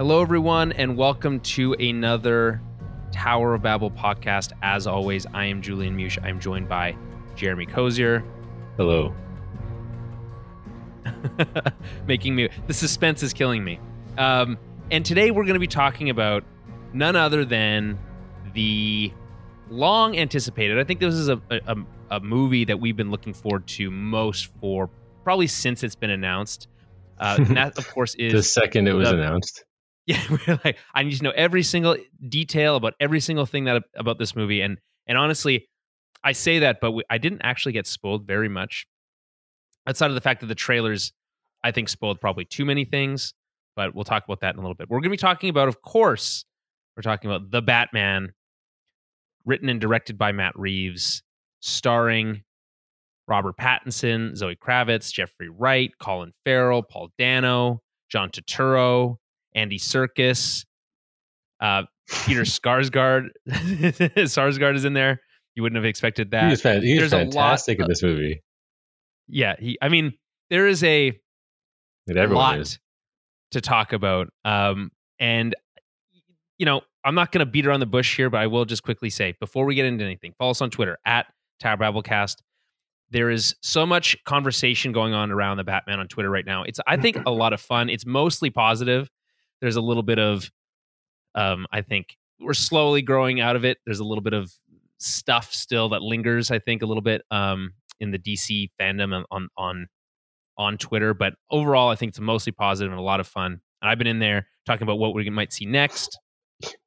Hello, everyone, and welcome to another Tower of Babel podcast. As always, I am Julian Mush. I'm joined by Jeremy Cozier. Hello. Making me, the suspense is killing me. Um, and today we're going to be talking about none other than the long anticipated. I think this is a, a, a movie that we've been looking forward to most for probably since it's been announced. Uh, and that, of course, is the second it was the- announced. Yeah, we're like, I need to know every single detail about every single thing that about this movie, and and honestly, I say that, but we, I didn't actually get spoiled very much. Outside of the fact that the trailers, I think, spoiled probably too many things, but we'll talk about that in a little bit. We're going to be talking about, of course, we're talking about the Batman, written and directed by Matt Reeves, starring Robert Pattinson, Zoe Kravitz, Jeffrey Wright, Colin Farrell, Paul Dano, John Turturro, Andy Serkis, uh, Peter Sarsgaard. Sarsgaard is in there. You wouldn't have expected that. He was, fan- he was There's a lot fantastic in this movie. Yeah, he. I mean, there is a lot is. to talk about. Um, and you know, I'm not going to beat around the bush here, but I will just quickly say before we get into anything, follow us on Twitter at Tower Babblecast. There is so much conversation going on around the Batman on Twitter right now. It's I think a lot of fun. It's mostly positive. There's a little bit of, um, I think we're slowly growing out of it. There's a little bit of stuff still that lingers. I think a little bit um, in the DC fandom on on on Twitter, but overall, I think it's mostly positive and a lot of fun. And I've been in there talking about what we might see next.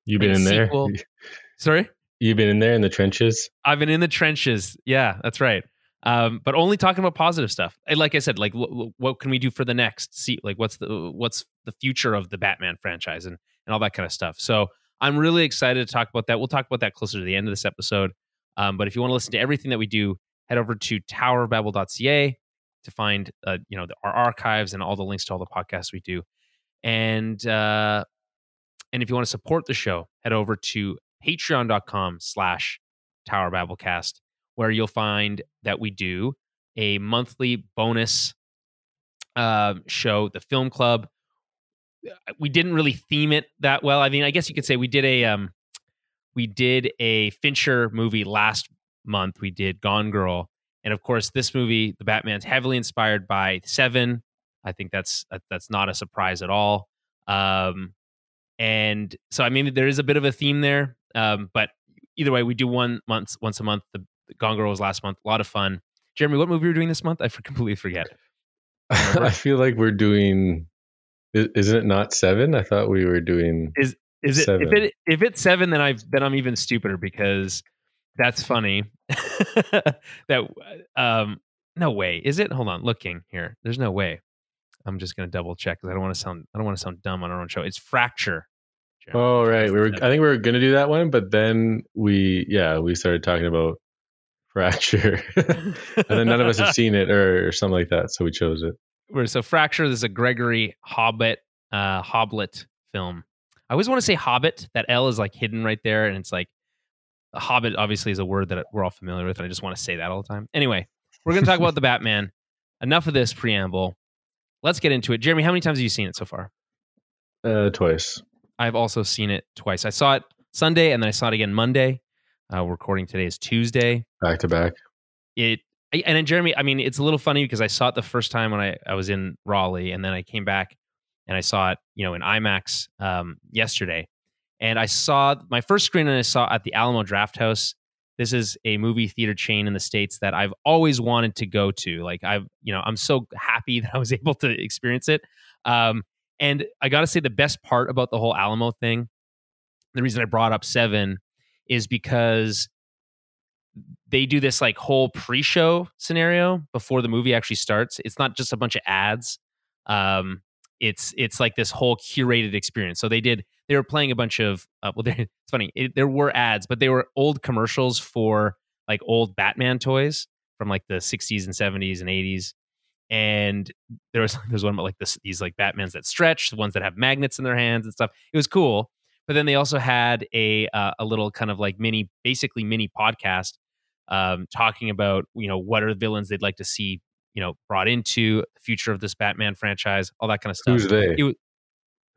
You've been in there. Sorry, You've been in there in the trenches. I've been in the trenches. Yeah, that's right. Um, but only talking about positive stuff. And like I said, like wh- wh- what can we do for the next? See, like what's the what's the future of the Batman franchise and and all that kind of stuff. So I'm really excited to talk about that. We'll talk about that closer to the end of this episode. Um, but if you want to listen to everything that we do, head over to towerbabble.ca to find uh, you know the, our archives and all the links to all the podcasts we do. And uh, and if you want to support the show, head over to patreon.com slash towerbabblecast, where you'll find that we do a monthly bonus uh, show, the film club. We didn't really theme it that well. I mean, I guess you could say we did a um, we did a Fincher movie last month. We did Gone Girl, and of course, this movie, The Batman's heavily inspired by Seven. I think that's that's not a surprise at all. Um, and so, I mean, there is a bit of a theme there. Um, but either way, we do one month once a month. The Gone Girl was last month. A lot of fun. Jeremy, what movie were we doing this month? I completely forget. I feel like we're doing. Isn't it not seven? I thought we were doing. Is is it Seven. if it if it's seven, then I've then I'm even stupider because that's funny. that um no way is it? Hold on, looking here. There's no way. I'm just gonna double check because I don't want to sound I don't want to sound dumb on our own show. It's fracture. Jeremy. Oh right, we were. I think we were gonna do that one, but then we, yeah, we started talking about fracture, and then none of us have seen it or, or something like that, so we chose it. So fracture this is a gregory hobbit uh Hoblit film. I always want to say hobbit that l is like hidden right there and it's like a hobbit obviously is a word that we're all familiar with and i just want to say that all the time. Anyway we're going to talk about the batman. Enough of this preamble. Let's get into it. Jeremy how many times have you seen it so far? Uh, twice. i've also seen it twice. I saw it sunday and then i saw it again monday uh, recording today is tuesday Back to back. it and then Jeremy, I mean, it's a little funny because I saw it the first time when I, I was in Raleigh, and then I came back and I saw it, you know, in IMAX um, yesterday. And I saw my first screen and I saw at the Alamo Drafthouse. This is a movie theater chain in the states that I've always wanted to go to. Like I've, you know, I'm so happy that I was able to experience it. Um, and I got to say, the best part about the whole Alamo thing, the reason I brought up Seven, is because they do this like whole pre-show scenario before the movie actually starts. It's not just a bunch of ads. Um, it's it's like this whole curated experience. So they did they were playing a bunch of uh, well, it's funny. It, there were ads, but they were old commercials for like old Batman toys from like the 60s and 70s and 80s. And there was there's one about like this these like Batmans that stretch, the ones that have magnets in their hands and stuff. It was cool. But then they also had a uh, a little kind of like mini, basically mini podcast, um, talking about you know what are the villains they'd like to see you know brought into the future of this Batman franchise, all that kind of stuff. Who's they? It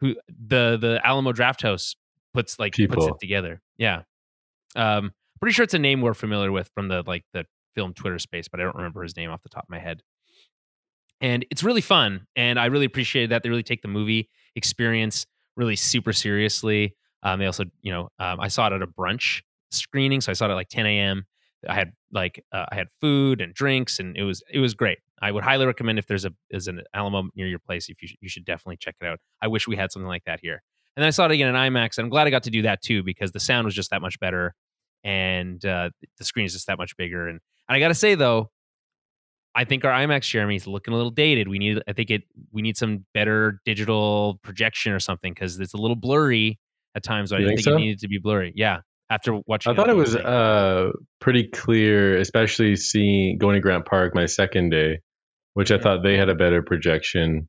who the the Alamo Drafthouse puts like puts it together. Yeah. Um, pretty sure it's a name we're familiar with from the like the film Twitter space, but I don't remember his name off the top of my head. And it's really fun, and I really appreciate that they really take the movie experience really super seriously. Um, they also, you know, um, I saw it at a brunch screening, so I saw it at like 10 a.m. I had like uh, I had food and drinks, and it was it was great. I would highly recommend if there's a is an Alamo near your place, if you sh- you should definitely check it out. I wish we had something like that here. And then I saw it again in IMAX, and I'm glad I got to do that too because the sound was just that much better, and uh, the screen is just that much bigger. And, and I got to say though, I think our IMAX Jeremy is looking a little dated. We need I think it we need some better digital projection or something because it's a little blurry at times. I You think think so? it needed to be blurry. Yeah, after watching, I thought it was uh, pretty clear, especially seeing going to Grant Park my second day, which I thought they had a better projection,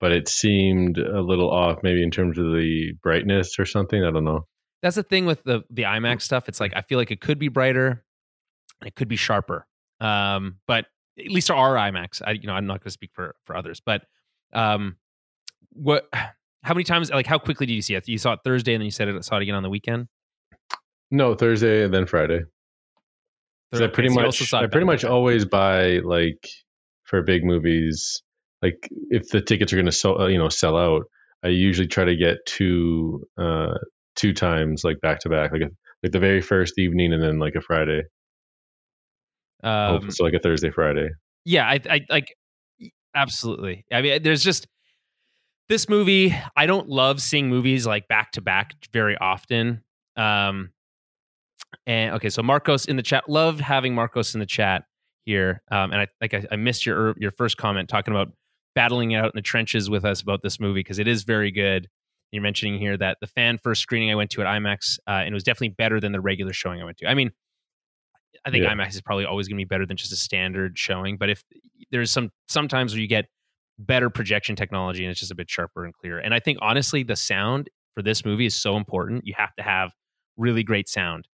but it seemed a little off, maybe in terms of the brightness or something. I don't know. that's the thing with the the IMAX stuff. It's like I feel like it could be brighter, and it could be sharper. Um, but at least our IMAX, I you know I'm not going to speak for for others, but um, what? How many times? Like how quickly did you see it? You saw it Thursday, and then you said it saw it again on the weekend. No, Thursday and then Friday. 'Cause I pretty much, I pretty much always buy like for big movies, like if the tickets are going to sell, uh, you know, sell out, I usually try to get two, uh, two times like back to back, like a, like the very first evening and then like a Friday, Um, so like a Thursday, Friday. yeah, I, I like absolutely. I mean, there's just this movie. I don't love seeing movies like back to back very often. Um, and okay, so Marcos in the chat. Love having Marcos in the chat here. Um, and I like I, I missed your your first comment talking about battling it out in the trenches with us about this movie because it is very good. You're mentioning here that the fan first screening I went to at IMAX, uh, and it was definitely better than the regular showing I went to. I mean, I think Yeah. IMAX is probably always going to be better than just a standard showing. But if there's some sometimes where you get better projection technology and it's just a bit sharper and clearer. And I think honestly, the sound for this movie is so important. You have to have really great sound.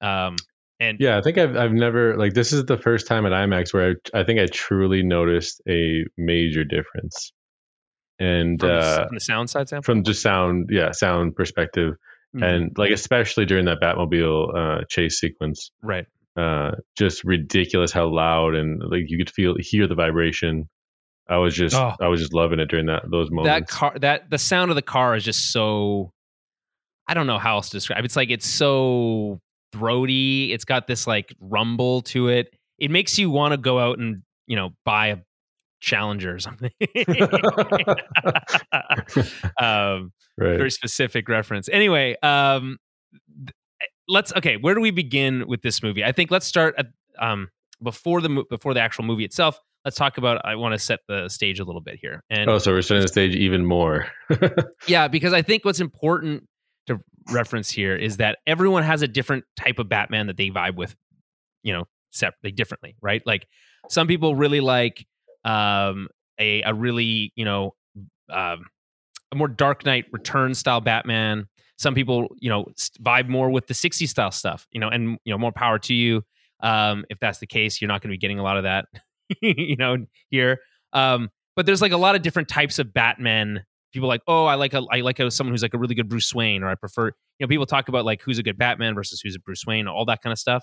Um, and Yeah, I think I've I've never like this is the first time at IMAX where I, I think I truly noticed a major difference, and from, the, uh, from the sound side, Sam. from just sound, yeah, sound perspective, Mhm. and like especially during that Batmobile uh, chase sequence, right. Uh, just ridiculous how loud and like you could feel hear the vibration. I was just Oh. I was just loving it during that those moments. that car that the sound of the car is just so i don't know how else to describe it's like it's so throaty it's got this like rumble to it it makes you want to go out and you know buy a challenger or something um right. very specific reference anyway um let's okay where do we begin with this movie i think let's start at um before the before the actual movie itself let's talk about i want to set the stage a little bit here and Oh, so we're setting the stage even more. yeah, because I think what's important to reference here is that everyone has a different type of Batman that they vibe with, you know, separately, differently, right? Like some people really like um, a a really you know um, a more Dark Knight Return style Batman. Some people you know vibe more with the '60s style stuff, you know, and you know more power to you. Um, if that's the case, you're not going to be getting a lot of that, you know, here. Um, but there's like a lot of different types of Batman people like oh i like a i like a, someone who's like a really good bruce wayne or i prefer you know people talk about like who's a good batman versus who's a bruce wayne all that kind of stuff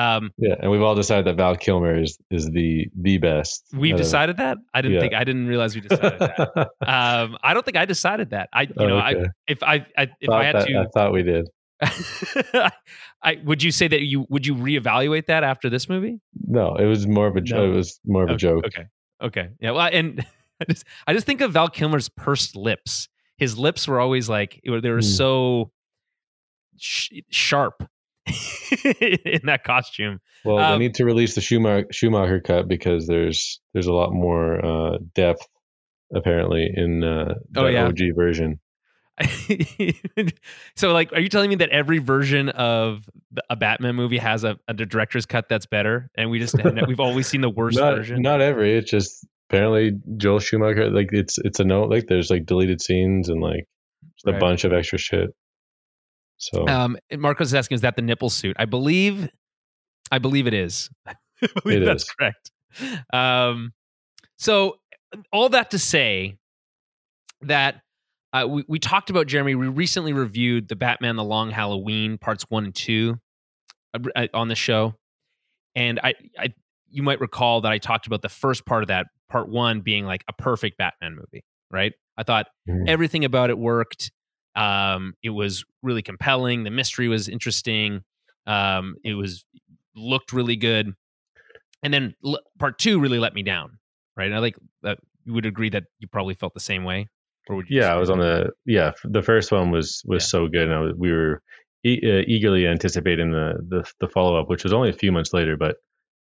um yeah, and we've all decided that Val Kilmer is is the the best. we've decided that i didn't yeah. think i didn't realize we decided that um i don't think i decided that i you Oh, know okay. i if i, I if Thought i had that- to I thought we did. I would you say that you would you reevaluate that after this movie? No, it was more of a No. it was more of a joke. Okay. Okay. Yeah. Well, and I just I just think of Val Kilmer's pursed lips. His lips were always like they were, Hmm. so sh- sharp in that costume. Well, Um, they need to release the Schumacher, Schumacher cut because there's there's a lot more uh, depth apparently in uh, the Oh, yeah. OG version. so, like, are you telling me that every version of a Batman movie has a, a director's cut that's better, and we just we've always seen the worst not, version? not every. It's just apparently Joel Schumacher. Like it's it's a note. Like there's like deleted scenes and like just a Right. bunch of extra shit. So Um, Marcos is asking, is that the nipple suit? I believe, I believe it is. I believe It that's is. correct. Um, so all that to say that uh, we we talked about Jeremy. We recently reviewed the Batman: The Long Halloween parts one and two uh, uh, on the show, and I, I you might recall that I talked about the first part of that part one being like a perfect Batman movie, right? I thought Mhm. everything about it worked. Um, it was really compelling. The mystery was interesting. Um, it was looked really good, and then l- part two really let me down, right? And I like that. You would agree that you probably felt the same way, or would you? Yeah, I was on the yeah. The first one was was Yeah. so good, and I was, we were e- uh, eagerly anticipating the the, the follow up, which was only a few months later. But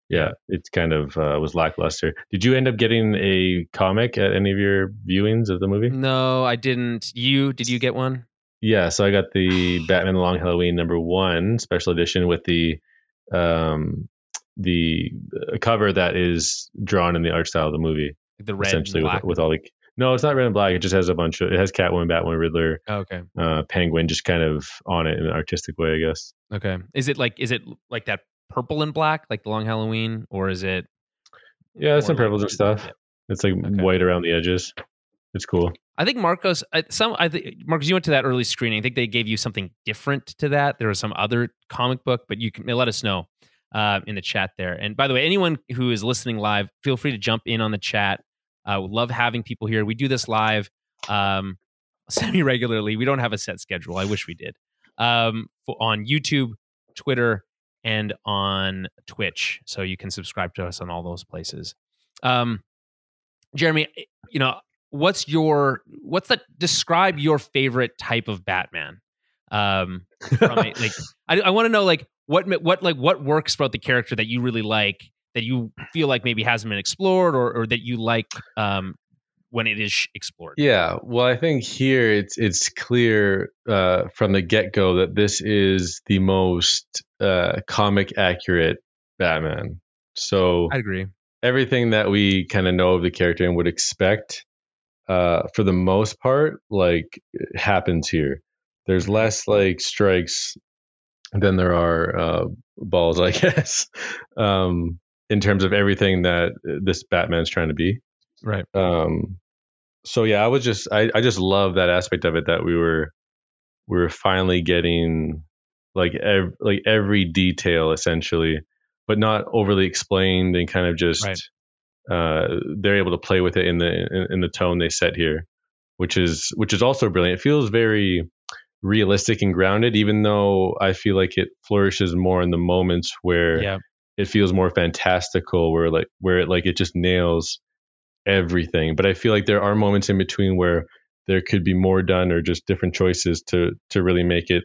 yeah, it kind of uh, was lackluster. Did you end up getting a comic at any of your viewings of the movie? No, I didn't. You did you get one? Yeah, so I got the Batman: The Long Halloween number one special edition with the um the uh, cover that is drawn in the art style of the movie, the red, and essentially black. with, with all the. No, it's not red and black. It just has a bunch of. It has Catwoman, Batwoman, Riddler, Oh, okay, uh, Penguin, just kind of on it in an artistic way, I guess. okay. Is it like is it like that purple and black, like the Long Halloween, or is it? Yeah, it's some like- purples and stuff. Yeah. It's like Okay. white around the edges. It's cool. I think Marcos. Some I think Marcos, you went to that early screening. I think they gave you something different to that. There was some other comic book, but you can let us know uh, in the chat there. And by the way, anyone who is listening live, feel free to jump in on the chat. I would love having people here. We do this live um, semi regularly. We don't have a set schedule. I wish we did. Um, for, on YouTube, Twitter, and on Twitch, so you can subscribe to us on all those places. Um, Jeremy, you know, what's your what's the describe your favorite type of Batman? Um, from a, like, I, I want to know like what what like what works about the character that you really like that you feel like maybe hasn't been explored or or that you like um when it is explored. Yeah, well, I think here it's it's clear uh, from the get go that this is the most uh, comic accurate Batman. So I agree. everything that we kind of know of the character and would expect, uh, for the most part, like happens here. There's less like strikes than there are uh, balls, I guess, um, in terms of everything that this Batman's trying to be Right. um so yeah i was just i i just love that aspect of it that we were we were finally getting like ev- like every detail essentially but not overly explained and kind of just Right. uh they're able to play with it in the in, in the tone they set here which is which is also brilliant it feels very realistic and grounded even though i feel like it flourishes more in the moments where Yeah. it feels more fantastical where like where it like it just nails everything but i feel like there are moments in between where there could be more done or just different choices to to really make it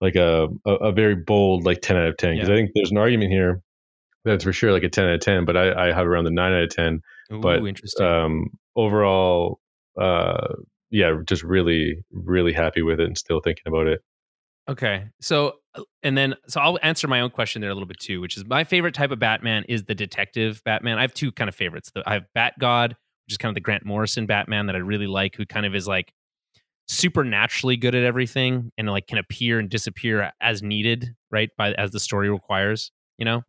like a a, a very bold like 10 out of 10 because Yeah. i think there's an argument here that's for sure like a 10 out of 10 but i i have around the 9 out of 10 Ooh, But, interesting. um overall uh yeah just really really happy with it and still thinking about it Okay. So, uh, and then, so I'll answer my own question there a little bit too, which is my favorite type of Batman is the detective Batman. I have two kind of favorites. I have Bat God, which is kind of the Grant Morrison Batman that I really like, who kind of is like supernaturally good at everything and like can appear and disappear as needed, right? By as the story requires, you know?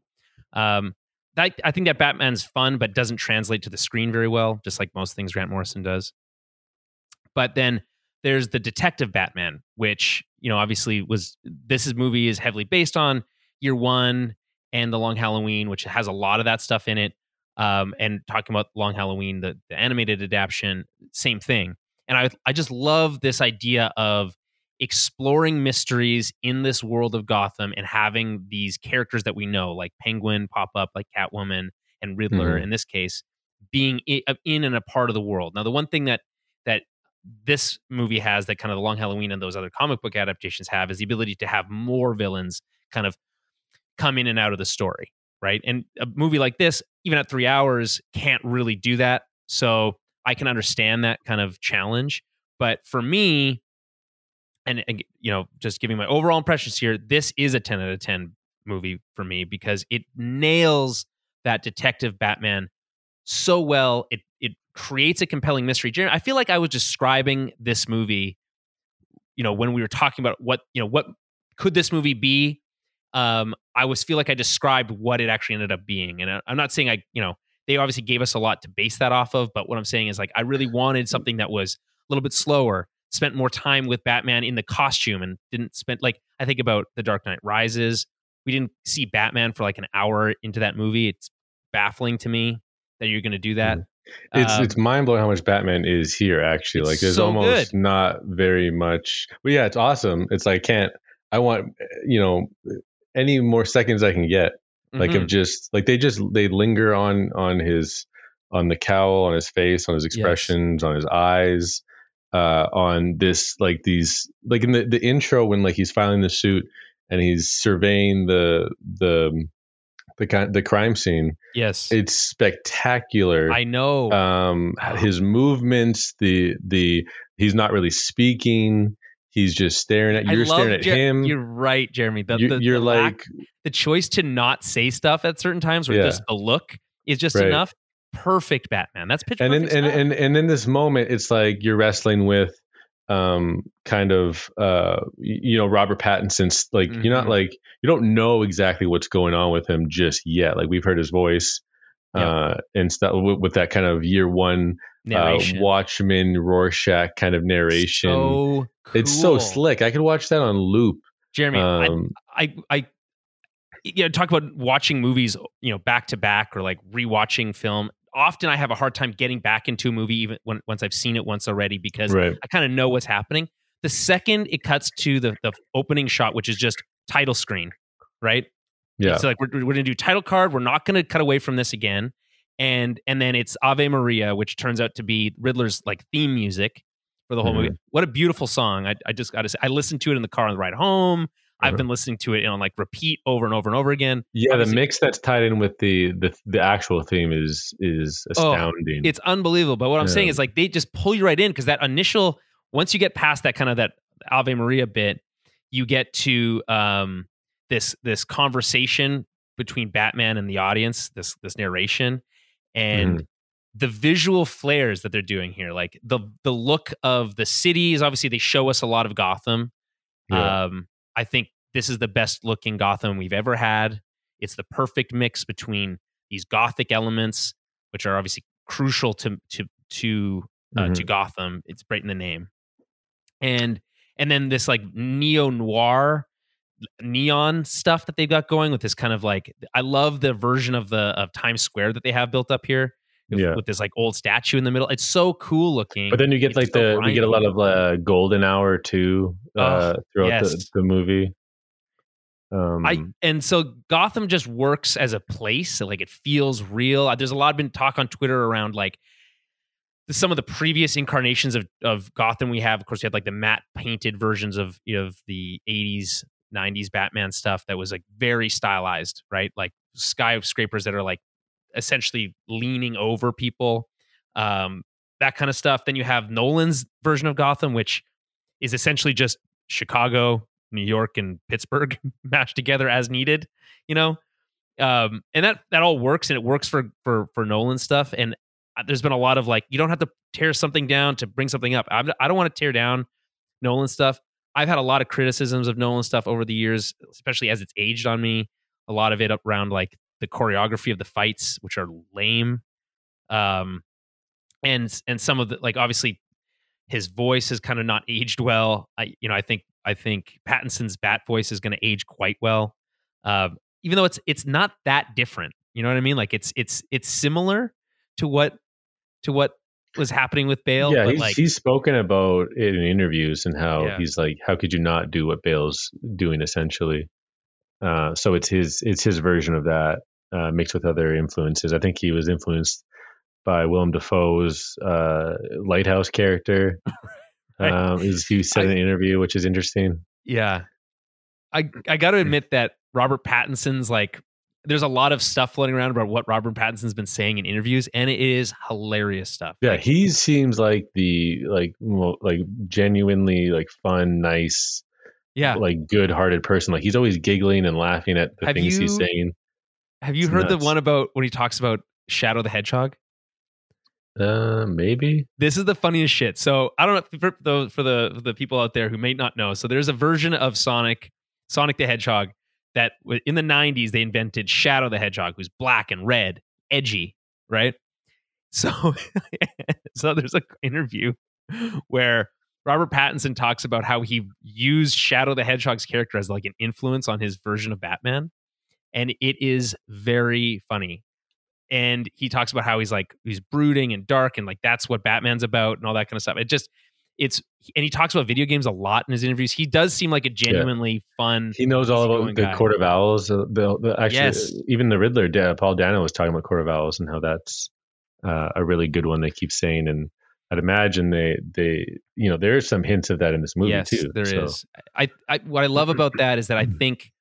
Um, that, I think that Batman's fun, but doesn't translate to the screen very well, just like most things Grant Morrison does. But then there's the detective Batman, which you know obviously was this is movie is heavily based on Year One and The Long Halloween, which has a lot of that stuff in it. Um, and talking about Long Halloween, the, the animated adaptation, same thing. And I I just love this idea of exploring mysteries in this world of Gotham and having these characters that we know, like Penguin, pop up, like Catwoman and Riddler Mhm. in this case, being i- in and a part of the world. Now, the one thing that that this movie has that kind of the Long Halloween and those other comic book adaptations have is the ability to have more villains kind of come in and out of the story, right? And a movie like this, even at three hours, can't really do that. So I can understand that kind of challenge. But for me, and, and you know, just giving my overall impressions here, this is a 10 out of 10 movie for me because it nails that detective Batman so well. It it creates a compelling mystery. Jer- I feel like I was describing this movie, you know, when we were talking about what you know what could this movie be. Um, I was feel like I described what it actually ended up being, and I, I'm not saying I you know they obviously gave us a lot to base that off of, but what I'm saying is like I really wanted something that was a little bit slower, spent more time with Batman in the costume and didn't spend like I think about The Dark Knight Rises. We didn't see Batman for like an hour into that movie. It's baffling to me that you're going to do that. It's Um, it's mind blowing how much Batman is here. Actually, like there's so almost good. not very much. But yeah, it's awesome. It's like can't I want you know any more seconds I can get like mhm. of just like they just they linger on on his on the cowl on his face on his expressions on his eyes uh on this like these like in the, the intro when like he's filing the suit and he's surveying the the the the crime scene yes, it's spectacular I know. um Wow. his movements the the he's not really speaking he's just staring at you're staring at Jer- him You're right, Jeremy. The, you, the, you're the lack- like the choice to not say stuff at certain times, or Yeah. just the look is just Right. enough. Perfect Batman. That's pitch and perfect and, and and in this moment it's like you're wrestling with um kind of uh you know robert pattinson's like you're not Mhm. like you don't know exactly what's going on with him just yet like we've heard his voice uh and stuff with, with that kind of year one uh watchman rorschach kind of narration So it's so slick i could watch that on loop Jeremy. I, um I, I, you know, talk about watching movies, you know, back to back or like rewatching film. Often, I have a hard time getting back into a movie even when once I've seen it once already because right I kind of know what's happening. The second it cuts to the the opening shot, which is just title screen, right? yeah So like we're, we're gonna do title card. We're not gonna cut away from this again. And and then it's Ave Maria, which turns out to be Riddler's like theme music for the whole Mhm. movie. What a beautiful song! I, I just got to say, I listened to it in the car on the ride home. I've been listening to it on like repeat over and over and over again. yeah the mix that's tied in with the the, the actual theme is is Oh, astounding It's unbelievable. But what I'm saying is like they just pull you right in because that initial once you get past that kind of that Ave Maria bit, you get to um this this conversation between Batman and the audience, this this narration, and the visual flares that they're doing here, like the the look of the cities. Obviously, they show us a lot of Gotham. Yeah. Um, I think this is the best looking Gotham we've ever had. It's the perfect mix between these gothic elements, which are obviously crucial to to to uh, to Gotham. It's right in the name, and and then this like neo noir neon stuff that they've got going with this kind of like I love the version of the of Times Square that they have built up here. With- Yeah. with this like old statue in the middle. It's so cool looking. But then you get It's like so the we get a lot of uh, golden hour too uh, throughout yes. the, the movie. Um, I and so Gotham just works as a place. Like it feels real. Uh, There's a lot of been talk on Twitter around like some of the previous incarnations of of Gotham we have. Of course, we had like the matte painted versions of of the 80s, 90s Batman stuff that was like very stylized, right? Like skyscrapers that are like essentially leaning over people, um, that kind of stuff. Then you have Nolan's version of Gotham, which is essentially just Chicago, New York, and Pittsburgh mashed together as needed. You know, um, and that that all works, and it works for for for Nolan stuff. And uh, there's been a lot of like, you don't have to tear something down to bring something up. I'm, I don't want to tear down Nolan stuff. I've had a lot of criticisms of Nolan stuff over the years, especially as it's aged on me. A lot of it around like the choreography of the fights, which are lame, um, and and some of the like obviously his voice has kind of not aged well. I you know I think I think Pattinson's Bat voice is going to age quite well, um, even though it's it's not that different. You know what I mean? Like it's it's it's similar to what to what was happening with Bale. yeah, but he's, like he's spoken about it in interviews and how Yeah. he's like, how could you not do what Bale's doing essentially? Uh, so it's his it's his version of that uh, mixed with other influences. I think he was influenced by Willem Dafoe's uh, lighthouse character. Right. Um, is he said in an interview, which is interesting. Yeah. I I got to admit that Robert Pattinson's like there's a lot of stuff floating around about what Robert Pattinson's been saying in interviews and it is hilarious stuff. Yeah, Like, he seems like the like like genuinely like fun, nice, yeah. like good-hearted person. Like he's always giggling and laughing at the Have things he's saying. Have you it's heard the one about when he talks about Shadow the Hedgehog? Uh, maybe. This is the funniest shit. So I don't know for the for the for the people out there who may not know. So there's a version of Sonic, Sonic the Hedgehog, that in the '90s they invented Shadow the Hedgehog, who's black and red, edgy, right? So, so there's an interview where Robert Pattinson talks about how he used Shadow the Hedgehog's character as like an influence on his version of Batman, and it is very funny. And he talks about how he's like he's brooding and dark, and like that's what Batman's about, and all that kind of stuff. It just it's and he talks about video games a lot in his interviews. He does seem like a genuinely yeah. fun. He knows all about the guy. Court of Owls. Uh, the, the, actually, yes. even the Riddler, Paul Dano was talking about Court of Owls and how that's uh, a really good one. They keep saying, and I'd imagine they they you know there's some hints of that in this movie yes, too. There so. is. I, I what I love about that is that I think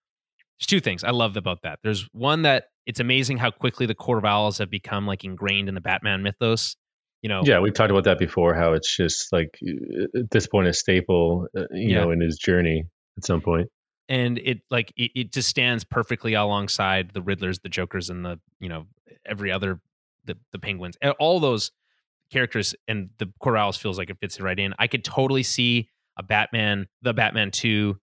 there's two things I love about that. There's one that it's amazing how quickly the Court of Owls have become like ingrained in the Batman mythos. You know, yeah, we've talked about that before. How it's just like at this point a staple, uh, you yeah. know, in his journey at some point. And it like it, it just stands perfectly alongside the Riddlers, the Jokers, and the you know every other the the Penguins, all those characters and the Court of Owls feels like it fits it right in. I could totally see a Batman, the Batman 2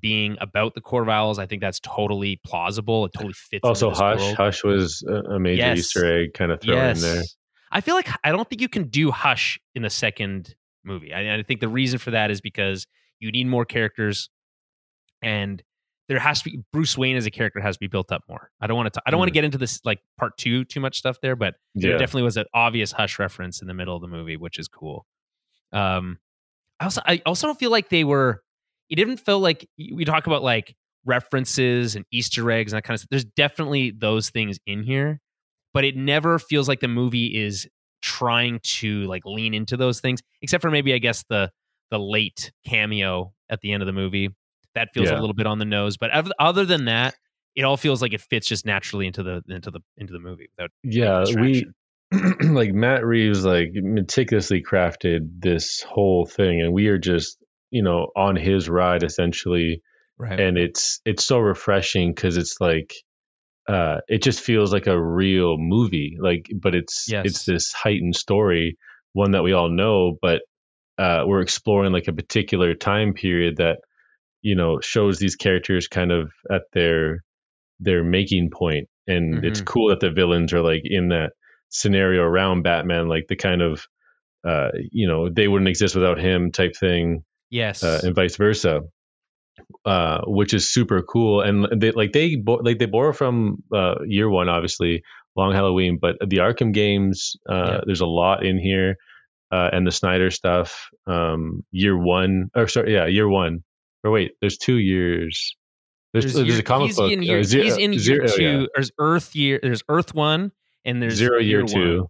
being about the Court of Owls. I think that's totally plausible. It totally fits. Also, Hush, world. Hush was a major yes. Easter egg kind of thrown yes. in there. I feel like I don't think you can do Hush in the second movie. I, I think the reason for that is because you need more characters, and there has to be Bruce Wayne as a character has to be built up more. I don't want to. I don't mm. want to get into this like part two too much stuff there, but yeah. there definitely was an obvious Hush reference in the middle of the movie, which is cool. Um, I also I also don't feel like they were. It didn't feel like we talk about like references and Easter eggs and that kind of stuff. There's definitely those things in here, but it never feels like the movie is trying to like lean into those things, except for maybe I guess the the late cameo at the end of the movie that feels yeah. a little bit on the nose. But other than that, it all feels like it fits just naturally into the into the into the movie yeah we like matt reeves like meticulously crafted this whole thing and we are just you know on his ride essentially right and it's it's so refreshing because it's like uh it just feels like a real movie like but it's yes. it's this heightened story one that we all know but uh we're exploring like a particular time period that you know shows these characters kind of at their their making point. And mm-hmm. it's cool that the villains are like in that scenario around batman like the kind of uh you know they wouldn't exist without him type thing yes. uh, and vice versa uh which is super cool. And they like they like they borrow from uh year one obviously long halloween but the arkham games uh there's a lot in here uh and the snyder stuff um year one or sorry yeah year one or wait, there's two years. There's, there's, there's year, a comic he's book. In year, uh, zero, he's in zero, year two. Yeah. There's Earth year. There's Earth one, and there's zero year, year two. One.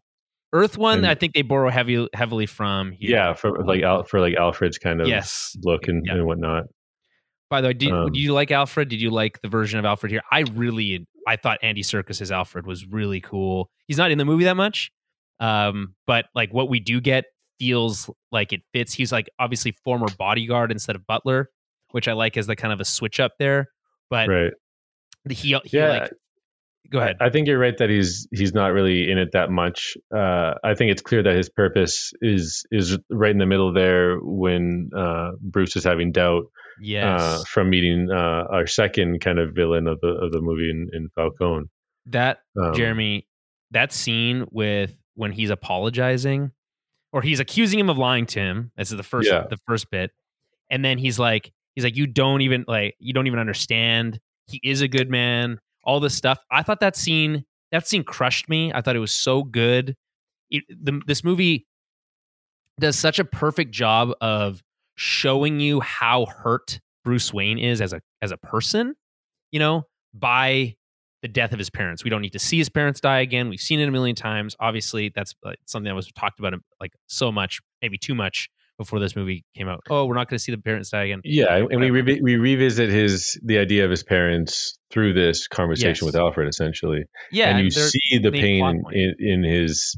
Earth one, and, I think they borrow heavy, heavily from. Here. Yeah, for like Al, for like Alfred's kind of yes. look and, yeah. and whatnot. By the way, did, um, did you like Alfred? Did you like the version of Alfred here? I really, I thought Andy Serkis's Alfred was really cool. He's not in the movie that much, um, but like what we do get feels like it fits. He's like obviously former bodyguard instead of butler, which I like as the kind of a switch up there. But right. he, he yeah. like go ahead. I think you're right that he's he's not really in it that much. Uh, I think it's clear that his purpose is is right in the middle there when uh, Bruce is having doubt. Uh, yes. Uh, from meeting uh, our second kind of villain of the of the movie in, in Falcone. That um, Jeremy, that scene with when he's apologizing, or he's accusing him of lying to him. This is the first yeah. the first bit, and then he's like, He's like, you don't even like, you don't even understand. He is a good man. All this stuff. I thought that scene, that scene crushed me. I thought it was so good. It, the, this movie does such a perfect job of showing you how hurt Bruce Wayne is as a as a person. You know, by the death of his parents. We don't need to see his parents die again. We've seen it a million times. Obviously, that's something that was talked about like so much, maybe too much before this movie came out. Oh, we're not going to see the parents die again. Yeah, and we re- we revisit his the idea of his parents through this conversation yes. with Alfred, essentially. Yeah, and you see the pain in, in his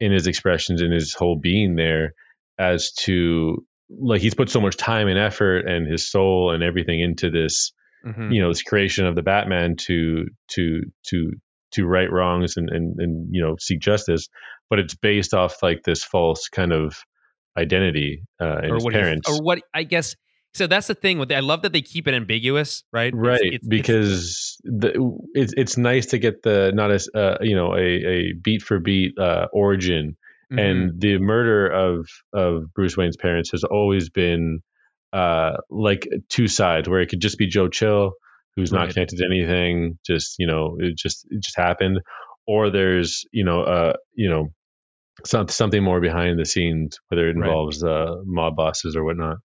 in his expressions in his whole being there, as to like he's put so much time and effort and his soul and everything into this, mm-hmm. you know, this creation of the Batman to to to to right wrongs and and and you know seek justice, but it's based off like this false kind of identity uh, in or his parents, or what I guess. So that's the thing with it. I love that they keep it ambiguous, right? Right, it's, it's, because it's, the, it's it's nice to get the not as uh, you know a a beat for beat uh, origin mm-hmm. and the murder of of Bruce Wayne's parents has always been uh, like two sides where it could just be Joe Chill who's right. not connected to anything, just you know, it just it just happened, or there's you know uh you know some, something more behind the scenes, whether it involves right. uh, mob bosses or whatnot.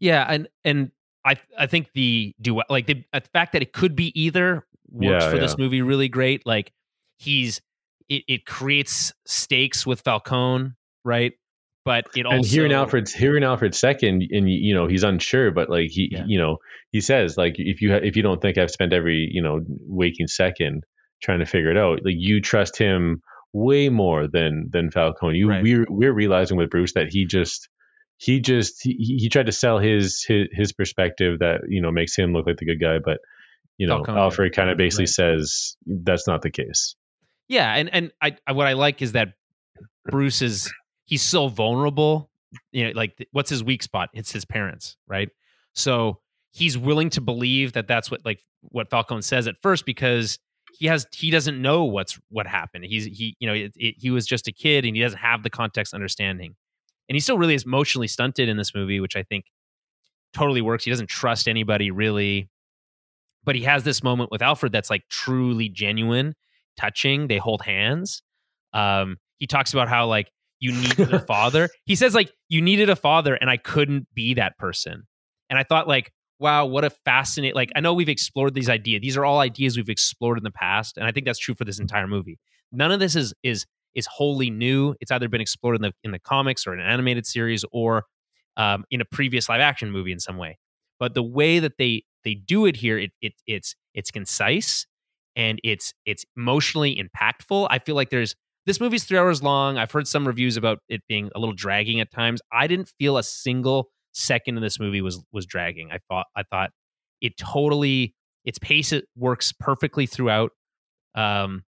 Yeah, and and I I think the do like the, the fact that it could be either works yeah, for yeah. this movie really great. Like he's it, it creates stakes with Falcone, right? But it also and hearing Alfred's hearing Alfred's second, and you know he's unsure, but like he, yeah. you know, he says like if you if you don't think I've spent every you know waking second trying to figure it out, like you trust him way more than than Falcone. You right. we're we're realizing with Bruce that he just he just he, he tried to sell his, his his perspective that you know makes him look like the good guy, but you know Falcone, Alfred kind of basically right. says that's not the case. Yeah, and and I, what I like is that Bruce is he's so vulnerable. You know, like what's his weak spot? It's his parents, right? So he's willing to believe that that's what like what Falcone says at first because he has he doesn't know what's what happened. He's he you know it, it, he was just a kid and he doesn't have the context understanding, and he still really is emotionally stunted in this movie, which I think totally works. He doesn't trust anybody really, but he has this moment with Alfred that's like truly genuine, touching. They hold hands. Um, he talks about how like you needed a father. He says like you needed a father, and I couldn't be that person. And I thought like wow, what a fascinating like I know we've explored these ideas. These are all ideas we've explored in the past, and I think that's true for this entire movie. None of this is is is wholly new. It's either been explored in the in the comics or an animated series or um, in a previous live action movie in some way. But the way that they they do it here, it, it it's it's concise and it's it's emotionally impactful. I feel like there's this movie's three hours long. I've heard some reviews about it being a little dragging at times. I didn't feel a single second in this movie was was dragging. I thought I thought it totally its pace it works perfectly throughout. Um,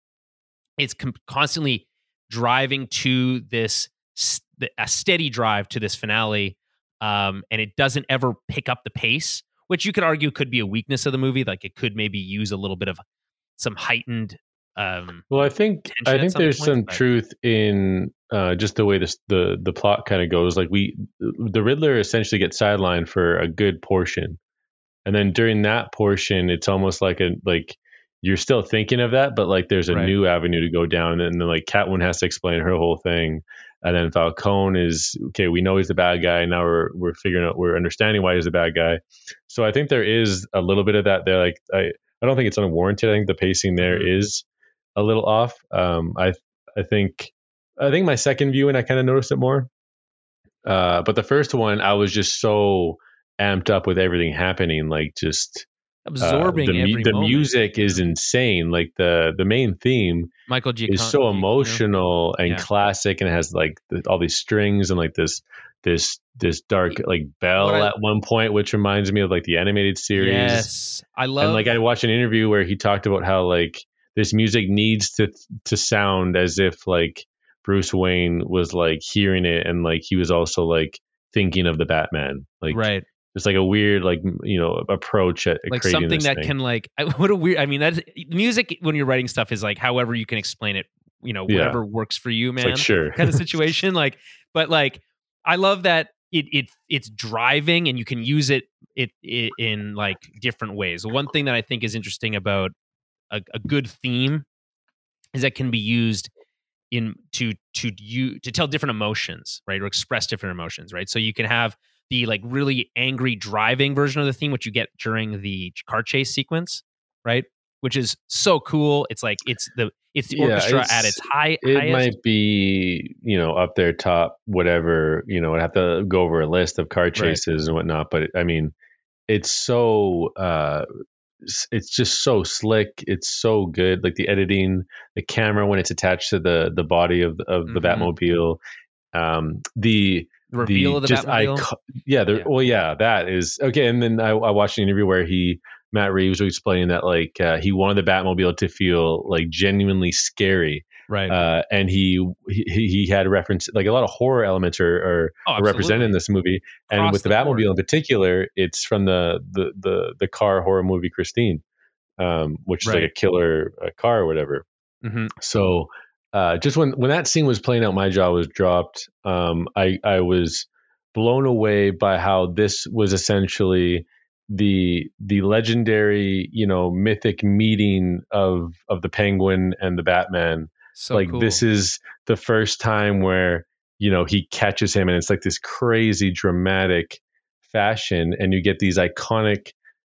it's com- constantly driving to this st- a steady drive to this finale, um, and it doesn't ever pick up the pace, which you could argue could be a weakness of the movie. Like it could maybe use a little bit of some heightened um, well i think i think there's some but. truth in uh, just the way this, the the plot kind of goes like we the riddler essentially gets sidelined for a good portion and then during that portion it's almost like a like you're still thinking of that but like there's a right. new avenue to go down and then like catwoman has to explain her whole thing and then falcone is okay we know he's the bad guy now we're we're figuring out we're understanding why he's the bad guy so i think there is a little bit of that there like i i don't think it's unwarranted i think the pacing there mm-hmm. a little off. Um, I I think I think my second viewing I kind of noticed it more. Uh, but the first one I was just so amped up with everything happening, like just absorbing uh, the, the music is insane. Like the the main theme, Michael G. is so emotional and yeah. classic, and has like the, all these strings and like this this this dark like bell I, at one point, which reminds me of like the animated series. Yes, I love. And like I watched an interview where he talked about how like this music needs to to sound as if like Bruce Wayne was like hearing it and like he was also like thinking of the Batman. Like right. It's like a weird, like you know, approach at like something that thing. can like what a weird. I mean, that music when you're writing stuff is like however you can explain it. You know, whatever yeah. works for you, man. Like, sure, kind of situation. like, but like, I love that it it it's driving and you can use it it, it in like different ways. One thing that I think is interesting about a, a good theme is that can be used in to to you to tell different emotions right or express different emotions right so you can have the like really angry driving version of the theme which you get during the car chase sequence right which is so cool it's like it's the it's the orchestra it's, at its high it highest. might be you know up there top whatever you know i'd have to go over a list of car chases right. and whatnot but i mean it's so uh it's just so slick. It's so good. Like the editing, the camera when it's attached to the the body of of the mm-hmm. Batmobile, um, the reveal the, of the just Batmobile. yeah, the, yeah, well, yeah, that is okay. And then I, I watched an interview where he Matt Reeves was explaining that like uh, he wanted the Batmobile to feel like genuinely scary, right? Uh, and he, he he had reference like a lot of horror elements are, are, oh, represented in this movie, and Across with the, the Batmobile board. in particular, it's from the the the the car horror movie Christine, um, which right. is like a killer uh, car or whatever. Mm-hmm. So uh, just when when that scene was playing out, my jaw was dropped. Um, I I was blown away by how this was essentially the the legendary you know mythic meeting of of the penguin and the batman So like cool. this is the first time where you know he catches him and it's like this crazy dramatic fashion and you get these iconic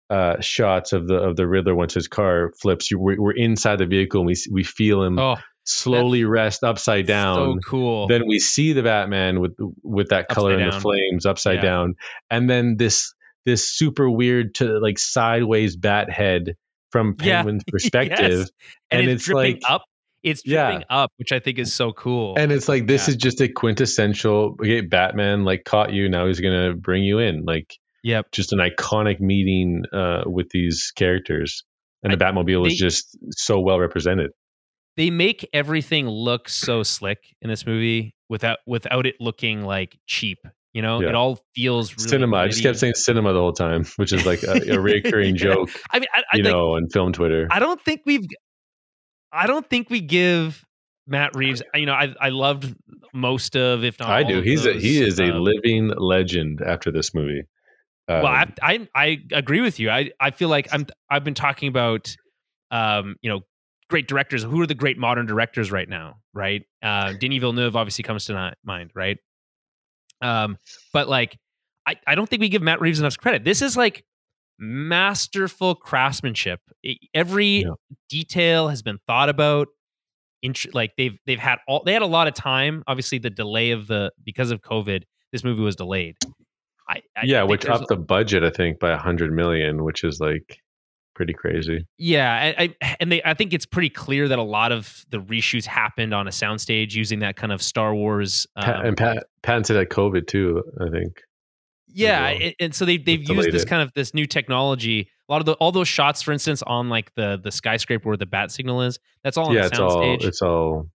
uh, shots of the of the Riddler once his car flips. You, we're, we're inside the vehicle and we we feel him oh, slowly rest upside down. so cool. Then we see the Batman with with that color Upside and the flames upside Yeah. down, and then this this super weird to like sideways bat head from Yeah. Penguin's perspective, Yes. and, and it's, it's dripping like- up. It's Yeah. up, which I think is so cool. and it's like this Yeah. is just a quintessential. Okay, Batman like caught you. Now he's gonna bring you in. Like yep. just an iconic meeting uh, with these characters, and the Batmobile they- is just so well represented. They make everything look so slick in this movie without without it looking like cheap. You know, Yeah. it all feels really cinema. I just kept saying cinema the whole time, which is like a, a recurring joke, I mean, I, I, you like, know, on film Twitter. I don't think we've. I don't think we give Matt Reeves. You know, I I loved most of, if not, I do. of He's a, he is a um, living legend after this movie. Um, well, I, I I agree with you. I I feel like I'm I've been talking about, um, you know, great directors. Who are the great modern directors right now? Right, uh, Denis Villeneuve obviously comes to mind. Right, um, but like, I I don't think we give Matt Reeves enough credit. This is like masterful craftsmanship. Every Yeah. detail has been thought about. Int- like they've they've had all they had a lot of time. Obviously, the delay of the because of COVID, this movie was delayed. I, I yeah, which upped the budget, I think, by a hundred million, which is like pretty crazy. Yeah, I, I, and they I think it's pretty clear that a lot of the reshoots happened on a soundstage using that kind of Star Wars. Um, and Pat, patented at COVID too, I think. Yeah, and, and so they they've used this kind of this new technology. A lot of the all those shots, for instance, on like the the skyscraper where the bat signal is. That's all on yeah, the it's all soundstage. it's all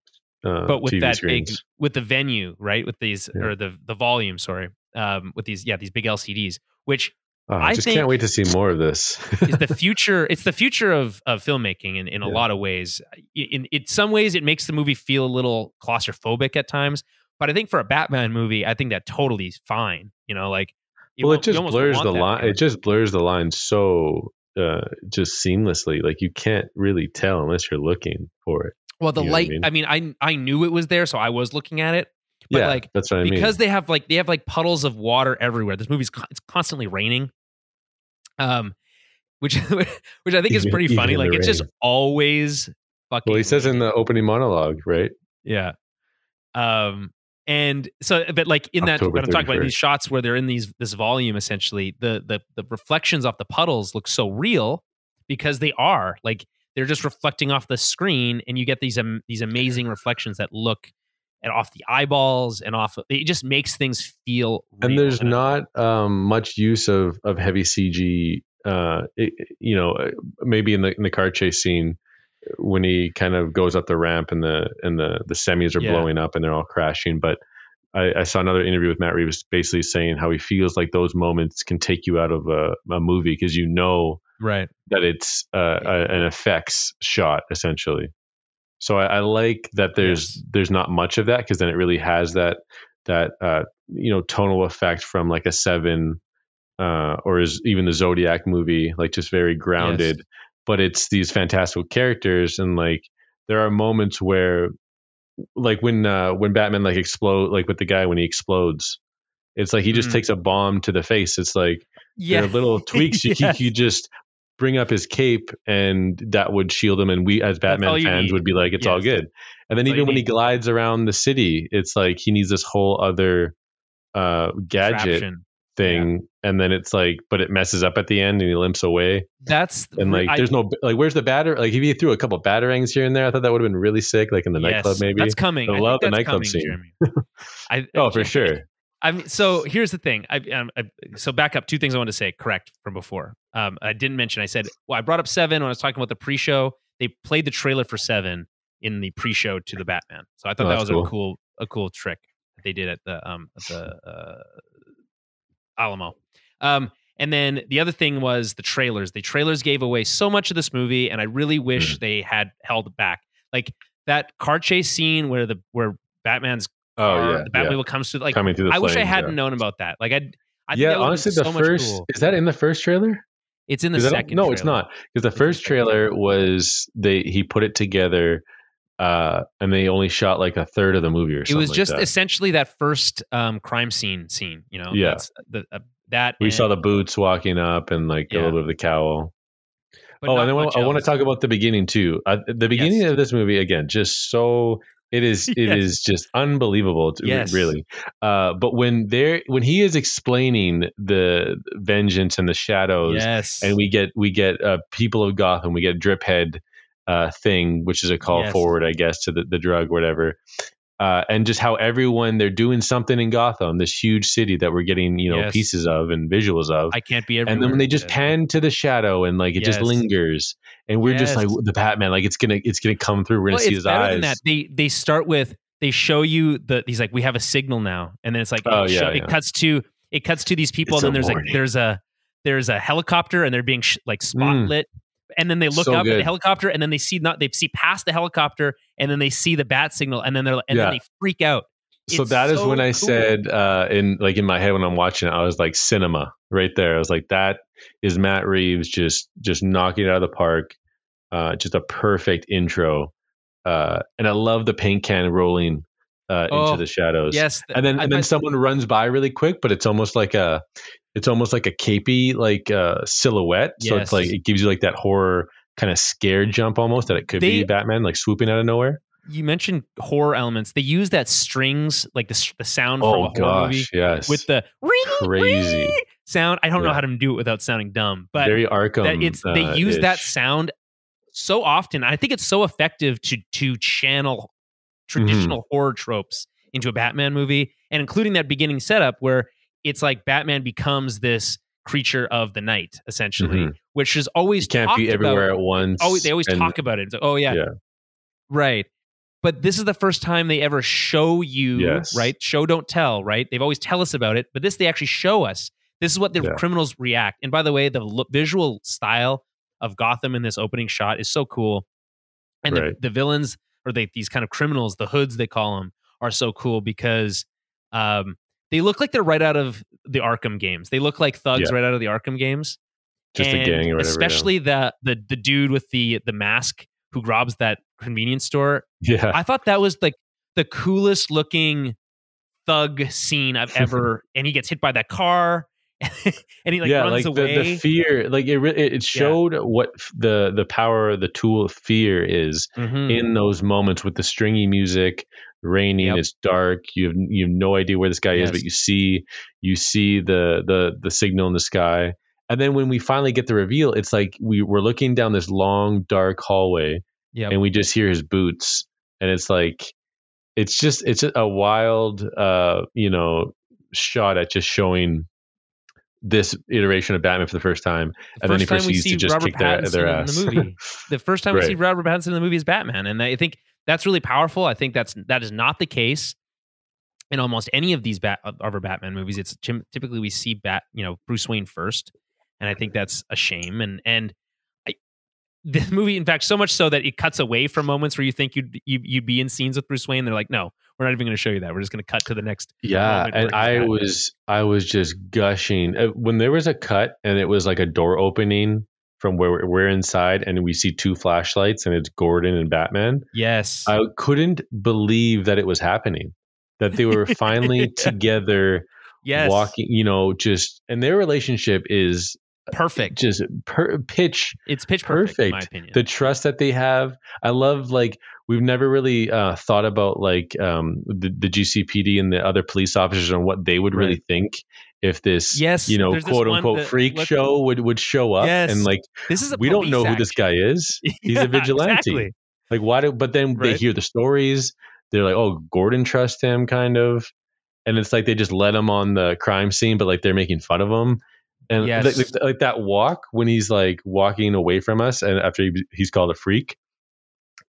uh, but with TV that screens. big with the venue, right? With these Yeah. or the the volume, sorry, um, with these yeah these big LCDs, which Oh, I just can't wait to see more of this. is the future it's the future of of filmmaking in, in a lot of ways in, in some ways it makes the movie feel a little claustrophobic at times but i think for a batman movie i think that totally is fine you know like you well, it just blurs the line. It just blurs the line so uh, just seamlessly. Like you can't really tell unless you're looking for it. well the you know what I light mean? I mean? i i knew it was there so i was looking at it but yeah, like that's what I mean. because they have like they have like puddles of water everywhere this movie's con- it's constantly raining um which which i think is pretty even funny in the like it's just always fucking well, he says in the opening monologue, right? Yeah. Um and so but like in that October I'm talking about these shots where they're in these this volume essentially, the the the reflections off the puddles look so real because they are like they're just reflecting off the screen and you get these um, these amazing reflections that look and off the eyeballs and off of, it just makes things feel and there's not um, much use of of heavy CG. Uh, it, you know, uh, maybe in the in the car chase scene when he kind of goes up the ramp and the and the the semis are Yeah. blowing up and they're all crashing. But I, I saw another interview with Matt Reeves basically saying how he feels like those moments can take you out of a, a movie because you know right. that it's uh, a, an effects shot essentially. So I, I like that there's Yes. there's not much of that because then it really has that that uh, you know tonal effect from like a seven uh, or is even the Zodiac movie like just very grounded. But it's these fantastical characters and like there are moments where like when uh, when Batman like explode like with the guy when he explodes. It's like he just Mhm. takes a bomb to the face. It's like Yeah. there are little tweaks you, Yes. you, just bring up his cape and that would shield him and we as batman fans need. would be like it's all good and then That's even when he glides around the city it's like he needs this whole other uh gadget Contraption. Thing and then it's like but it messes up at the end and he limps away That's and like I- there's no like where's the batter like if you threw a couple batarangs here and there i thought that would have been really sick like in the yes, nightclub maybe That's coming. I I love the nightclub coming, scene. I, oh for sure I mean, so here's the thing. I, I so back up two things I wanted to say. Correct from before. Um, I didn't mention. I said well, I brought up seven when I was talking about the pre-show. They played the trailer for seven in the pre-show to the Batman. So I thought Oh, that was cool. a cool a cool trick that they did at the um at the uh, Alamo. Um, and then the other thing was the trailers. The trailers gave away so much of this movie, and I really wish they had held back. Like that car chase scene where the where Batman's Oh yeah, the yeah. Batmobile comes to like. coming through the I wish I hadn't yeah. known about that. Like I, I yeah, honestly, so the much first cool. is that in the first trailer? It's in the second. no, it's not because the It's first trailer was they he put it together, uh, and they only shot like a third of the movie or It was like just that. essentially that first um, crime scene scene. You know. Yeah. That's the, uh, that. we and- saw the boots walking up and like a little bit of the cowl. but oh, and then I want to talk about the beginning too. Uh, the beginning Yes. of this movie again, just so it is it Yes. is just unbelievable. To, Yes. really. Uh, but when they're when he is explaining the vengeance and the shadows, Yes. and we get we get uh, people of Gotham, we get drip head uh, thing, which is a call Yes. forward, I guess, to the, the drug, whatever. Uh, and just how everyone they're doing something in Gotham, this huge city that we're getting you know Yes. pieces of and visuals of. I can't be everywhere. and then when they just pan to the shadow and like it just lingers, and we're just like the Batman, like it's gonna it's gonna come through. We're gonna see his better eyes. than that. They they start with they show you the he's like we have a signal now, and then it's like Oh, it, yeah, show- yeah. it cuts to it cuts to these people, It's and then there's like there's a there's a helicopter, and they're being sh- like Mm. And then they look So up at the helicopter, and then they see not they see past the helicopter, and then they see the bat signal, and then they're and Yeah. then they freak out. So It's that is so when I cool. said uh, in like in my head when I'm watching it, I was like cinema right there. I was like, that is Matt Reeves just just knocking it out of the park. Uh, just a perfect intro, uh, and I love the paint can rolling uh, Oh, into the shadows. yes, and then I- and then I- someone runs by really quick, but it's almost like a it's almost like a capey like uh, silhouette. So it's like it gives you like that horror kind of scare jump almost that it could They- be Batman like swooping out of nowhere. you mentioned horror elements. They use that strings like the the sound from a Oh horror movie yes, with the Crazy. sound. I don't know how to do it without sounding dumb, but very Arkham. that it's they uh, use that sound so often. I think it's so effective to to channel Mm-hmm. traditional horror tropes into a Batman movie, and including that beginning setup where it's like Batman becomes this creature of the night, essentially, Mhm. which is always You can't be everywhere About. at once. Always, they always and- talk about it. It's like, oh yeah, Yeah. right. But this is the first time they ever show you, Yes. right? Show don't tell, right? They've always tell us about it, but this they actually show us. This is what the Yeah. criminals react. And by the way, the lo- visual style of Gotham in this opening shot is so cool. And Right. the, the villains or they, these kind of criminals, the hoods they call them, are so cool because um, they look like they're right out of the Arkham games. They look like thugs Yeah. right out of the Arkham games. just a And gang or whatever. yeah. Especially the the the dude with the the mask who robs that convenience store. yeah, I thought that was like the coolest looking thug scene I've ever. and he gets hit by that car, and he like yeah, runs like away. The, the fear, like it, it showed what the the power, the tool of fear is Mhm. in those moments with the stringy music, raining, Yep. it's dark, you have you have no idea where this guy Yes. is, but you see you see the the the signal in the sky, and then when we finally get the reveal, it's like we we're looking down this long dark hallway, Yep. and we just hear his boots, and it's like it's just it's a wild uh you know shot at just showing this iteration of Batman for the first time, The and then he first time we proceeds to just Robert kick their, Pattinson their in ass. the movie. the first time we see Right. Robert Pattinson in the movie is Batman, and I think that's really powerful. I think that's that is not the case in almost any of these Bat our Batman movies. It's typically we see Bat, you know, Bruce Wayne first, and I think that's a shame. And and I, this movie, in fact, so much so that it cuts away from moments where you think you'd you, you'd be in scenes with Bruce Wayne. They're like, no, we're not even going to show you that. We're just going to cut to the next. Yeah, and I was I was just gushing Uh, when there was a cut and it was like a door opening from where we're- inside and we see two flashlights and it's Gordon and Batman. Yes, I couldn't believe that it was happening. That they were finally together yes, walking, you know, just and their relationship is perfect. just per, pitch It's pitch perfect, in my opinion. the trust that they have i love like we've never really uh, thought about like um, the, the gcpd and the other police officers and what they would really think if this Yes, you know quote unquote that- freak show would would show up Yes. and like this is a we don't know who this guy is he's Yeah, a vigilante exactly. like why do but then they hear the stories they're like oh gordon trusts him kind of and it's like they just let him on the crime scene but like they're making fun of him and Yes. like, like, like that walk when he's like walking away from us and after he, he's called a freak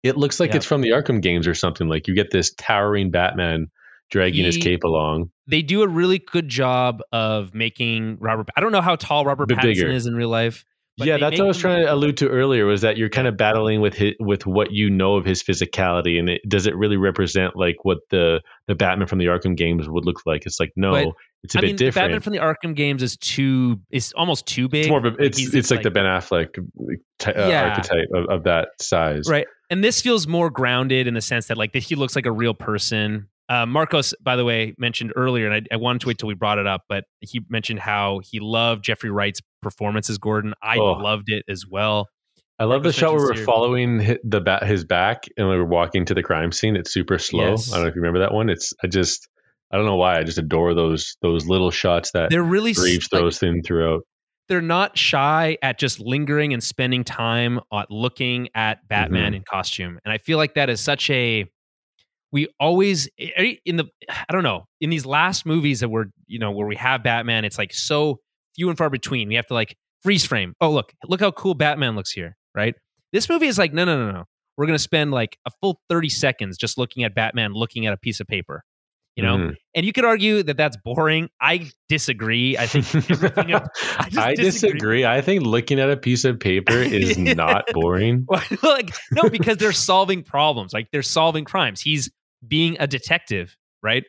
it looks like Yeah. it's from the arkham games or something like you get this towering batman dragging his cape along They do a really good job of making Robert. I don't know how tall Robert Pattinson bigger. is in real life, but yeah, that's what I was trying to allude to earlier. Was that you're kind of battling with his, with what you know of his physicality, and it, does it really represent like what the the Batman from the Arkham games would look like? It's like no, But, it's a I bit mean, the different. Batman from the Arkham games is too is almost too big. it's more of a, it's he's- it's, like, the Ben Affleck ty- uh, Yeah. archetype of, of that size. right and this feels more grounded in the sense that like that he looks like a real person uh, marcos by the way mentioned earlier and I, I wanted to wait till we brought it up but he mentioned how he loved jeffrey wright's performance as gordon i Oh. loved it as well I love the shot where we're here- following the bat his back and we we're walking to the crime scene. It's super slow. Yes. I don't know if you remember that one. It's I just I don't know why I just adore those those little shots that they're really Reeves like, throws in throughout. they're not shy at just lingering and spending time at looking at batman Mm-hmm. in costume and i feel like that is such a we always eh, in the i don't know in these last movies that we're you know where we have batman it's like so few and far between. We have to like freeze frame. Oh look look how cool batman looks here right? This movie is like no no no no. We're to spend like a full 30 seconds just looking at batman looking at a piece of paper you know Mhm. and you could argue that that's boring i disagree i think ab- I just I disagree. disagree. I think looking at a piece of paper is not boring. Like no, because they're solving problems. Like they're solving crimes. He's being a detective, right?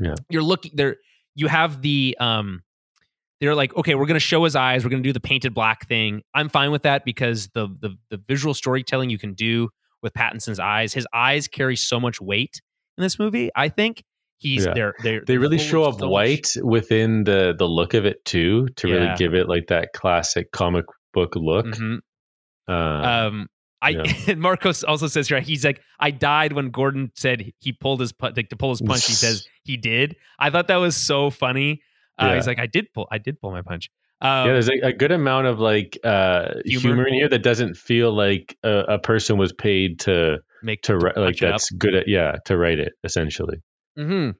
Yeah. You're looking there. You have the um. They're like, okay, we're going to show his eyes. We're going to do the painted black thing. I'm fine with that because the the the visual storytelling you can do with Pattinson's eyes. His eyes carry so much weight in this movie. I think he's Yeah. they're they're They really show up so much- white within the the look of it too, to really give it like that classic comic book look. Mhm. Uh, Um, I yeah. Marcos also says here he's like I died when Gordon said he pulled his pu- like to pull his punch. He says he did. I thought that was so funny. Uh, Yeah. He's like I did pull I did pull my punch. Um, yeah, there's a, a good amount of like uh, Humor. humor. in here that doesn't feel like a, a person was paid to make to write, like punch it up. that's good at yeah to write it essentially. Mm-hmm.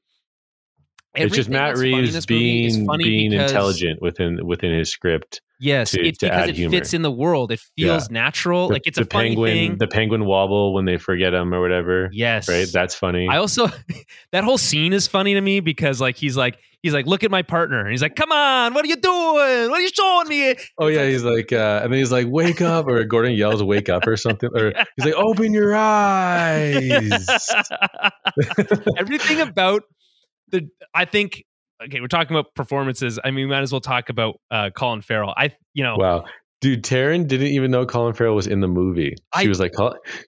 Mhm. it's just Matt Reeves this movie is being being because- intelligent within within his script. Yes, to- it's to because it humor. fits in the world. It feels natural. The- like it's the a funny penguin, thing. the penguin wobble when they forget him or whatever. yes, Right, that's funny. I also that whole scene is funny to me because like he's like he's like look at my partner and he's like come on what are you doing what are you showing me oh yeah, he's like, uh, and then he's like, "Wake up!" or Gordon yells, "Wake up!" or something, or he's like, "Open your eyes." Everything about the I think okay, we're talking about performances. I mean, we might as well talk about uh Colin Farrell. I you know Wow. Dude, Taryn didn't even know Colin Farrell was in the movie. She I- was like,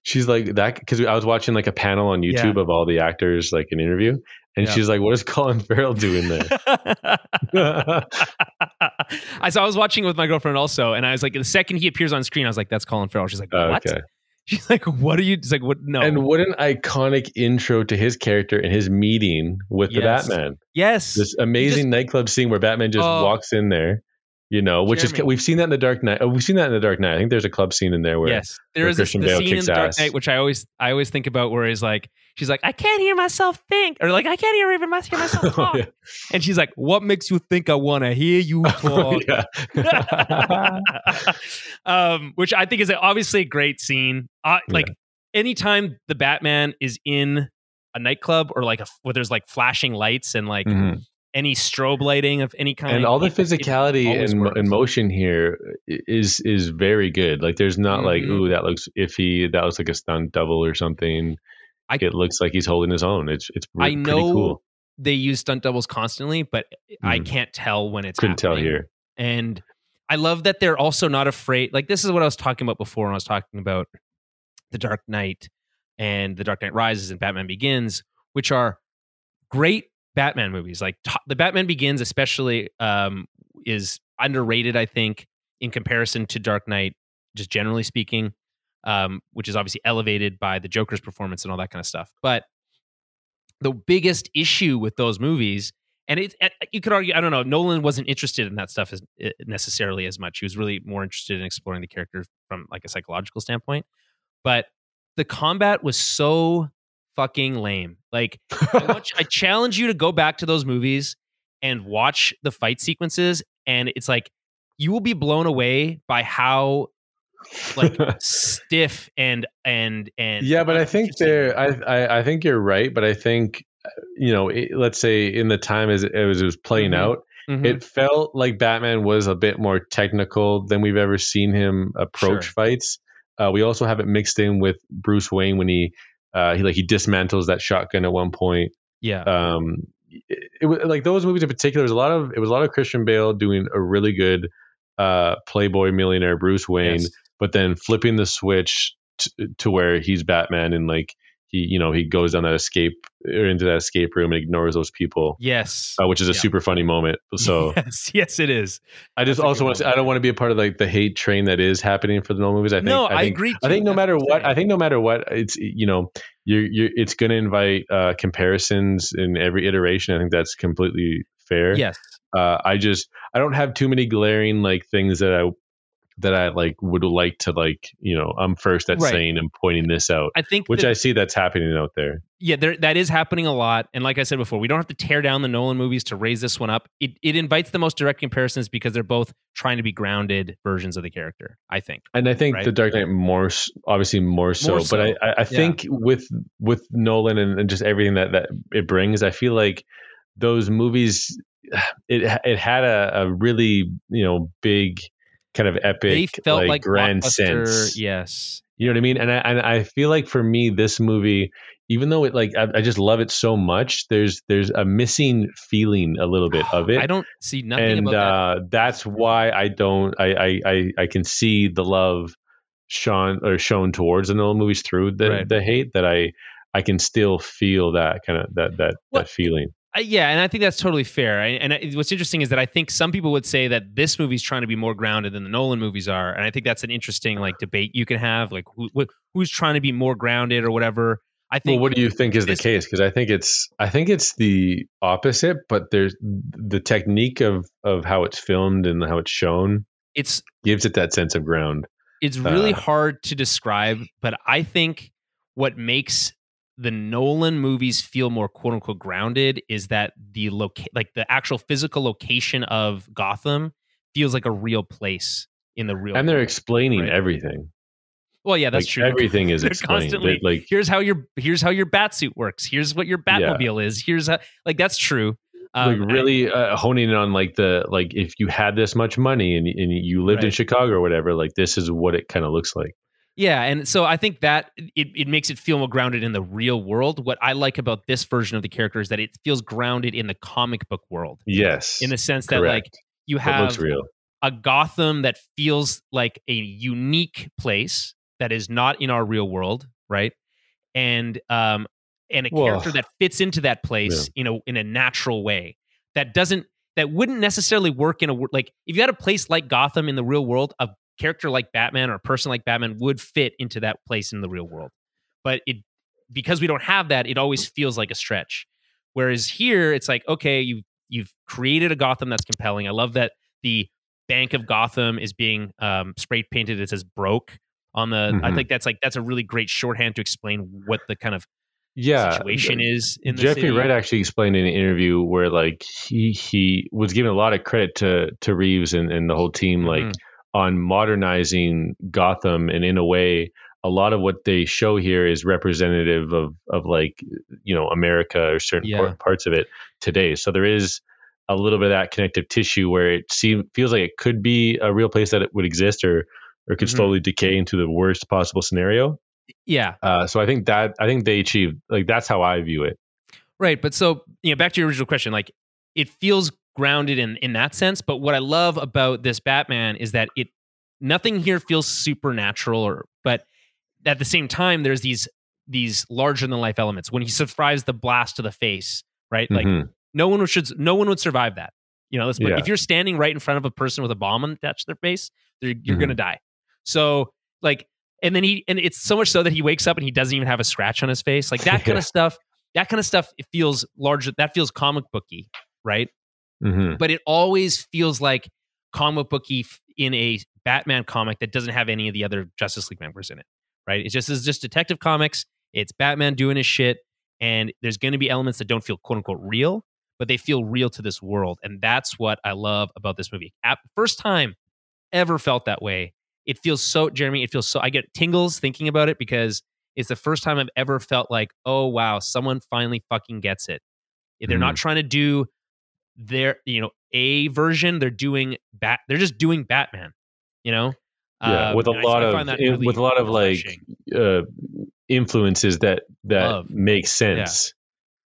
she's like that because I was watching like a panel on YouTube of all the actors, like an interview, and Yeah. she's like, "What is Colin Farrell doing there?" I so I was watching it with my girlfriend also, and I was like, the second he appears on screen, I was like, "That's Colin Farrell." She's like, "What?" okay. She's like, "What are you?" She's like, "What? No." And what an iconic intro to his character and his meeting with Yes. the Batman. yes, This amazing nightclub scene where Batman just Oh. walks in there, you know, which is we've seen that in the Dark Knight. Oh, we've seen that in the Dark Knight. I think there's a club scene in there where yes, there where is this, Christian the Bale scene in the Dark ass. Knight, which I always I always think about, where he's like, she's like, "I can't hear myself think," or like, "I can't hear even my- hear myself talk," Oh, yeah. and she's like, "What makes you think I want to hear you talk?" um, which I think is obviously a great scene. Uh, like anytime the Batman is in a nightclub or like a where there's like flashing lights and like Mhm. Any strobe lighting of any kind, and all the it- it physicality always and, and motion here is is very good. Like there's not like Mhm. ooh that looks iffy, that looks like a stunt double or something. I- it looks like he's holding his own. It's it's I know pretty cool. they use stunt doubles constantly, but I Mhm. can't tell when it's Couldn't tell here. And I love that they're also not afraid. Like this is what I was talking about before when I was talking about the Dark Knight and the Dark Knight Rises and Batman Begins, which are great Batman movies. Like the Batman Begins, especially, um, is underrated. I think in comparison to Dark Knight, just generally speaking, um, which is obviously elevated by the Joker's performance and all that kind of stuff. But the biggest issue with those movies and it, it- you could argue i don't know nolan wasn't interested in that stuff as eh, necessarily as much he was really more interested in exploring the character from like a psychological standpoint but the combat was so fucking lame like I, you- I challenge you to go back to those movies and watch the fight sequences and it's like you will be blown away by how like stiff and and and yeah, but I think they're. I, I I think you're right, but I think you know, it, let's say in the time as it, as it was playing Mhm. out, Mhm. it felt like Batman was a bit more technical than we've ever seen him approach Sure. fights. Uh, we also have it mixed in with Bruce Wayne when he uh, he like he dismantles that shotgun at one point. yeah. Um, it, it was like those movies in particular. Was a lot of it was a lot of Christian Bale doing a really good uh, Playboy millionaire Bruce Wayne, Yes. but then flipping the switch t- to where he's Batman and like he you know he goes down that escape or into that escape room and ignores those people. Yes. Uh, which is a Yeah. super funny moment. So yes, yes, it is. I just That's also want to. moment. I don't want to be a part of like the hate train that is happening for the Nolan movies. I think. no, I, think, agree. I think no matter what, I think no matter what, it's you know, you're you're it's going to invite uh, comparisons in every iteration. I think that's completely fair. yes, Uh, I just I don't have too many glaring like things that I that I like would like to like you know I'm first at Right. saying and pointing this out, I think which that- I see that's happening out there. yeah, there, that is happening a lot. And like I said before, we don't have to tear down the Nolan movies to raise this one up. It, it invites the most direct comparisons because they're both trying to be grounded versions of the character. I think. And I think Right. the Dark Knight more, obviously more so. More But I. I, I think with with Nolan and, and just everything that that it brings, I feel like those movies, it it had a, a really you know big kind of epic, They felt like, grand blockbuster- sense. Yes. You know what I mean? And I and I feel like for me, this movie, even though it like I, I just love it so much, there's there's a missing feeling a little bit of it I don't see nothing and about uh, that's why I don't. I, I I I can see the love shown or shown towards the Nolan movies through the Right. the hate that I I can still feel that kind of that that Well, that feeling. I, yeah, and I think that's totally fair. I, and I, what's interesting is that I think some people would say that this movie's trying to be more grounded than the Nolan movies are, and I think that's an interesting like debate you can have, like who, wh- who's trying to be more grounded or whatever. I think. Well, what do you think is the case? Because I think it's I think it's the opposite, but there's the technique of of how it's filmed and how it's shown it's gives it that sense of ground. it's really Uh, hard to describe, but I think what makes the Nolan movies feel more quote unquote grounded is that the loca- like the actual physical location of Gotham feels like a real place in the real And they're world. explaining Right. everything. well yeah that's like, true Everything is They're explained. constantly- They- like here's how your here's how your bat suit works here's what your batmobile is here's how like that's true Um, like really uh, honing in on like the like if you had this much money and, and you lived in Chicago or whatever, like this is what it kind of looks like. Yeah, and so I think that it, it makes it feel more grounded in the real world. What I like about this version of the character is that it feels grounded in the comic book world, Yes, in the sense that like you have a Gotham that feels like a unique place that is not in our real world, right? And um and a Well, character that fits into that place in a in a natural way that doesn't that wouldn't necessarily work in a like if you had a place like Gotham in the real world, a character like Batman or a person like Batman would fit into that place in the real world. But it because we don't have that, it always feels like a stretch. Whereas here, it's like okay, you you've created a Gotham that's compelling. I love that the Bank of Gotham is being um, spray painted. It says broke on the. I Mhm. think that's like that's a really great shorthand to explain what the kind of Yeah, situation is in the Jeffrey city. Wright actually explained in an interview where like he he was giving a lot of credit to to Reeves and, and the whole team like Mhm. On modernizing Gotham and in a way a lot of what they show here is representative of of like you know America or certain Yeah. parts of it today. So there is a little bit of that connective tissue where it seems feels like it could be a real place that it would exist or or could Mhm. slowly decay into the worst possible scenario. Yeah, Uh, so I think that I think they achieved like that's how I view it. Right, but so you know, back to your original question, like it feels grounded in in that sense. But what I love about this Batman is that it nothing here feels supernatural, or but at the same time, there's these these larger than life elements. When he survives the blast to the face, right? Like Mhm. no one should no one would survive that. You know, let's put, Yeah. if you're standing right in front of a person with a bomb attached to their face, you're Mhm. gonna die. So like, and then he and it's so much so that he wakes up and he doesn't even have a scratch on his face. Like that kind Yeah. of stuff. That kind of stuff. It feels larger. That feels comic booky, right? Mhm. But it always feels like comic booky f- in a Batman comic that doesn't have any of the other Justice League members in it, right? It's just it's just Detective Comics. It's Batman doing his shit, and there's going to be elements that don't feel quote unquote real, but they feel real to this world, and that's what I love about this movie. At first time ever felt that way. It feels so, Jeremy. It feels so. I get tingles thinking about it because it's the first time I've ever felt like, oh wow, someone finally fucking gets it. They're not trying to do their, you know, a version. They're doing bat. They're just doing Batman. You know. Yeah, Um, with a lot I of really with a lot of like uh, influences that that Love. make sense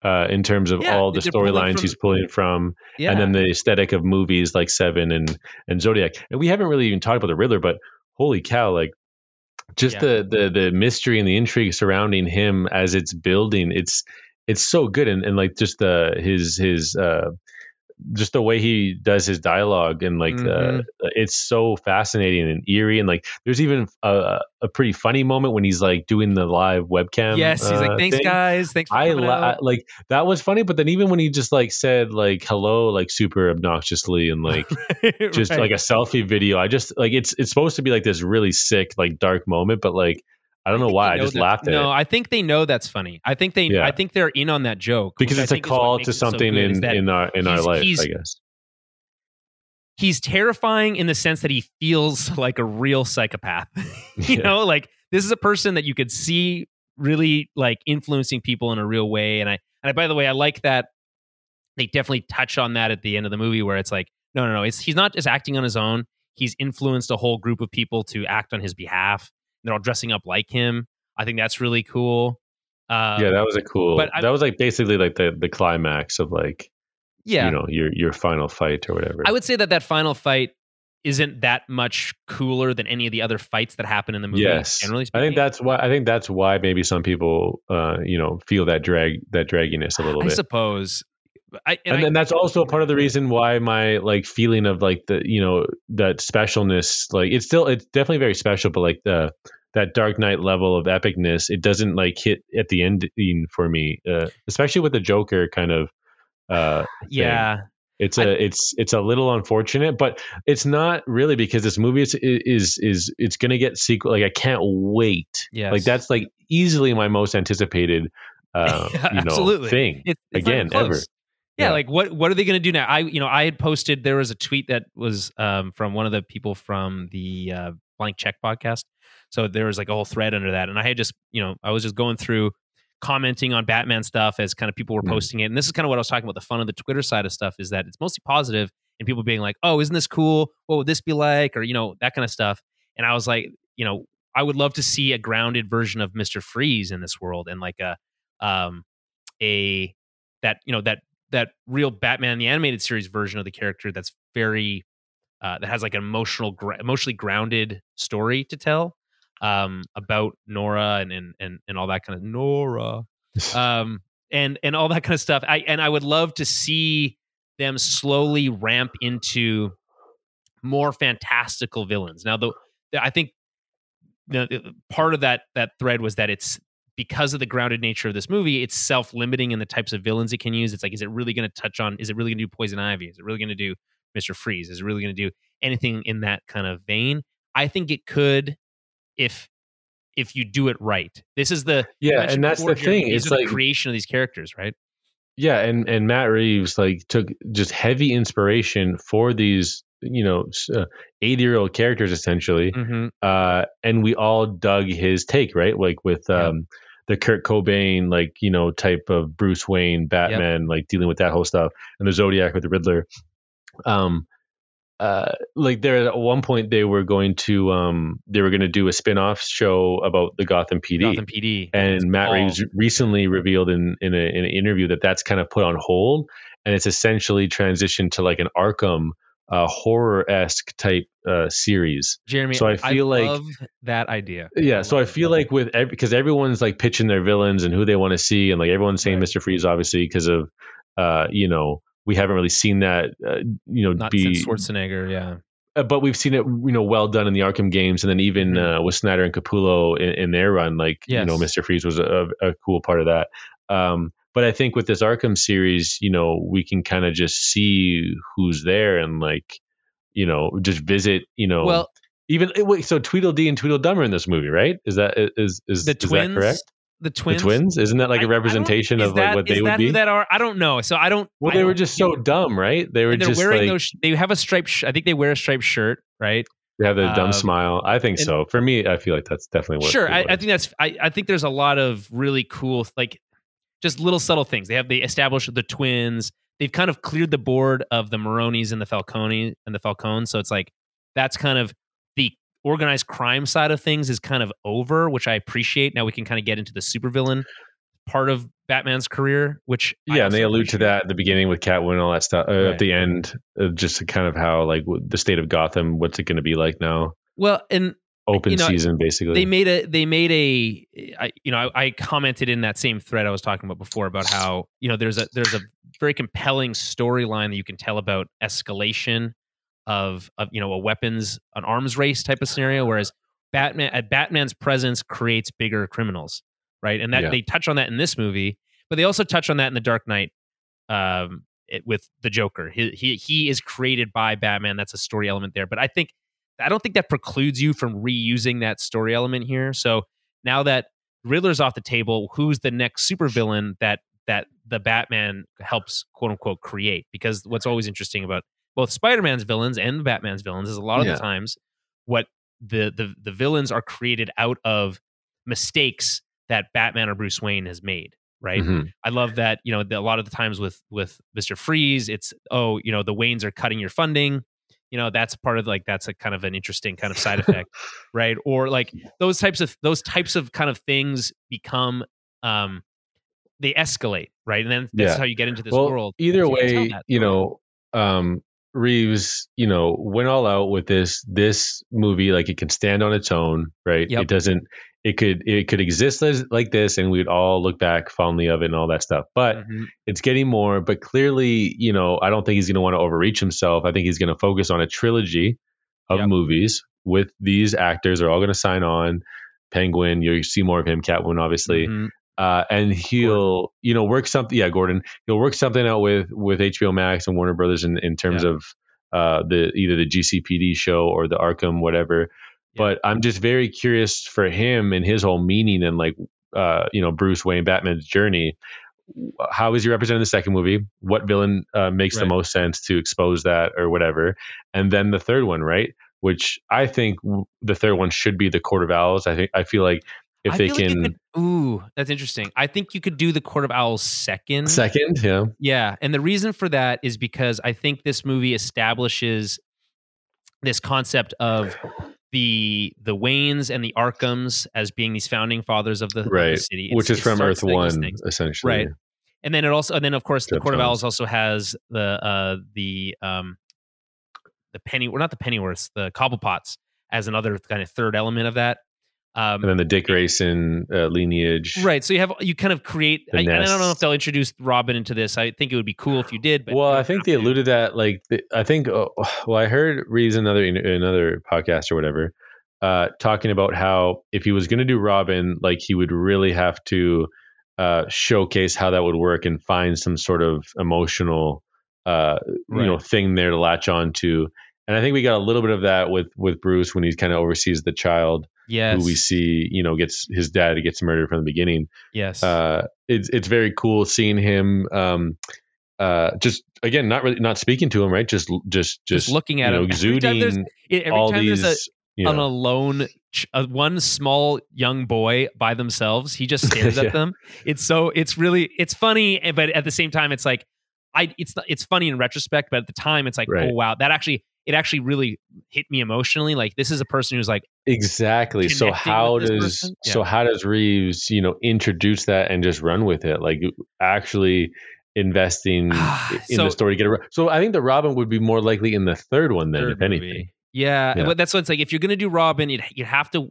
uh, in terms of Yeah, all the storylines he's pulling from, yeah. and then the aesthetic of movies like Seven and and Zodiac. And we haven't really even talked about the Riddler, but holy cow, like just Yeah. the the the mystery and the intrigue surrounding him as it's building, it's it's so good, and and like just the his his uh just the way he does his dialogue and like Mhm. uh, it's so fascinating and eerie and like there's even a, a pretty funny moment when he's like doing the live webcam yes, he's uh, like, "Thanks, thing. guys. Thanks for I, coming li- I like that was funny, but then even when he just like said like hello like super obnoxiously and like just Right. like a selfie video, I just like it's it's supposed to be like this really sick like dark moment, but like I don't know why I just that- laughed at No, it I think they know that's funny. I think they, Yeah. I think they're in on that joke because it's a think is what call to so something good, in in our in our life, I guess. he's terrifying in the sense that he feels like a real psychopath. you Yeah. know, like this is a person that you could see really like influencing people in a real way. And I, and I, by the way, I like that they definitely touch on that at the end of the movie where it's like, no, no, no, it's, he's not just acting on his own. He's influenced a whole group of people to act on his behalf. They're all dressing up like him. I think that's really cool. Uh, yeah, that was a cool. but I- that was like basically like the the climax of like yeah. you know your your final fight or whatever. I would say that that final fight isn't that much cooler than any of the other fights that happen in the movie. yes, generally I think that's why I think that's why maybe some people uh you know feel that drag that dragginess a little I bit. I suppose. I, and and I- that's also part of the reason why my like feeling of like the you know that specialness like it's still it's definitely very special but like the that dark knight level of epicness it doesn't like hit at the ending for me uh, especially with the joker kind of uh yeah, it's a it's it's a little unfortunate but it's not really because this movie is is is it's gonna get sequel like i can't wait Yes. like that's like easily my most anticipated uh you know absolutely. thing It- it's not even again ever. Yeah, Yeah. like what what are they going to do now? I you know I had posted there was a tweet that was um, from one of the people from the uh, Blank Check podcast. So there was like a whole thread under that, and I had just you know I was just going through commenting on Batman stuff as kind of people were Mhm. posting it, and this is kind of what I was talking about. The fun of the Twitter side of stuff is that it's mostly positive, and people being like, "Oh, isn't this cool? What would this be like?" or you know that kind of stuff. And I was like, you know, I would love to see a grounded version of Mister Freeze in this world, and like a um a that you know that that real Batman the animated series version of the character that's very uh, that has like an emotional gra- emotionally grounded story to tell um, about Nora and, and and and all that kind of Nora um, and and all that kind of stuff. I and I would love to see them slowly ramp into more fantastical villains. Now, the, the I think the, the- part of that that thread was that it's because of the grounded nature of this movie, it's self limiting in the types of villains it can use. It's like, is it really going to touch on? Is it really going to do Poison Ivy? Is it really going to do Mister Freeze? Is it really going to do anything in that kind of vein? I think it could, if if you do it right. This is the yeah and that's the thing it's are the like creation of these characters, right? yeah and and matt reeves like took just heavy inspiration for these you know 80 year old characters essentially Mm-hmm. uh and we all dug his take right like with um the kurt cobain like you know type of bruce wayne batman like dealing with that whole stuff and the zodiac with the riddler. Um uh like there at one point they were going to um they were going to do a spin-off show about the gotham pd Gotham PD and Matt Paul. Reeves recently revealed in in, a, in an interview that that's kind of put on hold, and it's essentially transitioned to like an Arkham uh, horror esque type uh, series. Jeremy. so I feel like- love that idea. Yeah, so I feel like with every, because everyone's like pitching their villains and who they want to see, and like everyone's saying Right. Mister Freeze obviously because of uh, you know we haven't really seen that uh, you know not be since Schwarzenegger. Yeah, uh, but we've seen it, you know, well done in the Arkham games, and then even Mhm. uh, with Snyder and Capullo in, in their run, like you know, Mister Freeze was a, a cool part of that. Um, but I think with this Arkham series, you know, we can kind of just see who's there and like, you know, just visit, you know, well, even eh, wait, so Tweedledee and Tweedledum are in this movie, right? Is that is is, the is twins. that correct? The twins. The twins, isn't that like a representation of like that- what is they would that be? That are? I don't know. So I don't. well, I they were don't- just so dumb, right? They were they're just wearing like those. They have a striped. Sh- I think they wear a striped shirt, right? they have the dumb um, smile. I think and- so. For me, I feel like that's definitely what. sure. I, I think that's. I, I think there's a lot of really cool, like, just little subtle things. They have they establish the twins. they've kind of cleared the board of the Maronis and the Falcone and the Falcone. So it's like that's kind of the organized crime side of things is kind of over, which I appreciate. Now we can kind of get into the supervillain part of Batman's career, which yeah, and they allude to that at the beginning with Catwoman and all that stuff. Uh, Right. At the end, uh, just kind of how like the state of Gotham. What's it going to be like now? Well, and Open You know, season, basically. they made a they made a I, you know I, I commented in that same thread I was talking about before about how you know there's a there's a very compelling storyline that you can tell about escalation of of you know a weapons an arms race type of scenario whereas Batman at Batman's presence creates bigger criminals right and that Yeah. they touch on that in this movie but they also touch on that in the Dark Knight um it, with the Joker he, he he is created by Batman that's a story element there but I think I don't think that precludes you from reusing that story element here. So now that Riddler's off the table, who's the next supervillain that that the Batman helps quote unquote create? Because what's always interesting about both Spider-Man's villains and Batman's villains is a lot of Yeah. the times what the the the villains are created out of mistakes that Batman or Bruce Wayne has made. Right. Mhm. I love that, you know, the, a lot of the times with with Mr. Freeze, it's oh, you know, the Waynes are cutting your funding. You know, that's part of like that's a kind of an interesting kind of side effect, right? Or like those types of those types of kind of things become um they escalate, right? And then that's Yeah. how you get into this well, world. either So you can tell way, you know, um, Reeves, you know, went all out with this this movie. Like it can stand on its own, right? Yep. It doesn't. It could it could exist as, like this, and we'd all look back fondly of it and all that stuff. But Mhm. it's getting more. But clearly, you know, I don't think he's going to want to overreach himself. I think he's going to focus on a trilogy of Yep. movies with these actors. They're all going to sign on. Penguin, you see more of him. Catwoman, obviously Mhm. Uh, and he'll you know work something. Yeah, Gordon, he'll work something out with with HBO Max and Warner Brothers in in terms Yeah. of uh, the either the GCPD show or the Arkham whatever. Yeah. But I'm just very curious for him and his whole meaning and like uh, you know Bruce Wayne Batman's journey. How is he represented in the second movie? What villain uh, makes the most sense to expose that or whatever? And then the third one, right? Which I think w- the third one should be the Court of Owls. I think I feel like if I they like can you could, ooh, that's interesting. I think you could do the Court of Owls second. second, yeah, Yeah, and the reason for that is because I think this movie establishes this concept of the the Waynes and the Arkhams as being these founding fathers of the, of the Right, city, which is from Earth One, essentially. Right. and then it also and then of course the Jeff Court of Owls also has the uh the um the penny or not the Pennyworths the Cobblepots as another kind of third element of that. Um, And then the Dick Grayson uh, lineage. Right. So you have you kind of create. I, and I don't know if they'll introduce Robin into this. I think it would be cool if you did. But well, I think they to. alluded that like th- I think uh, well I heard Reeves another another podcast or whatever uh, talking about how if he was going to do Robin, like he would really have to uh, showcase how that would work and find some sort of emotional uh, you know thing there to latch on to. And I think we got a little bit of that with with Bruce when he kind of oversees the child Yes. who we see, you know, gets his dad gets murdered from the beginning. Yes. uh, it's it's very cool seeing him. Um, uh, just again, not really not speaking to him, right? Just just just, Just looking at you know, him. Every time exuding every all time these. there's a, you an know, alone, ch- uh, one small young boy by themselves, he just stares Yeah. at them. It's so it's really it's funny, eh, but at the same time, it's like I it's it's funny in retrospect, but at the time, it's like Right. oh wow, that actually it actually really hit me emotionally. Like this is a person who's like exactly. So how does person? so how does Reeves, you know, introduce that and just run with it? Like actually investing in So- the story to get right. So I think the Robin would be more likely in the third one than third if anything. movie. Yeah, Yeah. but that's what it's like. If you're gonna do Robin, you you have to.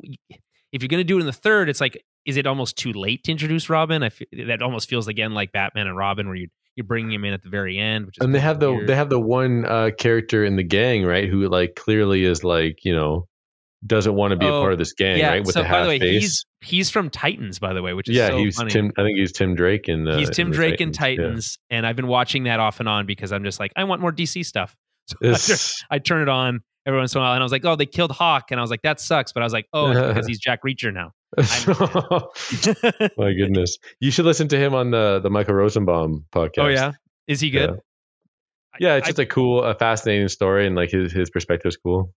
If you're gonna do it in the third, it's like, is it almost too late to introduce Robin? I feel, that almost feels again like Batman and Robin, where you you're bringing him in at the very end. Which is And they have the weird. they have the one uh, character in the gang, right? Who like clearly is like you know doesn't want to be Oh, a part of this gang, yeah. right? With so the by the way, face. he's he's from Titans, by the way, which is yeah, so he's funny. Tim. I think he's Tim Drake in. Uh, he's Tim in the Drake in Titans. Titans, and I've been watching that off and on because I'm just like, I want more DC stuff. So I, turn, I turn it on every once in a while, and I was like, oh, they killed Hawk, and I was like, that sucks. But I was like, oh, because he's Jack Reacher now. My goodness, you should listen to him on the the Michael Rosenbaum podcast. oh yeah, is he good? yeah, it's I- just a cool, a fascinating story, and like his his perspective is cool.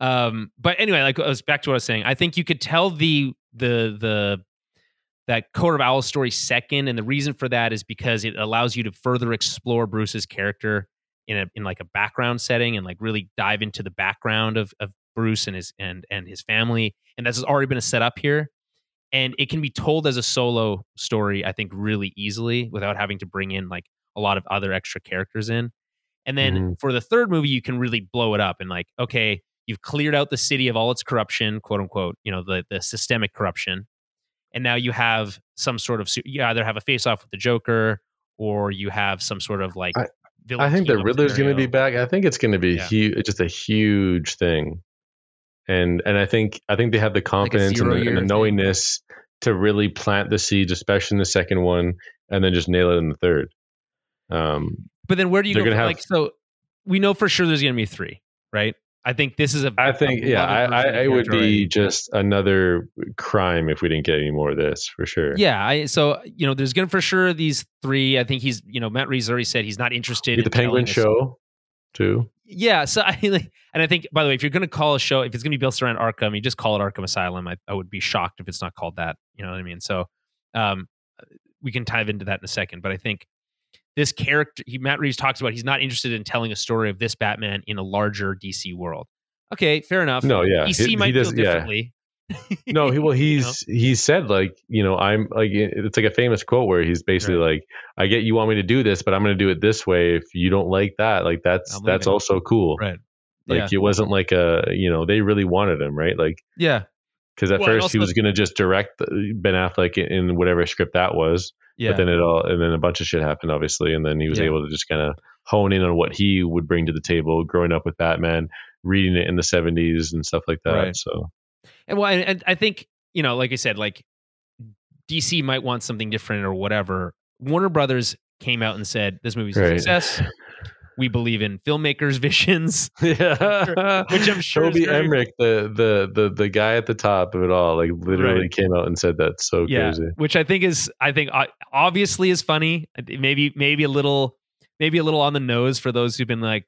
Um, but anyway, like I was back to what I was saying. I think you could tell the the the that Court of Owls story second, and the reason for that is because it allows you to further explore Bruce's character in a in like a background setting and like really dive into the background of of Bruce and his and and his family, and that's already been a set up here. And it can be told as a solo story, I think, really easily without having to bring in like a lot of other extra characters in. And then Mhm. for the third movie, you can really blow it up and like, okay, you've cleared out the city of all its corruption, quote unquote, you know, the the systemic corruption, and now you have some sort of you either have a face off with the Joker or you have some sort of like. I- I think the Riddler's going to be back. I think it's going to be Yeah. huge, just a huge thing. And and I think I think they have the confidence and the, and the thing. knowingness to really plant the seeds, especially in the second one, and then just nail it in the third. Um, But then where do you go? from- have- like so, we know for sure there's going to be three, right? I think this is a. I think, a yeah, I, I, it would be just another crime if we didn't get any more of this for sure. Yeah, I so you know there's going to for sure these three. I think he's you know Matt Reeves already said he's not interested in the Penguin show too. Yeah, so I like, and I think by the way, if you're going to call a show, if it's going to be built around Arkham, you just call it Arkham Asylum. I, I would be shocked if it's not called that. You know what I mean? So, um, we can dive into that in a second. But I think this character, he, Matt Reeves talks about, he's not interested in telling a story of this Batman in a larger DC world. Okay, fair enough. No, yeah, DC he- he might does- feel differently. No, he well You know? he's he said like you know I'm like it's like a famous quote where he's basically like I get you want me to do this, but I'm going to do it this way. If you don't like that, like that's that's also cool. right. Like yeah. it wasn't like a you know they really wanted him right like Yeah. because at Well, first he was going to just direct Ben Affleck in, in whatever script that was, Yeah. but then it all and then a bunch of shit happened obviously, and then he was Yeah. able to just kind of hone in on what he would bring to the table, growing up with Batman, reading it in the 70s and stuff like that. Right. So And well, and, I think you know, like I said, like DC might want something different or whatever. Warner Brothers came out and said this movie's a success. We believe in filmmakers' visions. yeah, Which I'm sure is Toby very- Emmerich, the, the the the guy at the top of it all, like literally Right. came out and said that. So yeah, crazy. which I think is, I think uh, obviously is funny. Maybe, maybe a little, maybe a little on the nose for those who've been like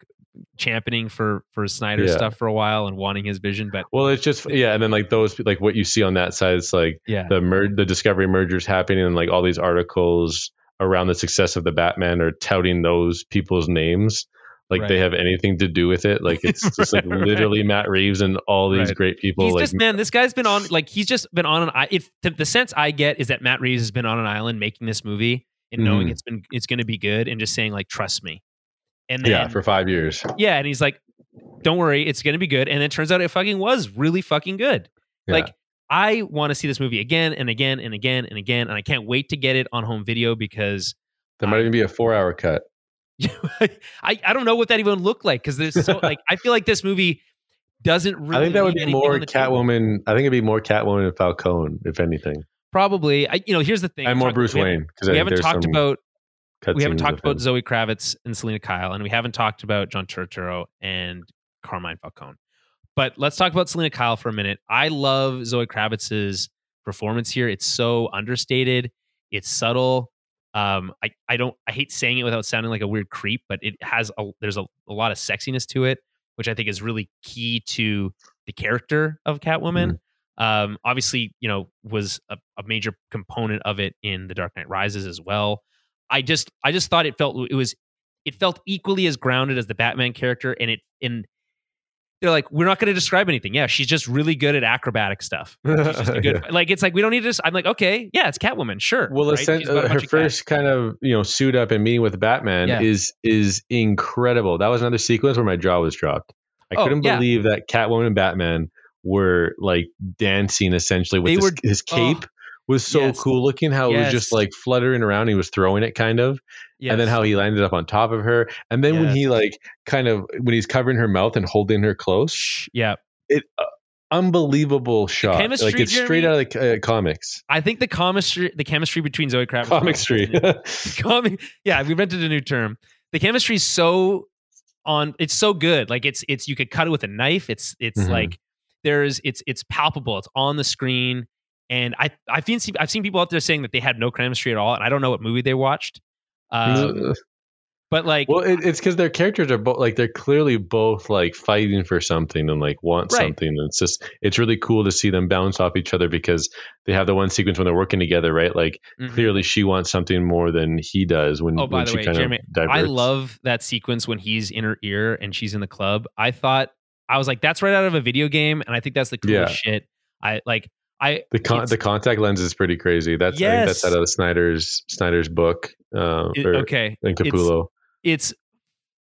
championing for for Snyder Yeah. stuff for a while and wanting his vision. But Well, it's just yeah, and then like those like what you see on that side, it's like yeah, the mer- the Discovery mergers happening, and like all these articles around the success of the Batman are touting those people's names. Like they have anything to do with it. Like it's just like Right, right. literally Matt Reeves and all these Right. great people. he's like just man. This guy's been on like he's just been on an. I- If the, the sense I get is that Matt Reeves has been on an island making this movie and knowing Mhm. it's been it's going to be good and just saying like trust me. And then yeah, for five years. yeah, and he's like, don't worry, it's going to be good. And it turns out it fucking was really fucking good. Yeah. Like I want to see this movie again and again and again and again, and I can't wait to get it on home video because There might even be a four hour cut. I, I don't know what that even looked like because there's so like I feel like this movie doesn't really. I think that would be more. Catwoman. I think it'd be more Catwoman and Falcone, if anything, Probably, I you know here's the thing. and more Bruce we haven't- Wayne because We haven't talked about cut we haven't talked about. Zoe Kravitz and Selina Kyle, and we haven't talked about John Turturro and Carmine Falcone. But let's talk about Selina Kyle for a minute. I love Zoe Kravitz's performance here. It's so understated. It's subtle. Um, I, I don't I hate saying it without sounding like a weird creep, but it has a there's a, a lot of sexiness to it, which I think is really key to the character of Catwoman. Um, obviously, you know, was a, a major component of it in The Dark Knight Rises as well. I just I just thought it felt it was it felt equally as grounded as the Batman character, and it in they're like we're not going to describe anything. Yeah, she's just really good at acrobatic stuff. She's just a good, like it's like we don't need to. I'm like okay, yeah, it's Catwoman, sure. Well, right? essen- She's got a uh, her bunch of cats. first kind of you know suit up and meeting with Batman Yeah. is is incredible. That was another sequence where my jaw was dropped. I Oh, couldn't yeah. believe that Catwoman and Batman were like dancing essentially with his, were- his oh, cape. Was so yes. cool looking. How it was just like fluttering around. He was throwing it kind of, and then how he landed up on top of her. And then when he like kind of when he's covering her mouth and holding her close, yeah, it uh, unbelievable shot. chemistry, like it's straight out of the uh, comics. I think the chemistry the chemistry between Zoe Kravitz comic yeah we invented a new term the chemistry is so on it's so good like it's it's you could cut it with a knife it's it's Mhm. like there's it's it's palpable it's on the screen and i i've seen i've seen people out there saying that they had no chemistry at all and i don't know what movie they watched um, But like, Well, it, it's because their characters are both like they're clearly both like fighting for something and like want Right. something. And it's just it's really cool to see them bounce off each other because they have the one sequence when they're working together, right? Like mhm. clearly she wants something more than he does when, Oh, by when the way, Jeremy. I love that sequence when he's in her ear and she's in the club. I thought I was like, that's right out of a video game, and I think that's the coolest shit. I like. I the con- the contact lens is pretty crazy. That's I think that's Yes. out of the Snyder's Snyder's book. Uh, it- okay. in It's- Capullo. It's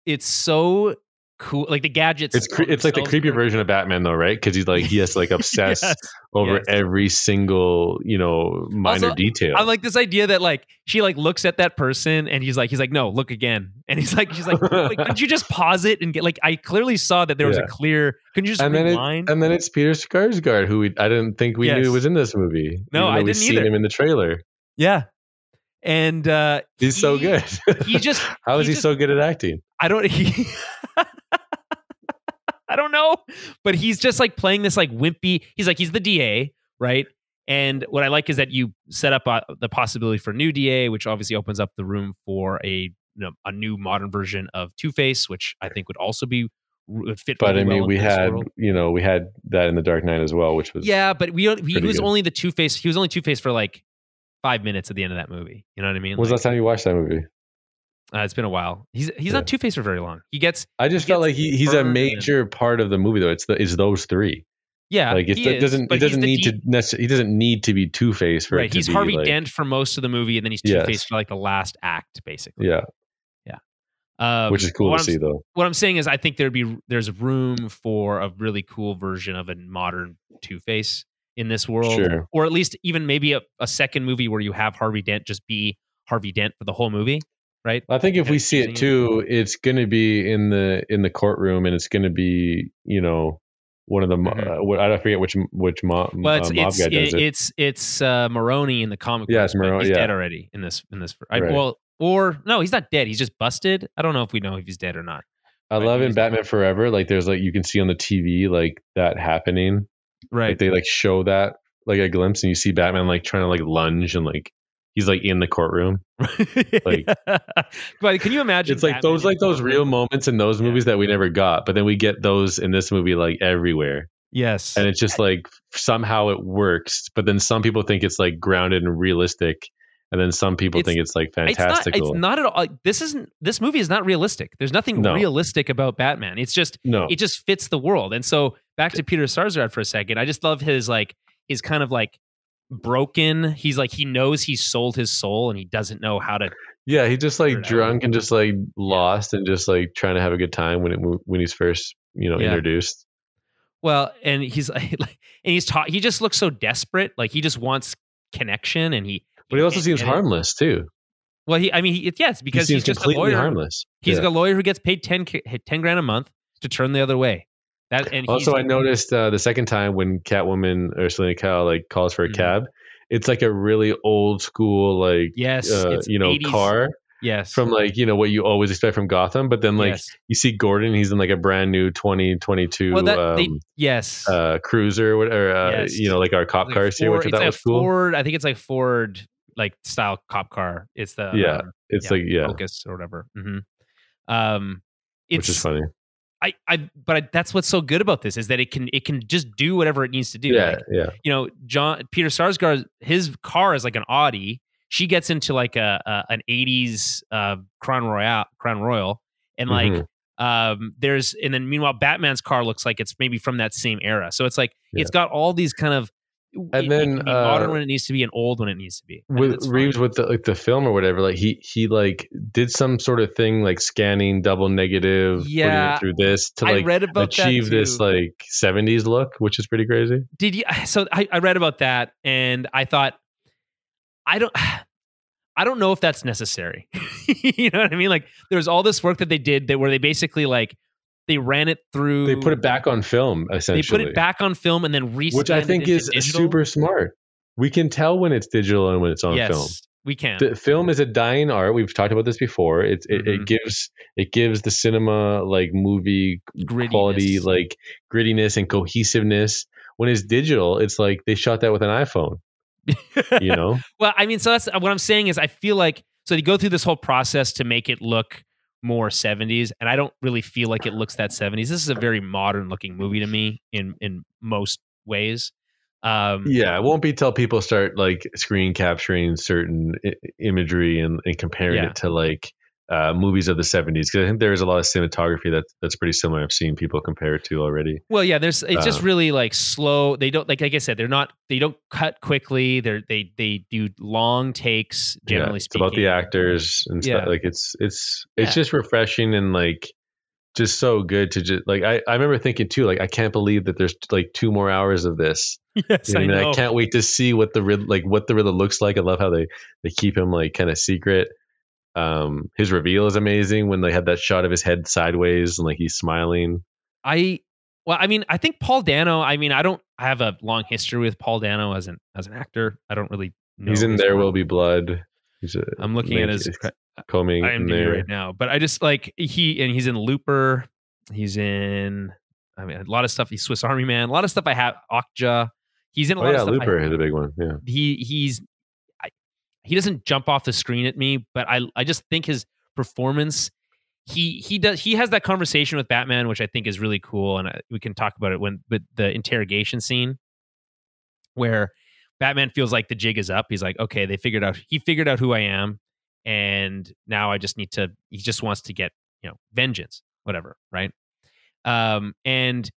it's so cool. Like the gadgets. It's cre- it's like the creepy version of Batman though, right? Because he's like he has to like obsess Yes. over yes. every single you know minor Also, detail. I like this idea that like she like looks at that person and he's like he's like no look again and he's like she's like Wait, couldn't you just pause it and get like I clearly saw that there was Yeah. a clear couldn't you just and then it, and then it's Peter Sarsgaard, who we, I didn't think we Yes. knew was in this movie. No, I didn't either. him in the trailer. yeah and uh He's so good. he just How is he he just- so good at acting? I don't he I don't know but he's just like playing this like wimpy he's like he's the DA right and what I like is that you set up uh, the possibility for new DA which obviously opens up the room for a you know, a new modern version of Two Face which I think would also be would fit But really I mean, well we had world. you know we had that in the Dark Knight as well, which was yeah but we he was good. only the Two Face he was only Two Face for like five minutes at the end of that movie you know what I mean When was the last time you watched that movie? uh, it's been a while he's he's Yeah. not Two Face for very long he gets I just felt like he, he's a burned and- major part of the movie though. It's the it's those three. yeah like it, is, doesn't it doesn't need to necessarily he doesn't need to be Two Face for right. it to He's Harvey like, Dent for most of the movie, and then he's Two Yes. Face for like the last act, basically. Yeah, Um, which is cool to I'm, see though. What I'm saying is, I think there'd be there's room for a really cool version of a modern Two Face in this world, Sure. or at least even maybe a, a second movie where you have Harvey Dent just be Harvey Dent for the whole movie, right? I think if we see it too, it's going to be in the in the courtroom, and it's going to be you know one of the mo Mhm. uh, I don't forget which which mob, Well, it's uh, mob it's guy does it, it. it's it's uh, Maroni in the comic. Yeah, it's Maroni, He's yeah. dead already in this in this. I, Right. Well, or no, he's not dead. He's just busted. I don't know if we know if he's dead or not. I right, love in Batman Forever. Like there's like you can see on the TV like that happening. Right. Like they like show that like a glimpse, and you see Batman like trying to like lunge and like he's like in the courtroom. like- but can you imagine? It's like Batman those like those real moments in those Yeah. movies that we never got, but then we get those in this movie like everywhere. Yes. and it's just like somehow it works but then some people think it's like grounded and realistic and then some people It's- think it's like it's not. fantastical It's not at all. like, This isn't. This movie is not realistic. There's nothing No. realistic about Batman. It's just. no It just fits the world. And so back to Peter Sarsgaard for a second. I just love his like his kind of like broken. He's like he knows he's sold his soul and he doesn't know how to. yeah he's just like drunk and just like lost and just like trying to have a good time when it when he's first you know Yeah. introduced Well, and he's like, and he's taught. He just looks so desperate. Like he just wants connection, and he. but he also seems get it. harmless too Well, he. I mean, he, yes, he because seems he's just a completely lawyer. harmless He's Yeah. a lawyer who gets paid 10, 10 grand a month to turn the other way. That and also i noticed uh, the second time when catwoman or selina kyle like calls for a Mhm. cab it's like a really old school like yes, uh, you know 80s car Yes, from like you know what you always expect from gotham but then like yes. you see Gordon, he's in like a brand new 2022 well, that um, they yes. uh, cruiser, or uh, Yes. you know, like our cop Like cars here, Ford- which I thought a was cool. Ford. I think it's like Ford like style cop car. It's the Yeah, um, it's yeah, like yeah, Focus or whatever. hmm Um, it's which is funny. I, I, but I, that's what's so good about this is that it can, it can just do whatever it needs to do. Yeah, Like, yeah, you know, John Peter Sarsgaard, his car is like an Audi. She gets into like a, a an '80s uh, Crown Royal, Crown Royal, and like Mhm. um, there's and then meanwhile Batman's car looks like it's maybe from that same era. So it's like Yeah. it's got all these kind of. And it- it then, be modern uh, when it needs to be and old when it needs to be. And with fine. Reeves with the like the film or whatever, like he he like did some sort of thing like scanning double negative, Yeah, putting it through this to like read about achieve this like 70s look, which is pretty crazy. Did you? So I, I read about that, and I thought, I don't, I don't know if that's necessary. you know what I mean? Like, there's all this work that they did that where they basically like they ran it through. They put it back on film Essentially, They put it back on film and then re. which I think is super smart. We can tell when it's digital and when it's on yes, film. we can. the film is a dying art. We've talked about this before. It, it Mhm. it gives it gives the cinema like movie quality, like grittiness and cohesiveness. When it's digital, it's like they shot that with an iPhone. You know, well, I mean, so that's what I'm saying is I feel like so they go through this whole process to make it look more 70s and I don't really feel like it looks that 70s. This is a very modern looking movie to me in in most ways. Um Yeah, it won't be till people start like screen capturing certain I- imagery and, and comparing Yeah. it to like uh, movies of the 70s because I think there is a lot of cinematography that that's pretty similar. I've seen people compare it to already. Well, yeah, there's it's just Um, really like slow. They don't like like I said, they're not they don't cut quickly. They're they they do long takes generally yeah, it's speaking. about the actors and stuff. Yeah. Like it's it's Yeah. it's just refreshing and like just so good to just like I, I remember thinking too like I can't believe that there's like two more hours of this. Yes, You know I mean? know. I can't wait to see what the like what the Riddler looks like. I love how they they keep him like kind of secret. Um, his reveal is amazing when they had that shot of his head sideways and like he's smiling. I well, I mean, I think Paul Dano. I mean, I don't I have a long history with Paul Dano as an as an actor. I don't really. know he's in There. Will Be Blood. He's a, I'm looking at his it's combing in there. right now, but I just like he and he's in Looper. He's in. I mean, a lot of stuff. He's Swiss Army Man. A lot of stuff I have. Okja. He's in a Oh lot yeah, of stuff. I- Looper is a big one. Yeah. he he's I, he doesn't jump off the screen at me, but I I just think his performance he he does he has that conversation with Batman, which I think is really cool, and I, we can talk about it when but the interrogation scene where Batman feels like the jig is up. He's like, okay, they figured out he figured out who I am, and now I just need to. He just wants to get you know vengeance, whatever, right? Um, and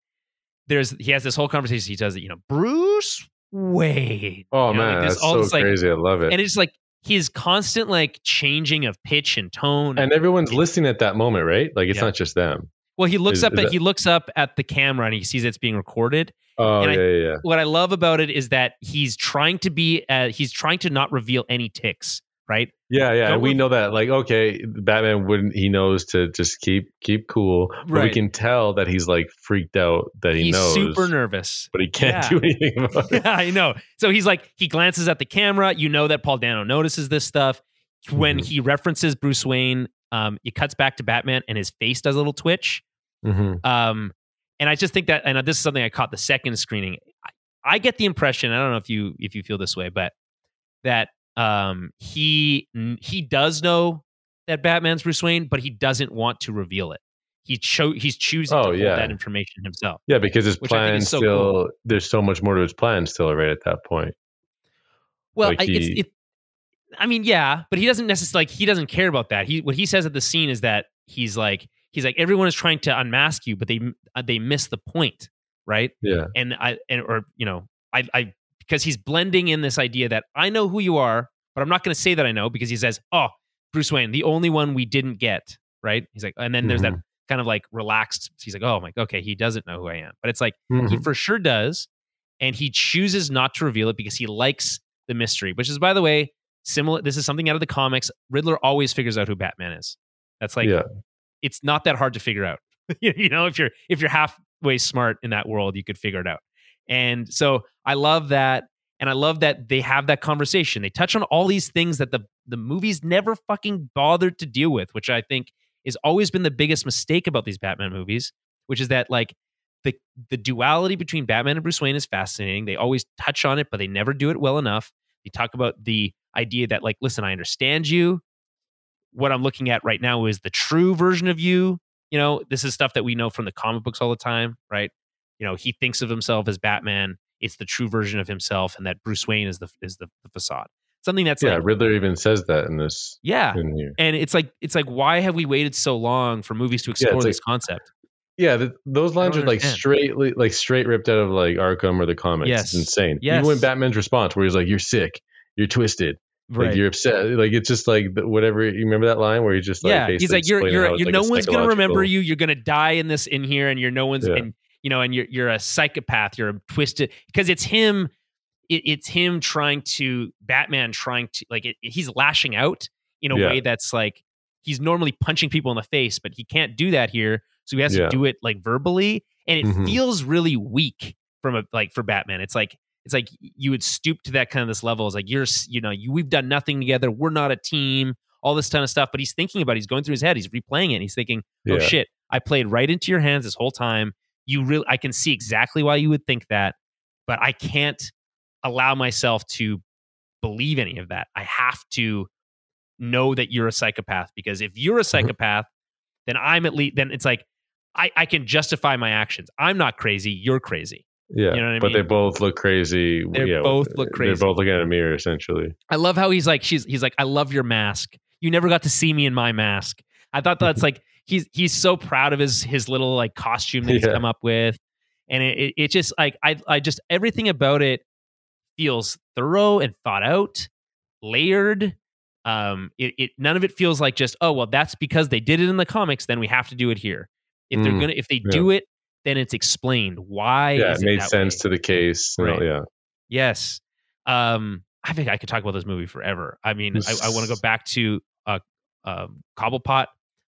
there's he has this whole conversation. He does it, you know, Bruce Wayne. Oh You know, man, there's that's all so this, like- crazy. I love it. and it's like his constant like changing of pitch and tone. and everyone's listening at that moment, right? Like it's Yeah. not just them. well, he looks is- up is at that- he looks up at the camera and he sees it's being recorded. Oh And yeah, I- yeah, yeah. What I love about it is that he's trying to be uh, he's trying to not reveal any ticks, right? Yeah, yeah. And we know that, like, okay, Batman wouldn't. He knows to just keep keep cool. But we can tell that he's like freaked out that he he's knows, super nervous. but he can't Yeah. do anything about it. yeah, I know. So he's like, he glances at the camera. You know that Paul Dano notices this stuff. When Mhm. he references Bruce Wayne, um, it cuts back to Batman and his face does a little twitch. hmm Um, and I just think that, and this is something I caught the second screening. I, I get the impression, I don't know if you if you feel this way, but that um, he he does know that Batman's Bruce Wayne, but he doesn't want to reveal it. He cho- he's choosing Oh, to hold yeah. that information himself. Yeah, because his Which I think plan so still cool. there's so much more to his plan still right at that point. Well, Like I, he- it, I mean, yeah, but he doesn't necessarily like he doesn't care about that. He what he says at the scene is that he's like he's like everyone is trying to unmask you, but they uh, they miss the point, right? Yeah, And I and or you know I I because he's blending in this idea that I know who you are, but I'm not going to say that I know because he says, oh, Bruce Wayne, the only one we didn't get, right? He's like, and then there's that kind of like relaxed. He's like, oh my, okay, he doesn't know who I am, but it's like he Mhm. for sure does and he chooses not to reveal it because he likes the mystery which is by the way similar this is something out of the comics riddler always figures out who batman is that's like yeah, it's not that hard to figure out you know if you're if you're halfway smart in that world you could figure it out and so i love that and i love that they have that conversation. They touch on all these things that the the movies never fucking bothered to deal with which i think has always been the biggest mistake about these batman movies which is that like the the duality between batman and bruce wayne is fascinating. They always touch on it but they never do it well enough. They talk about the idea that like listen i understand you. What i'm looking at right now is the true version of you. You know this is stuff that we know from the comic books all the time right you know he thinks of himself as batman it's the true version of himself and that bruce wayne is the is the, the facade something that's yeah. like Riddler even says that in this yeah in and it's like it's like why have we waited so long for movies to explore it's this concept Yeah, th those lines are like straight, like straight ripped out of like Arkham or the comics. Yes. It's insane. Yes. Even when Batman's response, where he's like, "You're sick, you're twisted, like you're upset," like it's just like the- whatever. You remember that line where he's just like, yeah he's like you're you're, you're like no one's gonna remember you you're gonna die in this in here and you're no one's Yeah. and you know and you're you're a psychopath you're a twisted because it's him it, it's him trying to batman trying to like it, he's lashing out in a Yeah. way that's like he's normally punching people in the face but he can't do that here so he has Yeah. to do it like verbally and it Mhm. feels really weak from a like for batman it's like it's like you would stoop to that kind of this level it's like you're you know you we've done nothing together we're not a team all this kind of stuff but he's thinking about it. he's going through his head he's replaying it and he's thinking oh Yeah. shit i played right into your hands this whole time you really i can see exactly why you would think that but i can't allow myself to believe any of that i have to know that you're a psychopath because if you're a mm-hmm. psychopath then I'm at least then it's like I, I can justify my actions. I'm not crazy. You're crazy. Yeah, You know what I but they both look crazy. They yeah, both look crazy. They're both looking at a mirror, essentially. I love how he's like she's he's like I love your mask. You never got to see me in my mask. I thought that's like he's he's so proud of his his little like costume that he's Yeah. come up with, and it, it it just like I I just everything about it feels thorough and thought out, layered. Um, it, it none of it feels like just oh well that's because they did it in the comics then we have to do it here. If they're Mm, gonna if they yeah. do it then it's explained why. yeah, it made sense way? to the case. Right. yeah, Yes. Um, I think I could talk about this movie forever. I mean, I, I want to go back to uh, um, Cobblepot.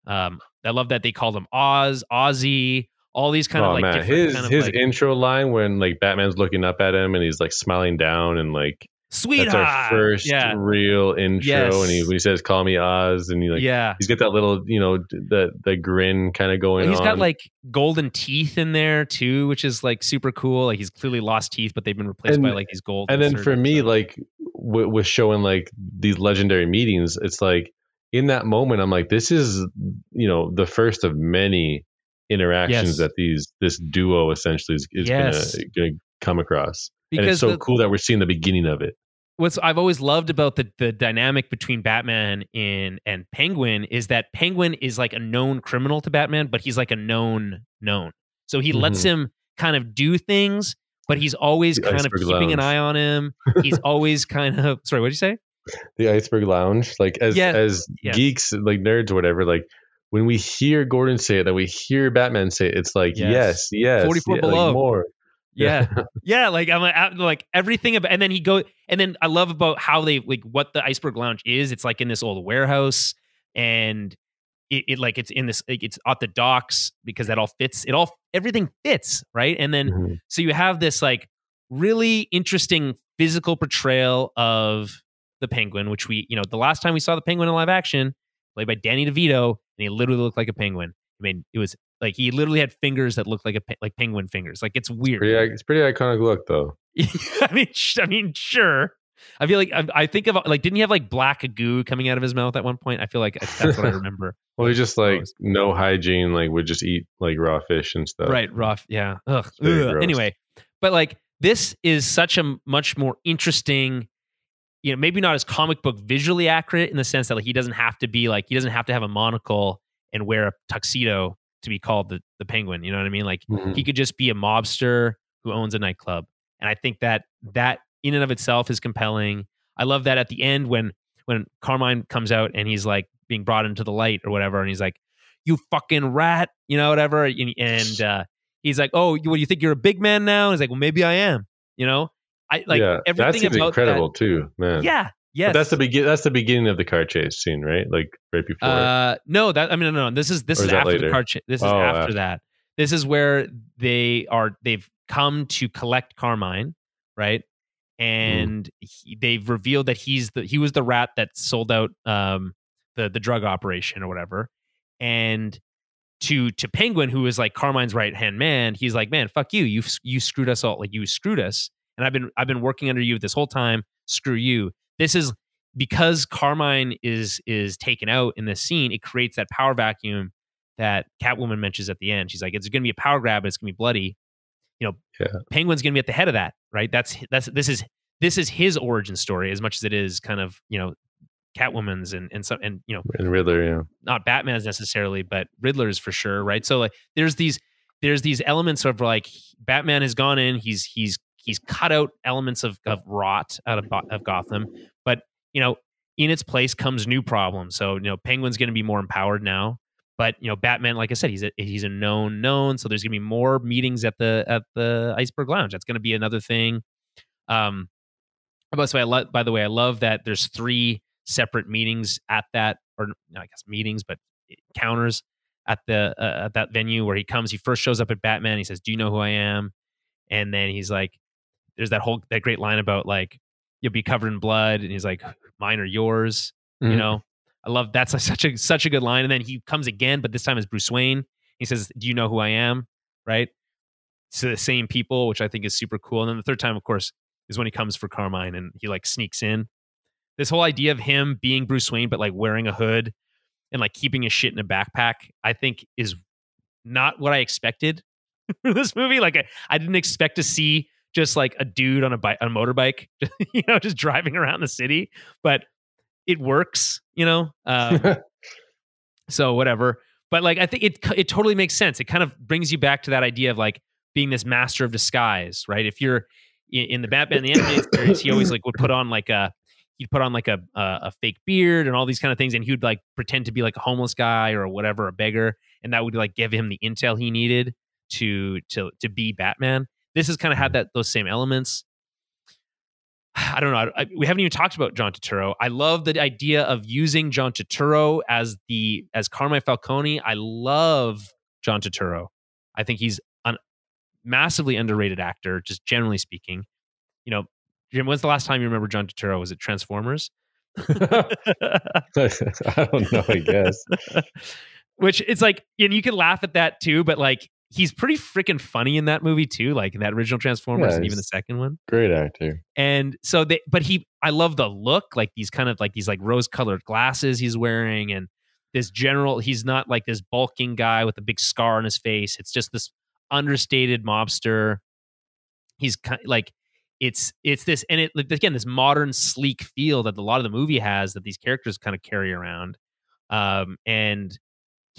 Um, I love that they called him Oz, Ozzy, all these kind oh of like man, different his kind of his like, intro line when like Batman's looking up at him and he's like smiling down and like sweetheart. that's our first yeah, real intro. Yes. And he when he says "Call me Oz" and he like yeah. he's got that little you know the the grin kind of going He's on. got like golden teeth in there too, which is like super cool. Like he's clearly lost teeth, but they've been replaced by like these gold. and then for me like w- with showing like these legendary meetings it's like in that moment i'm like this is you know the first of many interactions Yes. that these this duo essentially is, is Yes. gonna, gonna come across and because it's so the- cool that we're seeing the beginning of it what's I've always loved about the the dynamic between Batman and and Penguin is that Penguin is like a known criminal to Batman, but he's like a known known. So he lets him kind of do things, but he's always Mm-hmm. The kind of keeping an eye on him. He's always kind of sorry, what did you say? The iceberg lounge like as Yeah. as Yes. geeks like nerds or whatever like when we hear gordon say it that we hear batman say it it's like Yes. yes yes 44 yeah, like below. more Yeah. yeah, like I'm like, like everything about and then he go and then I love about how they like what the iceberg lounge is. It's like in this old warehouse and it, it like it's in this like, it's at the docks because that all fits. It all everything fits, right? And then Mhm. so you have this like really interesting physical portrayal of the penguin, which we, you know, the last time we saw the penguin in live action, played by Danny DeVito, and he literally looked like a penguin. I mean, it was like he literally had fingers that looked like a like penguin fingers. Like it's weird. pretty, it's pretty iconic look though I mean, sh- I mean, sure. I feel like I, I think of like, didn't he have like black goo coming out of his mouth at one point? I feel like that's what I remember. Well, he just like no hygiene, like would just eat like raw fish and stuff. right, rough, yeah. Ugh. Ugh. Anyway, but like this is such a much more interesting. You know, maybe not as comic book visually accurate in the sense that like he doesn't have to be like he doesn't have to have a monocle and wear a tuxedo to be called the the penguin. You know what I mean? Like Mhm. he could just be a mobster who owns a nightclub and i think that that in and of itself is compelling i love that at the end when when carmine comes out and he's like being brought into the light or whatever and he's like you fucking rat you know whatever and, and uh he's like oh you, what, you think you're a big man now and he's like well maybe i am you know i like yeah, that everything seems about incredible too, man. yeah yes But that's the begin. That's the beginning of the car chase scene, right? Like right before. Uh, no, that I mean, no, no. This is this is, is that after the car chase. Cha- this is Oh, after after. that. This is where they are. They've come to collect Carmine, right? Mm. And he, they've revealed that he's the he was the rat that sold out um the the drug operation or whatever. And to to Penguin, who is like Carmine's right hand man, he's like, man, fuck you. You you screwed us all. Like you screwed us. And I've been I've been working under you this whole time. Screw you. This is because Carmine is is taken out in this scene, it creates that power vacuum that Catwoman mentions at the end. She's like, it's going to be a power grab, but it's going to be bloody. You know, Yeah. Penguin's going to be at the head of that, right? That's that's this is this is his origin story as much as it is kind of you know Catwoman's and and some and you know and Riddler, yeah. not Batman's necessarily, but Riddler's for sure, right? So like there's these there's these elements of like Batman has gone in, he's he's he's cut out elements of of rot out of of Gotham, but you know in its place comes new problems. So you know Penguin's going to be more empowered now, but you know Batman, like I said, he's a he's a known known. So there's going to be more meetings at the at the Iceberg Lounge. That's going to be another thing. Um, by the way, I love by the way, I love that there's three separate meetings at that, or I guess meetings, but counters at the uh, at that venue where he comes. He first shows up at Batman. He says, "Do you know who I am?" And then he's like, "There's that whole that great line about like you'll be covered in blood," and he's like, "Mine or yours?" You Mhm. know, I love that's such a such a good line. And then he comes again, but this time as Bruce Wayne. He says, "Do you know who I am?" Right. So the same people, which I think is super cool. And then the third time, of course, is when he comes for Carmine and he like sneaks in. This whole idea of him being Bruce Wayne, but like wearing a hood, and like keeping his shit in a backpack, I think is not what I expected for this movie. Like I, I didn't expect to see just like a dude on a bike, on a motorbike, you know, just driving around the city, but it works, you know. Um, so whatever. But like I think it it totally makes sense. It kind of brings you back to that idea of like being this master of disguise, right? If you're in, in the Batman the animated series, he always like would put on like a he'd put on like a, a, a fake beard and all these kind of things, and he would like pretend to be like a homeless guy or whatever, a beggar, and that would like give him the intel he needed to to to be Batman. This has kind of had that those same elements. I don't know. I, we haven't even talked about John Turturro. I love the idea of using John Turturro as the as Carmine Falcone. I love John Turturro. I think he's a massively underrated actor, just generally speaking. You know, Jim, when's the last time you remember John Turturro? Was it Transformers? I don't know. I guess. Which it's like, and you can laugh at that too, but like he's pretty freaking funny in that movie too, like in that original Transformers Yeah, and even the second one. Great actor. And so they, but he, I love the look, like these kind of like these like rose colored glasses he's wearing, and this general. He's not like this bulking guy with a big scar on his face. It's just this understated mobster. He's kind like it's it's this and it like again this modern sleek feel that a lot of the movie has that these characters kind of carry around, um, and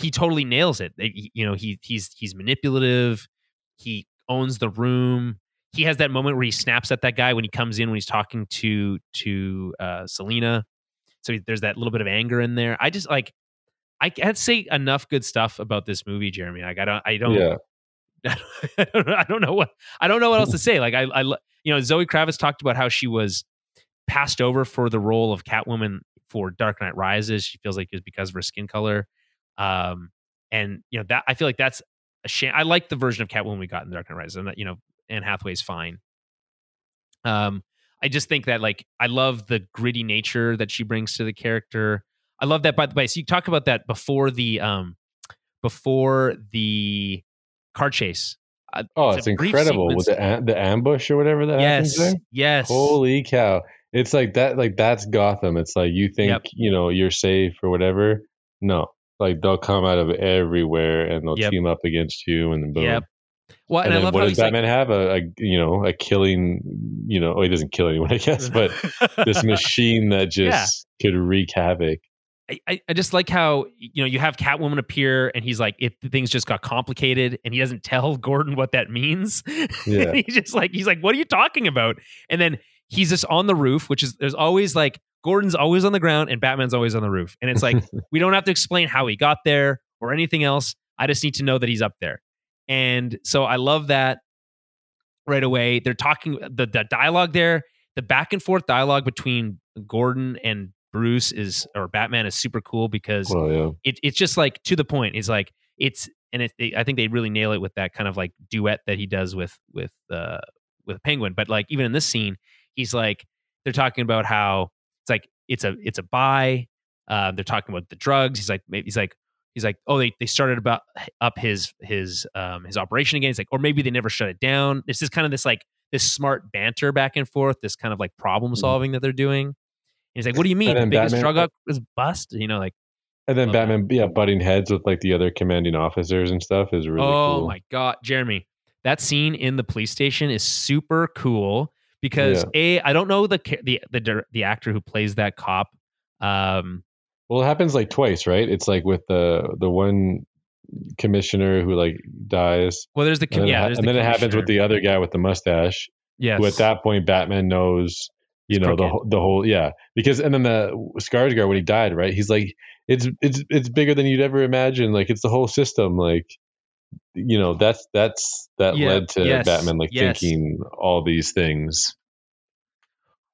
he totally nails it. You know, he he's he's manipulative. He owns the room. He has that moment where he snaps at that guy when he comes in when he's talking to to uh, Selina. So there's that little bit of anger in there. I just like I can't say enough good stuff about this movie, Jeremy. Like I don't I don't Yeah. I don't know. I don't know what I don't know what else to say. Like I, I, you know, Zoe Kravitz talked about how she was passed over for the role of Catwoman for Dark Knight Rises. She feels like it was because of her skin color, um, and you know that I feel like that's a shame. I like the version of Catwoman we got in Dark Knight Rises, and that you know Anne Hathaway's fine. Um, I just think that like I love the gritty nature that she brings to the character. I love that. By the way, so you talk about that before the um before the car chase. Uh, Oh, It's it's, incredible with the the ambush or whatever that happens yes, there. yes, Holy cow! It's like that. Like that's Gotham. It's like you think Yep. you know you're safe or whatever. No, like they'll come out of everywhere and they'll Yep. team up against you, and then boom. Yep. Well, and, And, then love what how does he's like, Batman have? A, a you know a killing you know oh he doesn't kill anyone I guess but this machine that just could wreak havoc. I, I- I just like how you know you have Catwoman appear and he's like if things just got complicated and he doesn't tell Gordon what that means. Yeah. he's just like he's like what are you talking about? And then he's just on the roof, which is there's always like Gordon's always on the ground and Batman's always on the roof, and it's like we don't have to explain how he got there or anything else. I just need to know that he's up there, and so I love that right away. They're talking the the dialogue there, the back and forth dialogue between Gordon and Bruce is or Batman is super cool because yeah. it, it's just like to the point. It's like it's and it, they, I think they really nail it with that kind of like duet that he does with with uh with Penguin. But like even in this scene, he's like they're talking about how it's like it's a it's a buy. Uh, they're talking about the drugs. He's like maybe he's like he's like oh they they started about up his his um his operation again. He's like or maybe they never shut it down. It's just kind of this like this smart banter back and forth. This kind of like problem solving that they're doing. And he's like, "What do you mean? The biggest Batman- drug up is bust?" You know, like And then Love that. Batman, yeah, butting heads with like the other commanding officers and stuff is really cool. oh cool. my god, Jeremy, that scene in the police station is super cool because a I don't know the the the the actor who plays that cop. Um, Well, it happens like twice, right? It's like with the the one commissioner who like dies, well, there's the and then, yeah, it, ha- there's and the then it happens with the other guy with the mustache. yes. Who at that point Batman knows, you know, the whole- the whole yeah. Because and then the Sarsgaard when he died, right? He's like, it's it's it's bigger than you'd ever imagine. Like it's the whole system. Like you know, that's that's that Yeah, led to yes, Batman like yes. thinking all these things.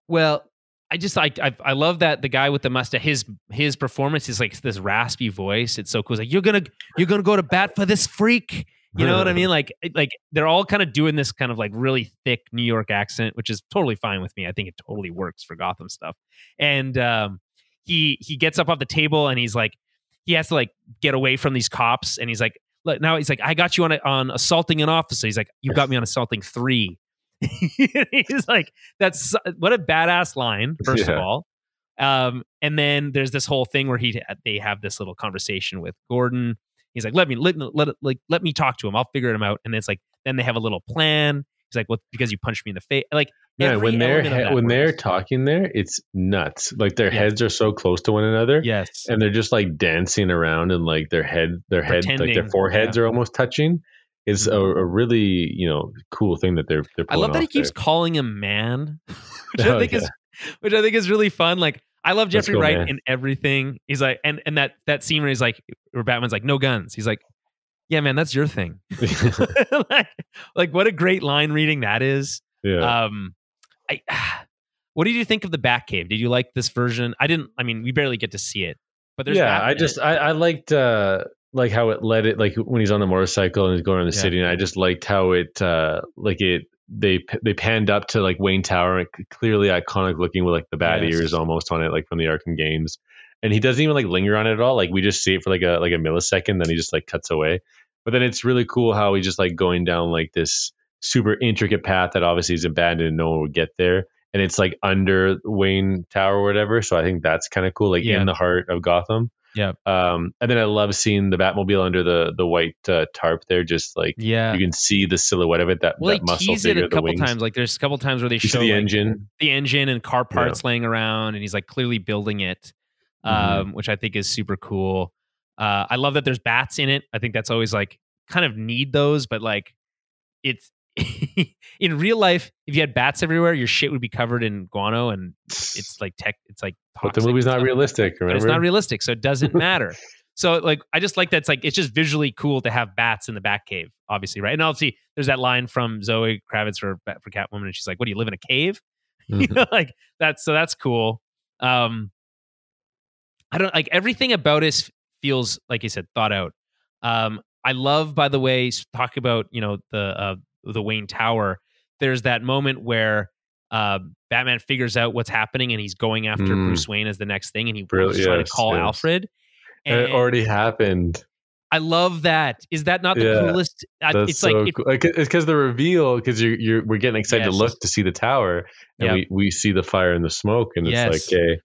Well, I just like I, I love that the guy with the mustache his his performance is like this raspy voice. It's so cool. It's like you're gonna you're gonna go to bat for this freak. You know what I mean? Like like they're all kind of doing this kind of like really thick New York accent, which is totally fine with me. I think it totally works for Gotham stuff. And um, he he gets up off the table and he's like he has to like get away from these cops and he's like now he's like I got you on a, on assaulting an officer. He's like you got me on assaulting three. he's like that's what a badass line first of all Um, and then there's this whole thing where he they have this little conversation with Gordon. He's like, "Let me let let like let me talk to him. I'll figure him out." And it's like then they have a little plan. He's like, "Well, because you punched me in the face." Like, Yeah, when they're when they're talking there, it's nuts. Like their Yes. heads are so close to one another, yes, and they're just like dancing around, and like their head, their head, like their foreheads are almost touching. It's a, Mhm. a really you know cool thing that they're they're. I love that he keeps there. calling him man, which I Oh, think is which I think is really fun. Like I love Jeffrey go, Wright man. in everything. He's like, and and that that scene where he's like, where Batman's like, no guns. He's like, yeah, man, that's your thing. like, like what a great line reading that is. yeah. Um, I, what did you think of the Batcave? Did you like this version? I didn't. I mean, we barely get to see it, but there's yeah, I just. I, I liked uh like how it led it like when he's on the motorcycle and he's going around the Yeah. city and I just liked how it uh like it they they panned up to like Wayne Tower and clearly iconic looking with like the bat Yes. ears almost on it like from the Arkham games and he doesn't even like linger on it at all like we just see it for like a like a millisecond then he just like cuts away but then it's really cool how he's just like going down like this super intricate path that obviously is abandoned and no one would get there and it's like under Wayne Tower or whatever so I think that's kind of cool like Yeah. in the heart of Gotham yeah, um, and then I love seeing the Batmobile under the the white uh, tarp there, just like yeah. you can see the silhouette of it. That, Well, that they muscle tease it a the couple times. Like there's a couple times where they You show the like, engine. the engine and car parts laying around and he's like clearly building it um, Mhm. which i think is super cool uh, i love that there's bats in it i think that's always like kind of need those but like it's in real life if you had bats everywhere your shit would be covered in guano and it's like tech it's like But the movie's not realistic. but it's not realistic so it doesn't matter so like i just like that. It's like it's just visually cool to have bats in the bat cave obviously right and obviously there's that line from zoe kravitz for for catwoman and she's like what do you live in a cave you Mhm. know, like that's so that's cool. Um, I don't like everything about it feels like you said thought out. Um, I love, by the way, talk about you know the uh, the Wayne Tower. There's that moment where uh, Batman figures out what's happening and he's going after Mm. Bruce Wayne as the next thing, and he Brill- he's trying to call yes. Alfred. And And it already happened. I love that. Is that not the Yeah, coolest? I, it's so like it, cool. Like, it's because the reveal. Because you're you're we're getting excited Yes. to look to see the tower, and Yep. we we see the fire and the smoke, and it's Yes. like, hey,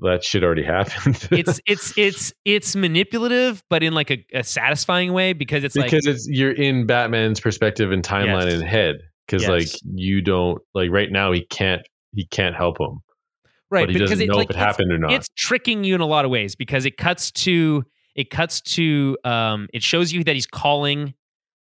that shit already happened. it's it's it's it's manipulative, but in like a, a satisfying way because it's like because it's you're in Batman's perspective and timeline Yes. and head. Because Yes. like you don't like right now he can't he can't help him, right but he because doesn't it, know like, if it it's- happened or not. it's tricking you in a lot of ways because it cuts to it cuts to um it shows you that he's calling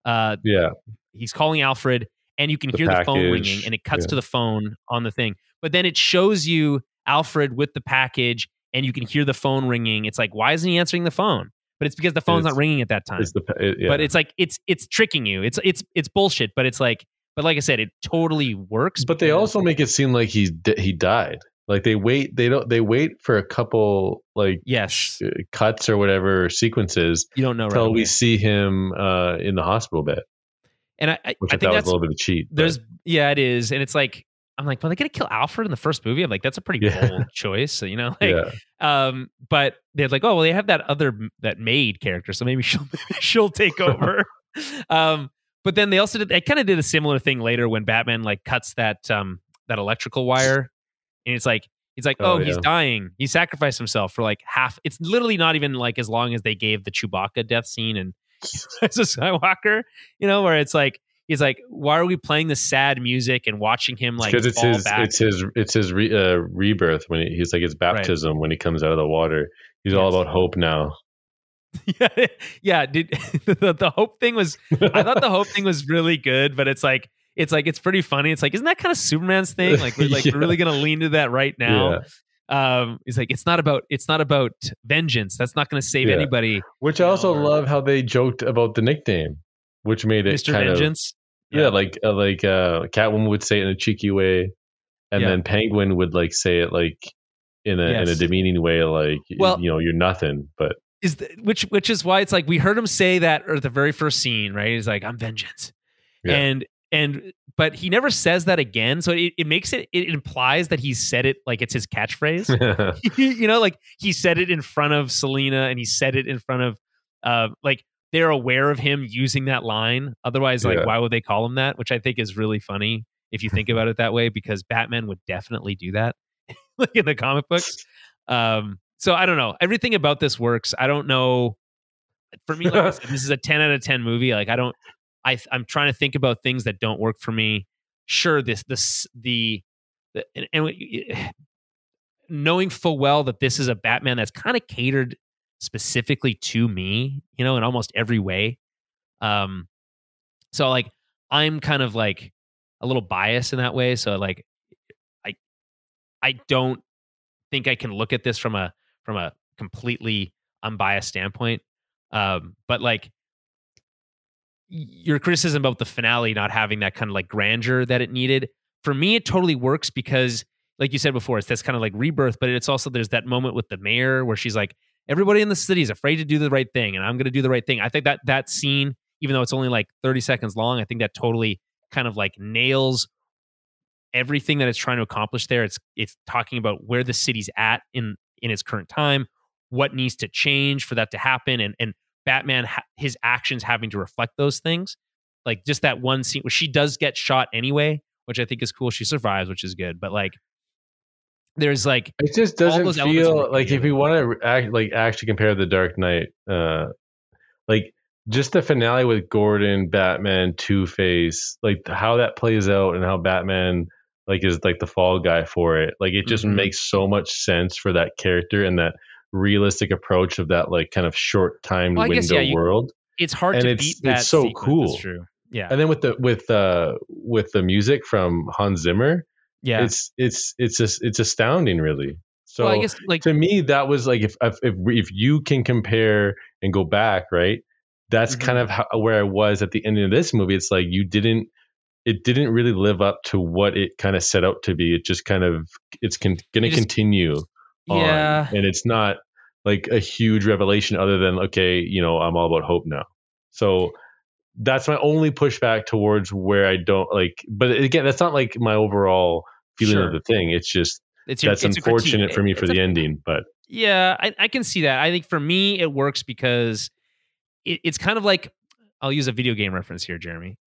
uh yeah, he's calling Alfred and you can The hear the phone ringing and it cuts yeah. to the phone on the thing but then it shows you Alfred with the package and you can hear the phone ringing it's like why isn't he answering the phone but it's because the phone's not ringing at that time it's the it, yeah. but it's like it's it's tricking you it's it's it's bullshit but it's like but like I said it totally works but they also make it seem like di- he died. Like they wait they don't they wait for a couple like yes uh, cuts or whatever sequences you don't know right until we away. see him uh, in the hospital bed, and I, I, which I think thought was that's a little bit of a cheat. but- There's yeah, it is, and it's like I'm like, well, they gonna kill Alfred in the first movie. I'm like, that's a pretty Yeah. bold choice, so, you know. Like, yeah, um, but they're like, oh, well, they have that other that maid character, so maybe she'll maybe she'll take over. um, but then they also did they kind of did a similar thing later when Batman like cuts that um that electrical wire, and it's like. He's like, oh, Oh, he's dying. He sacrificed himself for like half. It's literally not even like as long as they gave the Chewbacca death scene and as a Skywalker, you know, where it's like he's like, why are we playing the sad music and watching him like because it's his back? it's his it's his re, uh, rebirth when he, he's like his baptism when he comes out of the water. He's all about hope now. yeah, yeah. Did the, the hope thing was? I thought the hope thing was really good, but it's like it's like it's pretty funny. It's like isn't that kind of Superman's thing? Like we're like Yeah. we're really gonna lean to that right now. Um, he's like it's not about it's not about vengeance. That's not gonna save Yeah. anybody. Which I also or- love how they joked about the nickname, which made it Mr. Vengeance. Of yeah, like uh, like uh, Catwoman would say it in a cheeky way, and Yeah. then Penguin would like say it like in a in a demeaning way, like Well- you know you're nothing. But is the, which which is why it's like we heard him say that at the very first scene, right? He's like, "I'm vengeance," Yeah. and and but he never says that again. So it, it makes it it implies that he said it like it's his catchphrase. you know, like he said it in front of Selina, and he said it in front of uh like they're aware of him using that line. Otherwise, like Yeah. why would they call him that? Which I think is really funny if you think about it that way, because Batman would definitely do that. like in the comic books. Um, so I don't know. Everything about this works. I don't know. For me, like said, this is a ten out of ten movie. Like I don't. I I'm trying to think about things that don't work for me. Sure, this this the, the and, and knowing full well that this is a Batman that's kind of catered specifically to me, you know, in almost every way. Um, so like I'm kind of like a little biased in that way. So like I I don't think I can look at this from a from a completely unbiased standpoint. Um, but like your criticism about the finale not having that kind of like grandeur that it needed, for me it totally works because like you said before, it's this kind of like rebirth, but it's also there's that moment with the mayor where she's like, everybody in the city is afraid to do the right thing, and I'm going to do the right thing. I think that that scene, even though it's only like 30 seconds long, I think that totally kind of like nails everything that it's trying to accomplish there. It's it's talking about where the city's at in in its current time, what needs to change for that to happen, and and Batman his actions having to reflect those things. Like just that one scene where she does get shot anyway, which I think is cool. She survives, which is good. But like there's like it just doesn't feel like if you want to act like actually compare the Dark Knight, uh, like just the finale with Gordon, Batman, Two Face, like how that plays out and how Batman like is like the fall guy for it. Like it just mm-hmm. makes so much sense for that character and that realistic approach of that like kind of short time well, window guess, yeah, you, world. It's hard and to it's, beat that. It's so sequence. cool. That's true. Yeah. And then with the with uh with the music from Hans Zimmer, yeah. It's it's it's just it's astounding really. So well, I guess, like to me that was like if if if, if you can compare and go back right that's mm-hmm. kind of how, where i was at the end of this movie. It's like you didn't it didn't really live up to what it kind of set out to be. It just kind of it's con- going to continue yeah. on, and it's not like a huge revelation other than okay you know i'm all about hope now. So that's my only pushback towards where I don't like. But again, that's not like my overall feeling sure. of the thing. It's just it's your, that's it's unfortunate for me for the a, ending. But yeah, I, I, can see that. I think for me it works because it, it's kind of like I'll use a video game reference here, Jeremy.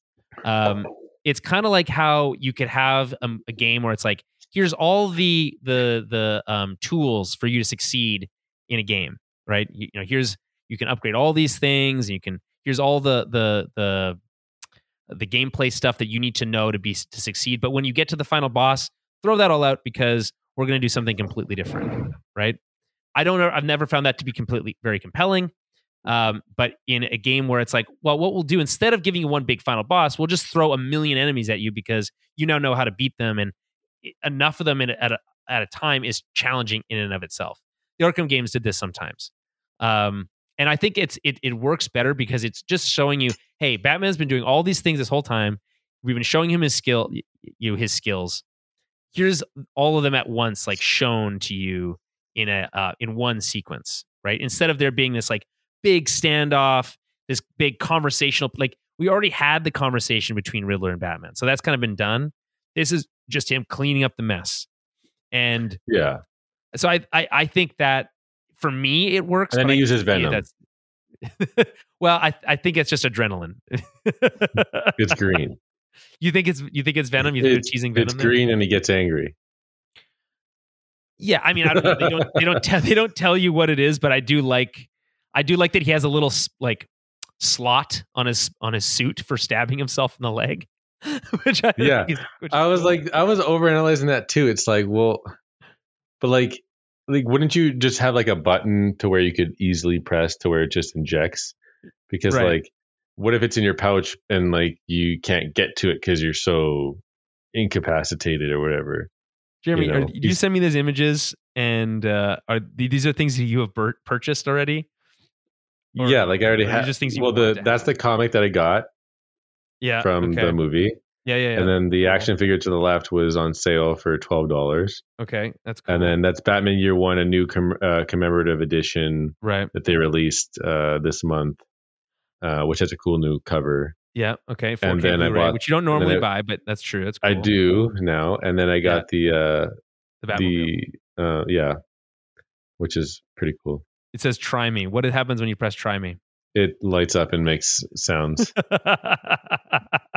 Um, it's kind of like how you could have a, a, game where it's like here's all the the the um, tools for you to succeed in a game, right? You, you know, here's you can upgrade all these things, and you can here's all the the the the gameplay stuff that you need to know to be to succeed. But when you get to the final boss, throw that all out because we're going to do something completely different, right? I don't know. I've never found that to be completely very compelling. Um, but in a game where it's like, well, what we'll do instead of giving you one big final boss, we'll just throw a million enemies at you because you now know how to beat them, and enough of them in, at a at a time is challenging in and of itself. The Arkham games did this sometimes. Um, and I think it's it it works better because it's just showing you, hey, Batman's been doing all these things this whole time. We've been showing him his skill, you his skills. Here's all of them at once, like shown to you in a uh, in one sequence, right? Instead of there being this like big standoff, this big conversational, like we already had the conversation between Riddler and Batman, so that's kind of been done. This is just him cleaning up the mess, and yeah. So I I, I think that for me it works. And then he uses Venom. well, I I think it's just adrenaline. it's green. You think it's you think it's Venom? You think it's, they're teasing Venom? It's green, there? and he gets angry. Yeah, I mean, I don't know. They don't they don't tell they don't tell you what it is, but I do like I do like that he has a little like slot on his on his suit for stabbing himself in the leg. which I yeah, which I was cool. like I was overanalyzing that too. It's like, well, but like like wouldn't you just have like a button to where you could easily press to where it just injects because right. like what if it's in your pouch and like you can't get to it because you're so incapacitated or whatever jeremy you know? are, do you send me these images and uh are these are things that you have bur- purchased already or, yeah like i already have just things well the that's the comic that i got yeah from okay. the movie yeah, yeah, yeah. And then the action figure to the left was on sale for twelve dollars. Okay, that's cool. And then that's Batman Year One, a new com- uh, commemorative edition, right? That they released uh, this month, uh, which has a cool new cover. Yeah. Okay. 4K and then Blu-ray, I bought, which you don't normally I, buy, but that's true. That's cool. I do now, and then I got yeah. the uh, the, the uh, yeah, which is pretty cool. It says "Try me." What happens when you press "Try me"? It lights up and makes sounds.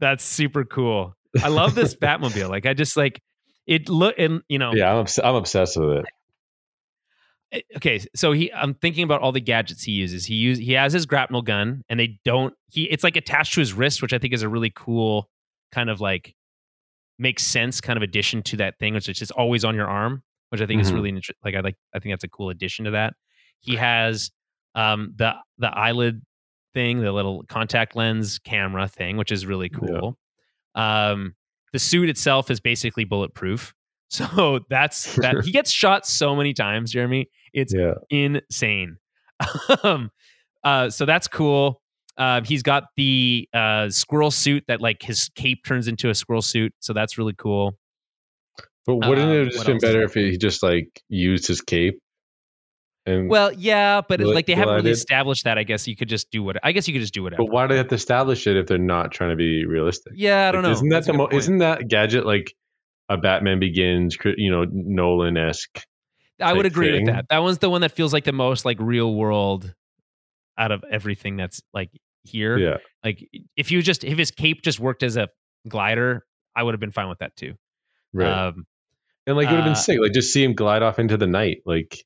That's super cool. I love this Batmobile. Like I just like it look and you know Yeah, I'm obs- I'm obsessed with it. Okay so he i'm thinking about all the gadgets he uses he use he has his grapnel gun and they don't he it's like attached to his wrist which i think is a really cool kind of like makes sense kind of addition to that thing which is just always on your arm which i think is Mhm. really inter- like i like i think that's a cool addition to that he has um the the eyelid thing the little contact lens camera thing which is really Yeah. cool um the suit itself is basically bulletproof so that's that he gets shot so many times jeremy it's Yeah. insane. um, uh, so that's cool. Uh, he's got the uh, squirrel suit that like his cape turns into a squirrel suit. So that's really cool. But wouldn't Um, it have just been better if he just like used his cape? And Well, yeah, but it's like they haven't really established that. I guess you could just do what. I guess you could just do whatever. but why do they have to establish it if they're not trying to be realistic? yeah, I don't Like, know. Isn't that That's the mo- point. isn't that gadget like a Batman Begins, you know, Nolan esque? I would agree thing? with that. That one's the one that feels like the most like real world out of everything that's like here. Yeah, Like if you just if his cape just worked as a glider, I would have been fine with that too. right. Um, and like it would have uh, been sick. Like just see him glide off into the night. Like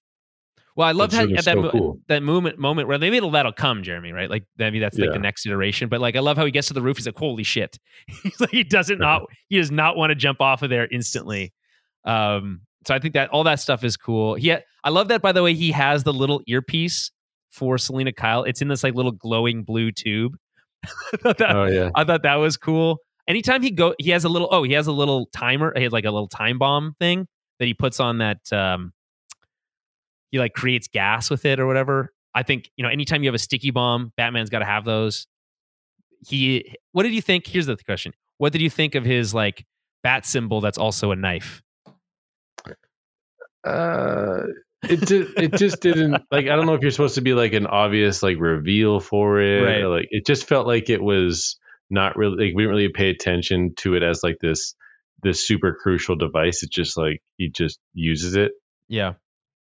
Well, I love That's how at that mo- cool. that moment moment where maybe it'll, that'll come, Jeremy, right? Like maybe that's like Yeah. the next iteration. But like I love how he gets to the roof. He's like, "Holy shit!" he's like he doesn't not he does not want to jump off of there instantly. Um, so I think that all that stuff is cool. He, I love that by the way. He has the little earpiece for Selina Kyle. It's in this like little glowing blue tube. I thought that oh yeah, I thought that was cool. Anytime he go, he has a little. Oh, he has a little timer. He has like a little time bomb thing that he puts on that. Um, he like creates gas with it or whatever. I think you know. Anytime you have a sticky bomb, Batman's got to have those. He. What did you think? Here's the question. What did you think of his like bat symbol? That's also a knife. uh, it just it just didn't like. I don't know if you're supposed to be like an obvious like reveal for it. Right. Like it just felt like it was not really. Like we didn't really pay attention to it as like this this super crucial device. It's just like he just uses it Yeah.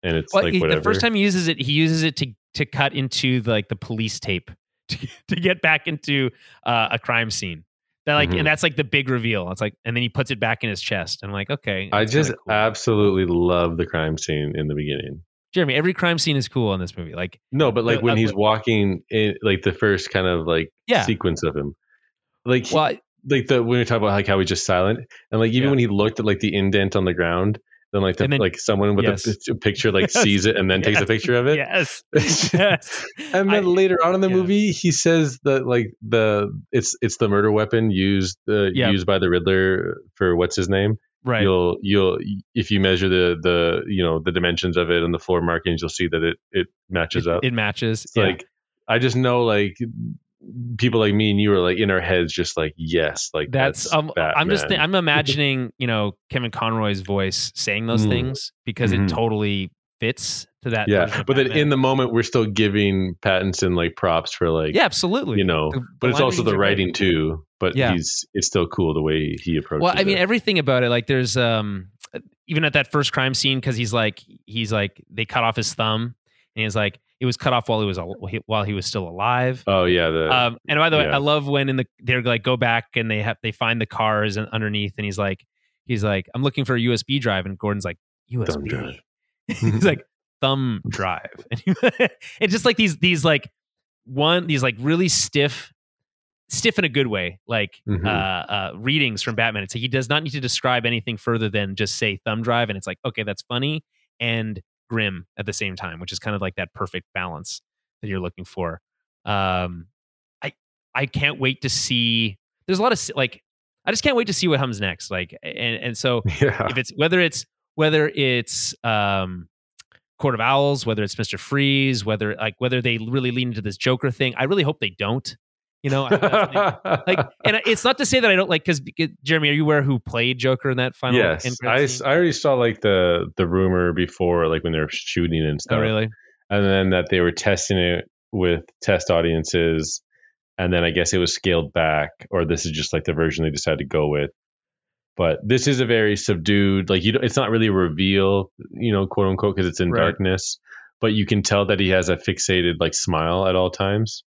And it's Well, like he- the first time he uses it, he uses it to to cut into the, like the police tape to, to get back into uh, a crime scene. That like, Mhm. and that's like the big reveal. It's like, and then he puts it back in his chest. I'm like, okay, I just cool. absolutely love the crime scene in the beginning. Jeremy. Every crime scene is cool in this movie. Like, No, but like The- when uh, he's walking in, like the first kind of like Yeah. sequence of him, like well, like the when we talk about like how he's just silent, and like even Yeah. when he looked at like the indent on the ground, then like the, then- like someone with yes. a, picture like sees it and then takes a picture of it. yes, yes. and then I- later on in the yeah. movie, he says that like the it's it's the murder weapon used uh, Yeah. used by the Riddler for what's his name. right. You'll you'll if you measure the the you know the dimensions of it and the floor markings, you'll see that it it matches it, up. it matches. Yeah. like I just know like people like me and you are like in our heads just like yes like that's, that's, um, I'm just Batman. I'm imagining you know Kevin Conroy's voice saying those Mm. things because Mhm. it totally fits to that. yeah but then in the moment we're still giving Pattinson like props for like yeah, absolutely. you know The- the but it's also the great. writing too but Yeah. he's it's still cool the way he approaches Well, I mean, it. everything about it, like there's um even at that first crime scene because he's like he's like they cut off his thumb and he's like it was cut off while he was while he was still alive. oh yeah the Um, and by the way. I love when in the they're like go back and they have they find the cars and underneath and he's like he's like I'm looking for a USB drive and Gordon's like USB. drive. he's like thumb drive. And he- it's just like these these like one these like really stiff stiff in a good way like Mhm. uh, uh readings from batman it's like he does not need to describe anything further than just say thumb drive and it's like okay that's funny and grim at the same time which is kind of like that perfect balance that you're looking for um i i can't wait to see there's a lot of like i just can't wait to see what comes next like and and so yeah if it's whether it's whether it's um Court of Owls, whether it's Mister Freeze, whether like whether they really lean into this Joker thing. I really hope they don't. You know, I- like, and it's not to say that I don't like because Jeremy, are you aware who played Joker in that final? yes I, scene? I already saw like the the rumor before like when they were shooting and oh, stuff oh, really? and then that they were testing it with test audiences and then i guess it was scaled back or this is just like the version they decided to go with but this is a very subdued like you don't, it's not really a reveal you know quote unquote because it's in Right. darkness but you can tell that he has a fixated like smile at all times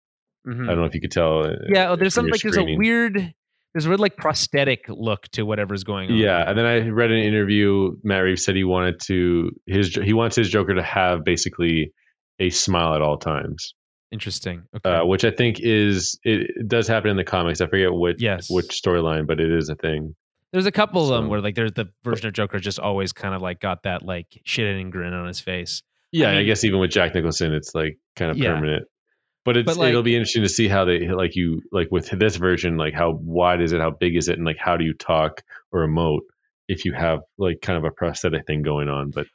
Mhm. i don't know if you could tell uh, Yeah, oh, there's from some your like there's a weird there's a real like prosthetic look to whatever's going on. Yeah, and then I read an interview. Matt Reeves said he wanted to his he wants his Joker to have basically a smile at all times. Interesting. Okay. Uh, which I think is it, it, does happen in the comics. I forget which yes. which storyline, but it is a thing. There's a couple so, of them where like there's the version of Joker just always kind of like got that like shit and grin on his face. Yeah, I, mean, I, guess even with Jack Nicholson, it's like kind of yeah. permanent. But it's but like, it'll be interesting to see how they like you like with this version, like how wide is it, how big is it, and like how do you talk or emote if you have like kind of a prosthetic thing going on, but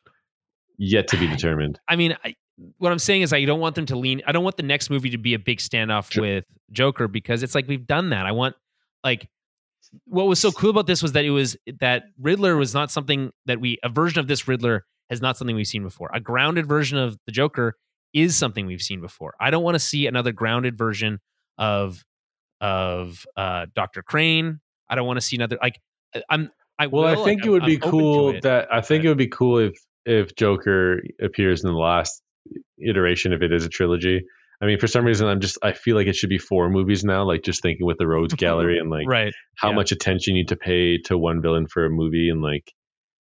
yet to be determined. I mean, I, what I'm saying is I don't want them to lean. I don't want the next movie to be a big standoff sure. with Joker because it's like we've done that. I want like what was so cool about this was that it was that Riddler was not something that we a version of this Riddler has not something we've seen before. A grounded version of the Joker is something we've seen before. I don't want to see another grounded version of of uh, Doctor Crane. I don't want to see another like I'm. I well, will, I think like, it would I'm, be I'm cool it, that I think but, it would be cool if if Joker appears in the last iteration if it is a trilogy. I mean, for some reason, I'm just I feel like it should be four movies now. Like just thinking with the Rogues Gallery and like right. how yeah. much attention you need to pay to one villain for a movie, and like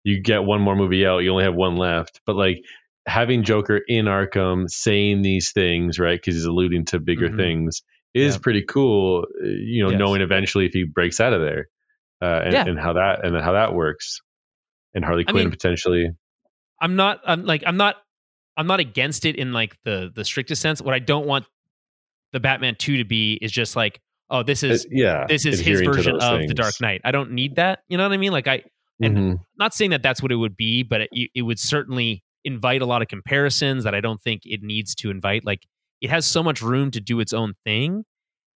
you get one more movie out, you only have one left. But like having Joker in Arkham saying these things, right? Because he's alluding to bigger mm-hmm. things is yeah. pretty cool. Uh, you know, yes. knowing eventually if he breaks out of there, uh, and, yeah. and, how that and how that works, and Harley Quinn mean, potentially. I'm not. I'm like. I'm not. I'm not against it in like the the strictest sense. What I don't want the Batman two to be is just like, oh, this is it, yeah, this is his version of things. the Dark Knight. I don't need that. You know what I mean? Like I. And mm-hmm. not saying that that's what it would be, but it, it would certainly invite a lot of comparisons that I don't think it needs to invite. Like it has so much room to do its own thing